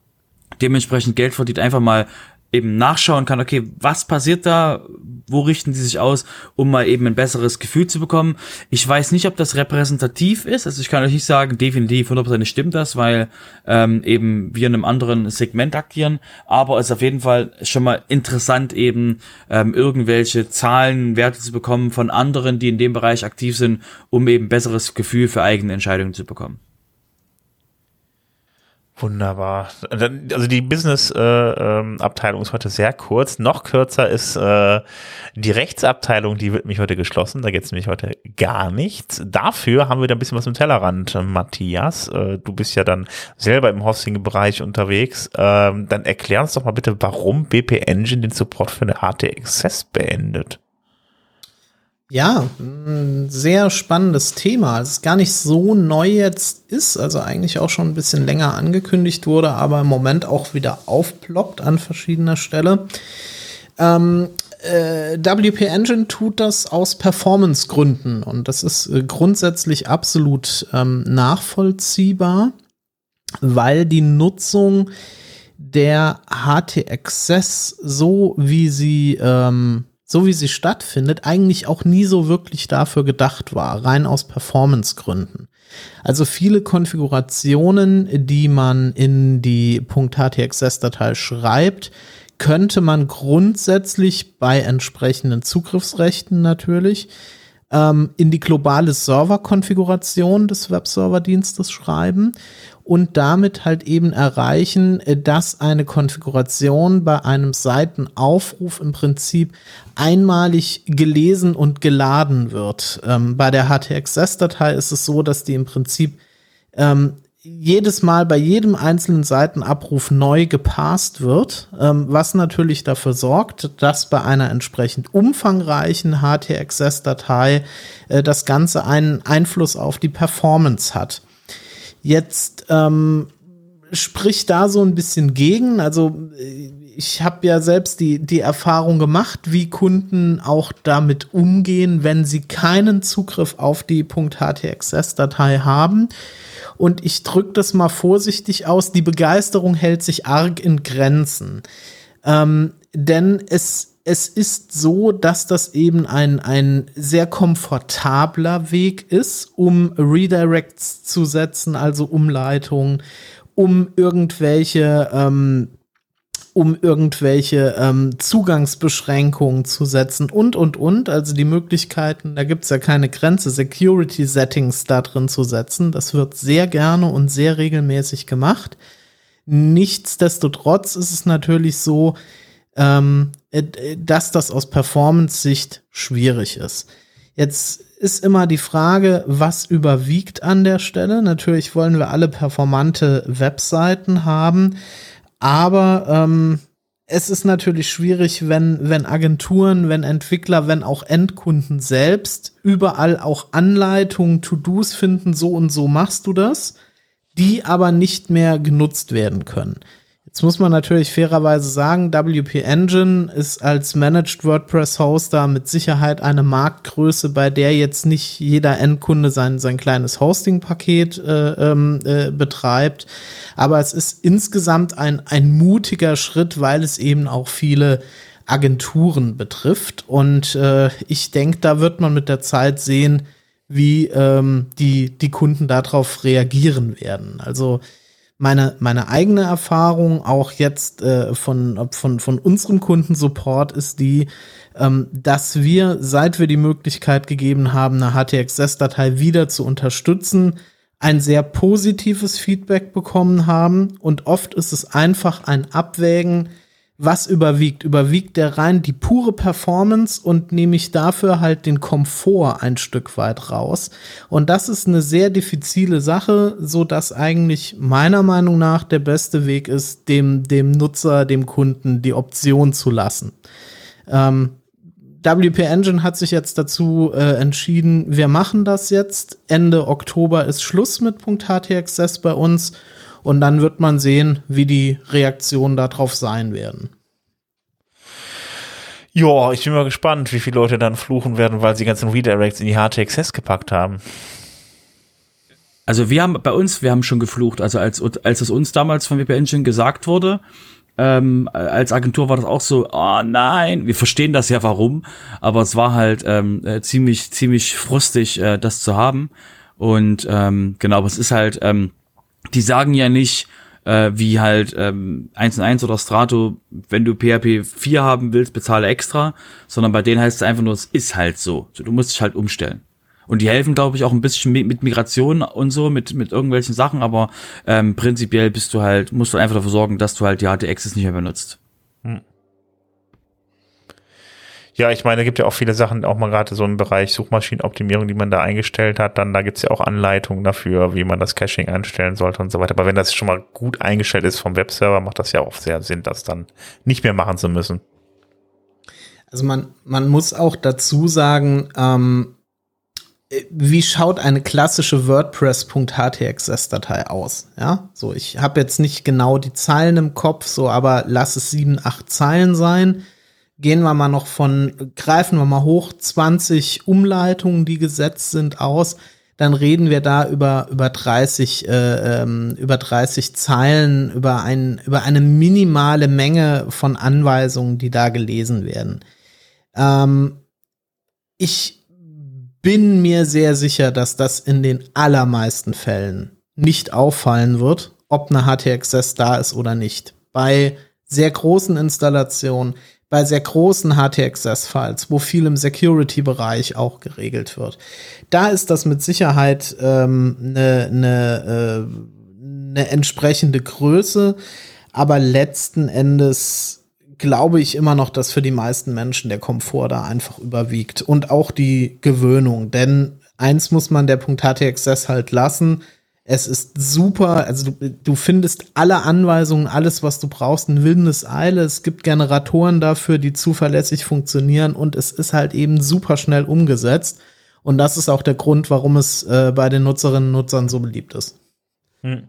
dementsprechend Geld verdient, einfach mal eben nachschauen kann, okay, was passiert da, wo richten die sich aus, um mal eben ein besseres Gefühl zu bekommen. Ich weiß nicht, ob das repräsentativ ist, also ich kann euch nicht sagen, definitiv 100% stimmt das, weil ähm, eben wir in einem anderen Segment agieren, aber es ist auf jeden Fall schon mal interessant eben ähm, irgendwelche Zahlen, Werte zu bekommen von anderen, die in dem Bereich aktiv sind, um eben besseres Gefühl für eigene Entscheidungen zu bekommen. Wunderbar. Also die Business-Abteilung äh, ähm, ist heute sehr kurz. Noch kürzer ist äh, die Rechtsabteilung, die wird mich heute geschlossen. Da geht es nämlich heute gar nichts. Dafür haben wir da ein bisschen was im Tellerrand, Matthias. Äh, du bist ja dann selber im Hosting-Bereich unterwegs. Ähm, dann erklär uns doch mal bitte, warum BP Engine den Support für eine HT Access beendet. Ja, ein sehr spannendes Thema. Es ist gar nicht so neu jetzt ist, also eigentlich auch schon ein bisschen länger angekündigt wurde, aber im Moment auch wieder aufploppt an verschiedener Stelle. Ähm, äh, WP Engine tut das aus Performance-Gründen und das ist äh, grundsätzlich absolut ähm, nachvollziehbar, weil die Nutzung der HT Access so wie sie ähm, so wie sie stattfindet, eigentlich auch nie so wirklich dafür gedacht war, rein aus Performance-Gründen. Also viele Konfigurationen, die man in die .htxs-Datei schreibt, könnte man grundsätzlich bei entsprechenden Zugriffsrechten natürlich ähm, in die globale Serverkonfiguration des Webserverdienstes schreiben und damit halt eben erreichen, äh, dass eine Konfiguration bei einem Seitenaufruf im Prinzip einmalig gelesen und geladen wird. Ähm, bei der HTXS-Datei ist es so, dass die im Prinzip ähm, jedes Mal bei jedem einzelnen Seitenabruf neu gepasst wird, ähm, was natürlich dafür sorgt, dass bei einer entsprechend umfangreichen HTXS-Datei äh, das Ganze einen Einfluss auf die Performance hat. Jetzt ähm, spricht da so ein bisschen gegen. Also ich habe ja selbst die, die Erfahrung gemacht, wie Kunden auch damit umgehen, wenn sie keinen Zugriff auf die .htxs-Datei haben. Und ich drücke das mal vorsichtig aus, die Begeisterung hält sich arg in Grenzen. Ähm, denn es es ist so, dass das eben ein, ein sehr komfortabler Weg ist, um Redirects zu setzen, also Umleitungen, um irgendwelche, ähm, um irgendwelche ähm, Zugangsbeschränkungen zu setzen und, und, und. Also die Möglichkeiten, da gibt's ja keine Grenze, Security Settings da drin zu setzen. Das wird sehr gerne und sehr regelmäßig gemacht. Nichtsdestotrotz ist es natürlich so, ähm, äh, dass das aus Performance-Sicht schwierig ist. Jetzt ist immer die Frage, was überwiegt an der Stelle. Natürlich wollen wir alle performante Webseiten haben, aber ähm, es ist natürlich schwierig, wenn, wenn Agenturen, wenn Entwickler, wenn auch Endkunden selbst überall auch Anleitungen, To-Dos finden, so und so machst du das, die aber nicht mehr genutzt werden können. Jetzt muss man natürlich fairerweise sagen, WP Engine ist als Managed WordPress Hoster mit Sicherheit eine Marktgröße, bei der jetzt nicht jeder Endkunde sein, sein kleines Hosting-Paket äh, ähm, äh, betreibt. Aber es ist insgesamt ein, ein mutiger Schritt, weil es eben auch viele Agenturen betrifft. Und äh, ich denke, da wird man mit der Zeit sehen, wie ähm, die, die Kunden darauf reagieren werden. Also meine, meine eigene Erfahrung, auch jetzt äh, von, von, von unserem Kundensupport, ist die, ähm, dass wir, seit wir die Möglichkeit gegeben haben, eine HTXS-Datei wieder zu unterstützen, ein sehr positives Feedback bekommen haben. Und oft ist es einfach ein Abwägen, was überwiegt? Überwiegt der rein die pure Performance und nehme ich dafür halt den Komfort ein Stück weit raus. Und das ist eine sehr diffizile Sache, so dass eigentlich meiner Meinung nach der beste Weg ist, dem, dem Nutzer, dem Kunden die Option zu lassen. Ähm, WP Engine hat sich jetzt dazu äh, entschieden, wir machen das jetzt. Ende Oktober ist Schluss mit .htxs bei uns und dann wird man sehen, wie die Reaktionen darauf sein werden. Ja, ich bin mal gespannt, wie viele Leute dann fluchen werden, weil sie ganzen Redirects in die HTXS gepackt haben. Also wir haben bei uns, wir haben schon geflucht. Also als, als es uns damals von WP Engine gesagt wurde, ähm, als Agentur war das auch so, oh nein, wir verstehen das ja warum, aber es war halt ähm, äh, ziemlich, ziemlich frustig, äh, das zu haben. Und ähm, genau, aber es ist halt, ähm, die sagen ja nicht, äh, wie halt ähm, 1 1 oder Strato, wenn du PHP 4 haben willst, bezahle extra, sondern bei denen heißt es einfach nur, es ist halt so. Du musst dich halt umstellen. Und die helfen, glaube ich, auch ein bisschen mit Migration und so, mit, mit irgendwelchen Sachen, aber ähm, prinzipiell bist du halt, musst du einfach dafür sorgen, dass du halt die HT-Access nicht mehr benutzt. Hm. Ja, ich meine, es gibt ja auch viele Sachen, auch mal gerade so im Bereich Suchmaschinenoptimierung, die man da eingestellt hat. Dann da gibt's ja auch Anleitungen dafür, wie man das Caching einstellen sollte und so weiter. Aber wenn das schon mal gut eingestellt ist vom Webserver, macht das ja auch sehr Sinn, das dann nicht mehr machen zu müssen. Also man, man muss auch dazu sagen, ähm, wie schaut eine klassische WordPress.htxs-Datei aus? Ja, so ich habe jetzt nicht genau die Zeilen im Kopf, so aber lass es sieben, acht Zeilen sein. Gehen wir mal noch von, greifen wir mal hoch 20 Umleitungen, die gesetzt sind, aus. Dann reden wir da über über 30 äh, ähm, über 30 Zeilen über ein über eine minimale Menge von Anweisungen, die da gelesen werden. Ähm, ich bin mir sehr sicher, dass das in den allermeisten Fällen nicht auffallen wird, ob eine HT-Access da ist oder nicht. Bei sehr großen Installationen, bei sehr großen HT-Access-Files, wo viel im Security-Bereich auch geregelt wird. Da ist das mit Sicherheit eine ähm, ne, ne, äh, ne entsprechende Größe, aber letzten Endes glaube ich immer noch, dass für die meisten Menschen der Komfort da einfach überwiegt und auch die Gewöhnung. Denn eins muss man der Punkt HTXS halt lassen. Es ist super, also du, du findest alle Anweisungen, alles, was du brauchst, in Windeseile. Es gibt Generatoren dafür, die zuverlässig funktionieren und es ist halt eben super schnell umgesetzt. Und das ist auch der Grund, warum es äh, bei den Nutzerinnen und Nutzern so beliebt ist. Hm.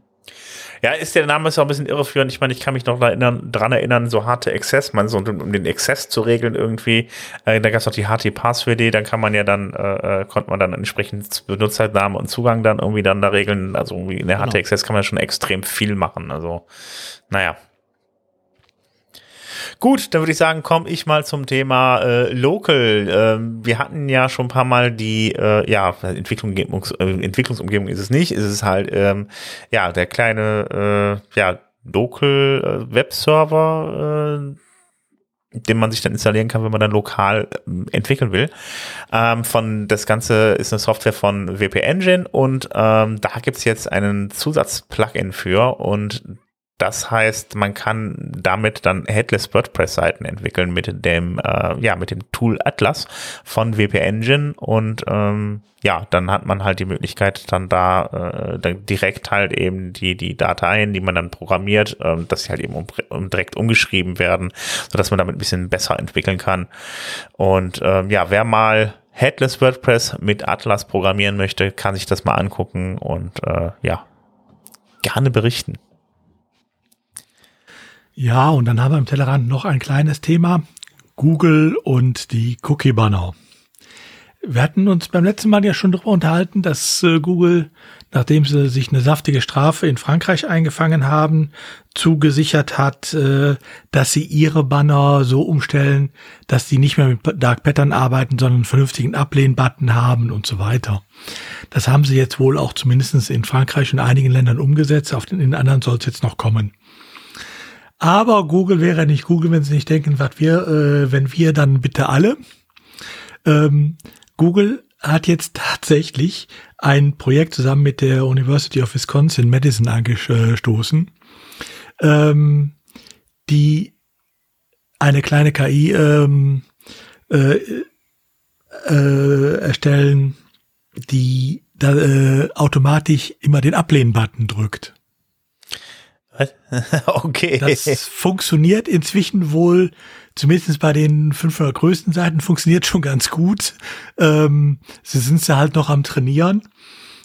Ja, ist der Name ist auch ein bisschen irreführend. Ich meine, ich kann mich noch erinnern, dran erinnern, so harte Access, man so um den Access zu regeln irgendwie. Äh, da gab es noch die HT Password, dann kann man ja dann, äh, äh, konnte man dann entsprechend Benutzername und Zugang dann irgendwie dann da regeln. Also irgendwie in der genau. HT Access kann man schon extrem viel machen. Also, naja, Gut, dann würde ich sagen, komme ich mal zum Thema äh, Local. Ähm, wir hatten ja schon ein paar Mal die, äh, ja, Entwicklung, äh, Entwicklungsumgebung ist es nicht, ist es halt, ähm, ja, der kleine, äh, ja, Local äh, Webserver, äh, den man sich dann installieren kann, wenn man dann lokal äh, entwickeln will. Ähm, von das Ganze ist eine Software von WP Engine und ähm, da gibt's jetzt einen Zusatz-Plugin für und das heißt, man kann damit dann Headless WordPress-Seiten entwickeln mit dem, äh, ja, mit dem Tool Atlas von WP Engine und ähm, ja, dann hat man halt die Möglichkeit, dann da äh, dann direkt halt eben die die Dateien, die man dann programmiert, äh, dass sie halt eben um, um direkt umgeschrieben werden, so dass man damit ein bisschen besser entwickeln kann. Und ähm, ja, wer mal Headless WordPress mit Atlas programmieren möchte, kann sich das mal angucken und äh, ja, gerne berichten. Ja, und dann haben wir im Tellerrand noch ein kleines Thema. Google und die Cookie-Banner. Wir hatten uns beim letzten Mal ja schon darüber unterhalten, dass äh, Google, nachdem sie sich eine saftige Strafe in Frankreich eingefangen haben, zugesichert hat, äh, dass sie ihre Banner so umstellen, dass die nicht mehr mit Dark Pattern arbeiten, sondern einen vernünftigen Ablehn-Button haben und so weiter. Das haben sie jetzt wohl auch zumindest in Frankreich und einigen Ländern umgesetzt. Auf den, in anderen soll es jetzt noch kommen. Aber Google wäre nicht Google, wenn sie nicht denken, was wir, äh, wenn wir, dann bitte alle. Ähm, Google hat jetzt tatsächlich ein Projekt zusammen mit der University of Wisconsin Madison angestoßen, ähm, die eine kleine KI ähm, äh, äh, erstellen, die da, äh, automatisch immer den Ablehnen-Button drückt. okay. Das funktioniert inzwischen wohl, zumindest bei den 500 größten Seiten, funktioniert schon ganz gut. Ähm, sie sind ja halt noch am Trainieren.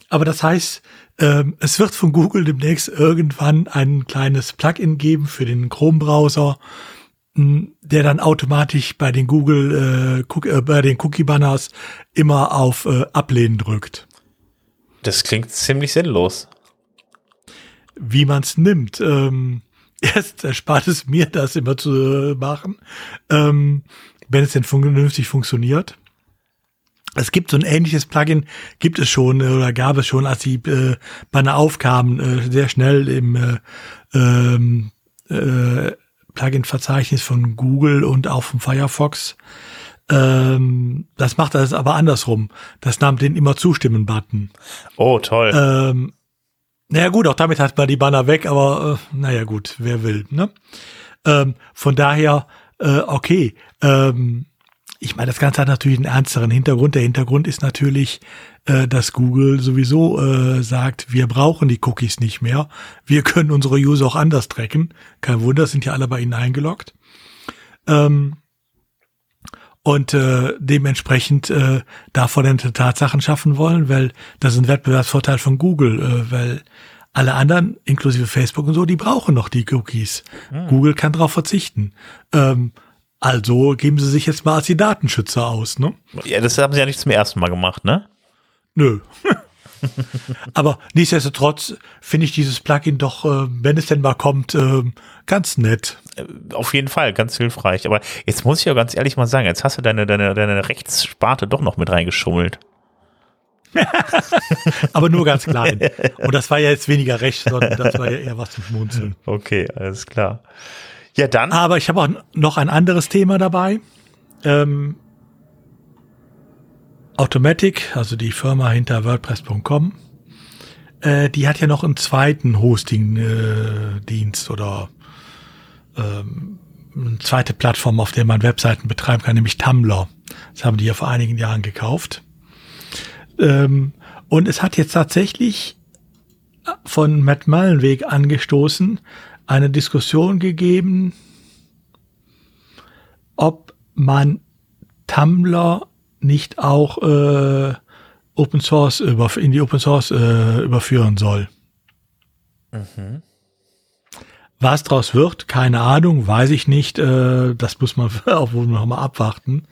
Aber das heißt, ähm, es wird von Google demnächst irgendwann ein kleines Plugin geben für den Chrome-Browser, hm, der dann automatisch bei den Google, äh, äh, bei den Cookie-Banners immer auf äh, Ablehnen drückt. Das klingt ziemlich sinnlos wie man es nimmt. Ähm, erst erspart es mir, das immer zu machen, ähm, wenn es denn vernünftig funktioniert. Es gibt so ein ähnliches Plugin, gibt es schon oder gab es schon, als die äh, Banner aufkamen, äh, sehr schnell im äh, ähm, äh, Plugin-Verzeichnis von Google und auch vom Firefox. Ähm, das macht das aber andersrum. Das nahm den immer zustimmen-Button. Oh, toll. Ähm, naja gut, auch damit hat man die Banner weg, aber äh, naja gut, wer will. Ne? Ähm, von daher, äh, okay. Ähm, ich meine, das Ganze hat natürlich einen ernsteren Hintergrund. Der Hintergrund ist natürlich, äh, dass Google sowieso äh, sagt, wir brauchen die Cookies nicht mehr. Wir können unsere User auch anders tracken. Kein Wunder, sind ja alle bei ihnen eingeloggt. Ähm, und äh, dementsprechend äh, davor dann Tatsachen schaffen wollen, weil das ist ein Wettbewerbsvorteil von Google, äh, weil alle anderen, inklusive Facebook und so, die brauchen noch die Cookies. Mhm. Google kann darauf verzichten. Ähm, also geben sie sich jetzt mal als die Datenschützer aus, ne? Ja, das haben sie ja nicht zum ersten Mal gemacht, ne? Nö. Aber nichtsdestotrotz finde ich dieses Plugin doch, äh, wenn es denn mal kommt, äh, ganz nett. Äh, auf jeden Fall, ganz hilfreich. Aber jetzt muss ich ja ganz ehrlich mal sagen, jetzt hast du deine, deine, deine Rechtssparte doch noch mit reingeschummelt. Aber nur ganz klein. Und das war ja jetzt weniger recht, sondern das war ja eher was zum Schmunzeln. Okay, alles klar. Ja, dann. Aber ich habe auch noch ein anderes Thema dabei. Ähm, Automatic, also die Firma hinter WordPress.com, äh, die hat ja noch einen zweiten Hosting-Dienst äh, oder ähm, eine zweite Plattform, auf der man Webseiten betreiben kann, nämlich Tumblr. Das haben die ja vor einigen Jahren gekauft. Ähm, und es hat jetzt tatsächlich von Matt Mullenweg angestoßen, eine Diskussion gegeben, ob man Tumblr nicht auch äh, Open Source über, in die Open Source äh, überführen soll. Mhm. Was draus wird, keine Ahnung, weiß ich nicht. Äh, das muss man auch wohl noch mal abwarten.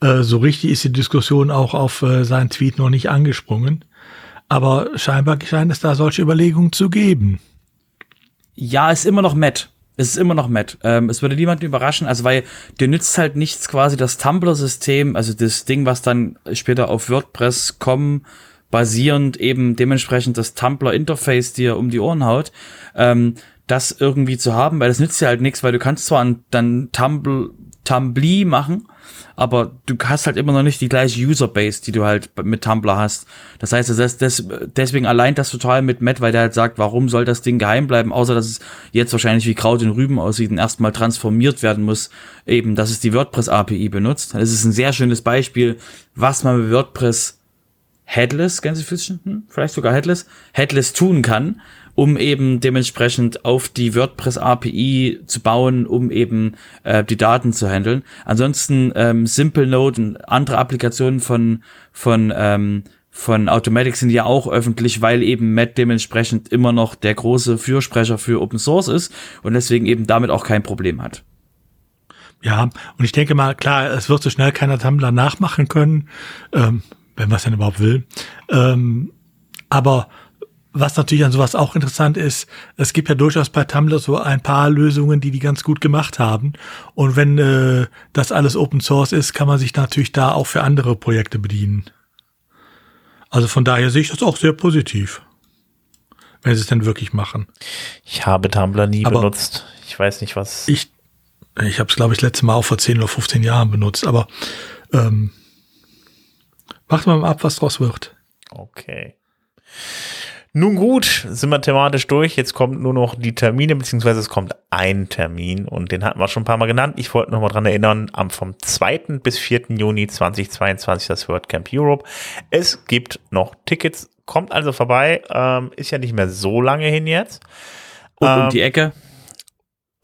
Äh, so richtig ist die Diskussion auch auf äh, seinen Tweet noch nicht angesprungen. Aber scheinbar scheint es da solche Überlegungen zu geben. Ja, ist immer noch Matt. Es ist immer noch Matt. Ähm, es würde niemanden überraschen, also weil dir nützt halt nichts quasi das Tumblr-System, also das Ding, was dann später auf WordPress kommen, basierend eben dementsprechend das Tumblr-Interface dir um die Ohren haut, ähm, das irgendwie zu haben, weil das nützt dir halt nichts, weil du kannst zwar dann Tumblr, Tumbly machen, aber du hast halt immer noch nicht die gleiche Userbase, die du halt mit Tumblr hast. Das heißt, das, das, deswegen allein das total mit Matt, weil der halt sagt, warum soll das Ding geheim bleiben, außer dass es jetzt wahrscheinlich wie Kraut in Rüben aussieht und erstmal transformiert werden muss, eben, dass es die WordPress API benutzt. Das ist ein sehr schönes Beispiel, was man mit WordPress Headless, Gänsefüßchen, hm, vielleicht sogar Headless, Headless tun kann um eben dementsprechend auf die WordPress API zu bauen, um eben äh, die Daten zu handeln. Ansonsten ähm, Simple Node und andere Applikationen von von ähm, von Automatic sind ja auch öffentlich, weil eben Matt dementsprechend immer noch der große Fürsprecher für Open Source ist und deswegen eben damit auch kein Problem hat. Ja, und ich denke mal, klar, es wird so schnell keiner Tumblr nachmachen können, ähm, wenn man es denn überhaupt will. Ähm, aber was natürlich an sowas auch interessant ist, es gibt ja durchaus bei Tumblr so ein paar Lösungen, die die ganz gut gemacht haben. Und wenn äh, das alles Open Source ist, kann man sich natürlich da auch für andere Projekte bedienen. Also von daher sehe ich das auch sehr positiv, wenn sie es denn wirklich machen. Ich habe Tumblr nie aber benutzt. Ich weiß nicht, was. Ich, ich habe es, glaube ich, das letzte Mal auch vor 10 oder 15 Jahren benutzt, aber ähm, wir mal ab, was draus wird. Okay. Nun gut, sind wir thematisch durch. Jetzt kommt nur noch die Termine, beziehungsweise es kommt ein Termin und den hatten wir schon ein paar Mal genannt. Ich wollte noch mal dran erinnern, am vom 2. bis 4. Juni 2022 das WordCamp Europe. Es gibt noch Tickets, kommt also vorbei, ähm, ist ja nicht mehr so lange hin jetzt. Und ähm, um die Ecke?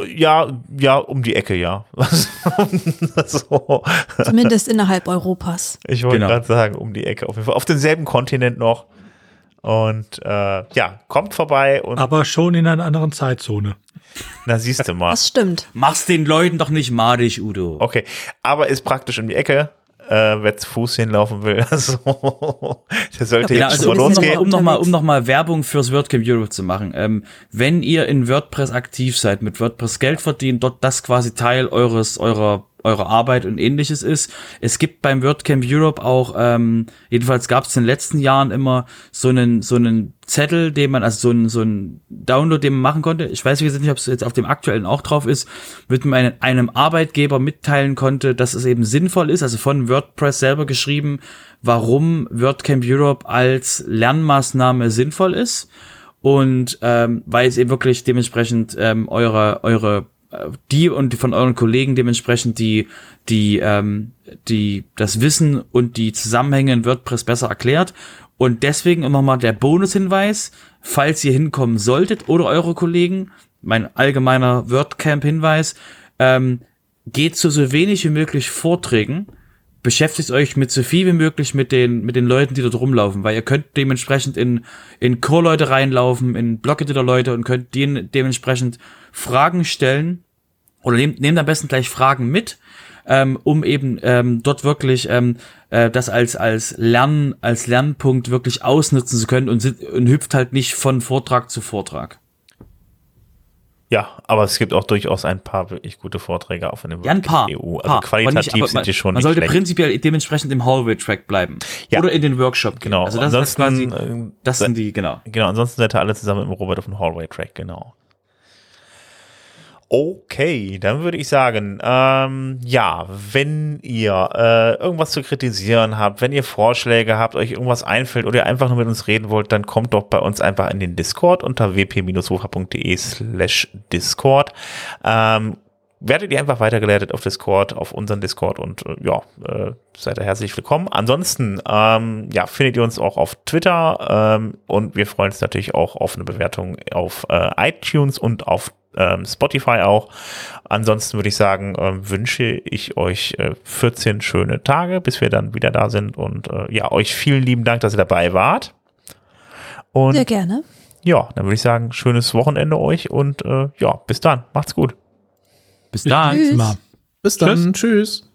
Ja, ja, um die Ecke, ja. so. Zumindest innerhalb Europas. Ich wollte genau. gerade sagen, um die Ecke. Auf jeden Fall auf demselben Kontinent noch. Und äh, ja, kommt vorbei und. Aber schon in einer anderen Zeitzone. Na, siehst du mal. Das stimmt. Mach's den Leuten doch nicht madig, Udo. Okay, aber ist praktisch um die Ecke. äh, wer zu Fuß hinlaufen will. Also, der sollte Ja, jetzt also schon mal um losgehen. nochmal um noch mal, Unterwegs. um noch mal Werbung fürs WordCamp Europe zu machen. Ähm, wenn ihr in WordPress aktiv seid, mit WordPress Geld verdient, dort das quasi Teil eures, eurer eurer Arbeit und ähnliches ist. Es gibt beim WordCamp Europe auch, ähm, jedenfalls gab es in den letzten Jahren immer so einen, so einen Zettel, den man, also so einen, so einen Download, den man machen konnte. Ich weiß nicht, ob es jetzt auf dem aktuellen auch drauf ist, mit einem, einem Arbeitgeber mitteilen konnte, dass es eben sinnvoll ist, also von WordPress selber geschrieben, warum WordCamp Europe als Lernmaßnahme sinnvoll ist. Und ähm, weil es eben wirklich dementsprechend ähm, eure, eure die und von euren Kollegen dementsprechend die die ähm, die das Wissen und die Zusammenhänge in WordPress besser erklärt. Und deswegen nochmal der Bonushinweis, falls ihr hinkommen solltet oder eure Kollegen, mein allgemeiner WordCamp-Hinweis, ähm, geht zu so wenig wie möglich Vorträgen, beschäftigt euch mit so viel wie möglich mit den, mit den Leuten, die dort rumlaufen, weil ihr könnt dementsprechend in, in Core-Leute reinlaufen, in Blog-Editor-Leute und könnt denen dementsprechend Fragen stellen oder nehmt, nehmt am besten gleich Fragen mit, ähm, um eben ähm, dort wirklich ähm, äh, das als als Lernen als Lernpunkt wirklich ausnutzen zu können und, und hüpft halt nicht von Vortrag zu Vortrag. Ja, aber es gibt auch durchaus ein paar wirklich gute Vorträge auch von dem Ja, ein paar. EU. Also paar, qualitativ nicht- sind die schon Man sollte schlecht. prinzipiell dementsprechend im Hallway-Track bleiben. Ja. Oder in den Workshop. gehen. Genau. Also das ist quasi, Ansonsten, äh, das sind die, genau. Genau, ansonsten seid ihr alle zusammen im Robert auf dem Hallway-Track, genau. Okay, dann würde ich sagen, ähm, ja, wenn ihr äh, irgendwas zu kritisieren habt, wenn ihr Vorschläge habt, euch irgendwas einfällt oder ihr einfach nur mit uns reden wollt, dann kommt doch bei uns einfach in den Discord unter wp-wofa.de slash Discord. Ähm, werdet ihr einfach weitergeleitet auf Discord, auf unseren Discord und äh, ja, äh, seid ihr herzlich willkommen. Ansonsten, ähm, ja, findet ihr uns auch auf Twitter ähm, und wir freuen uns natürlich auch auf eine Bewertung auf äh, iTunes und auf ähm, Spotify auch. Ansonsten würde ich sagen, ähm, wünsche ich euch äh, 14 schöne Tage, bis wir dann wieder da sind und äh, ja, euch vielen lieben Dank, dass ihr dabei wart. Und Sehr gerne. ja, dann würde ich sagen, schönes Wochenende euch und äh, ja, bis dann. Macht's gut. Bis dann. Tschüss. Mal. Bis dann. Tschüss.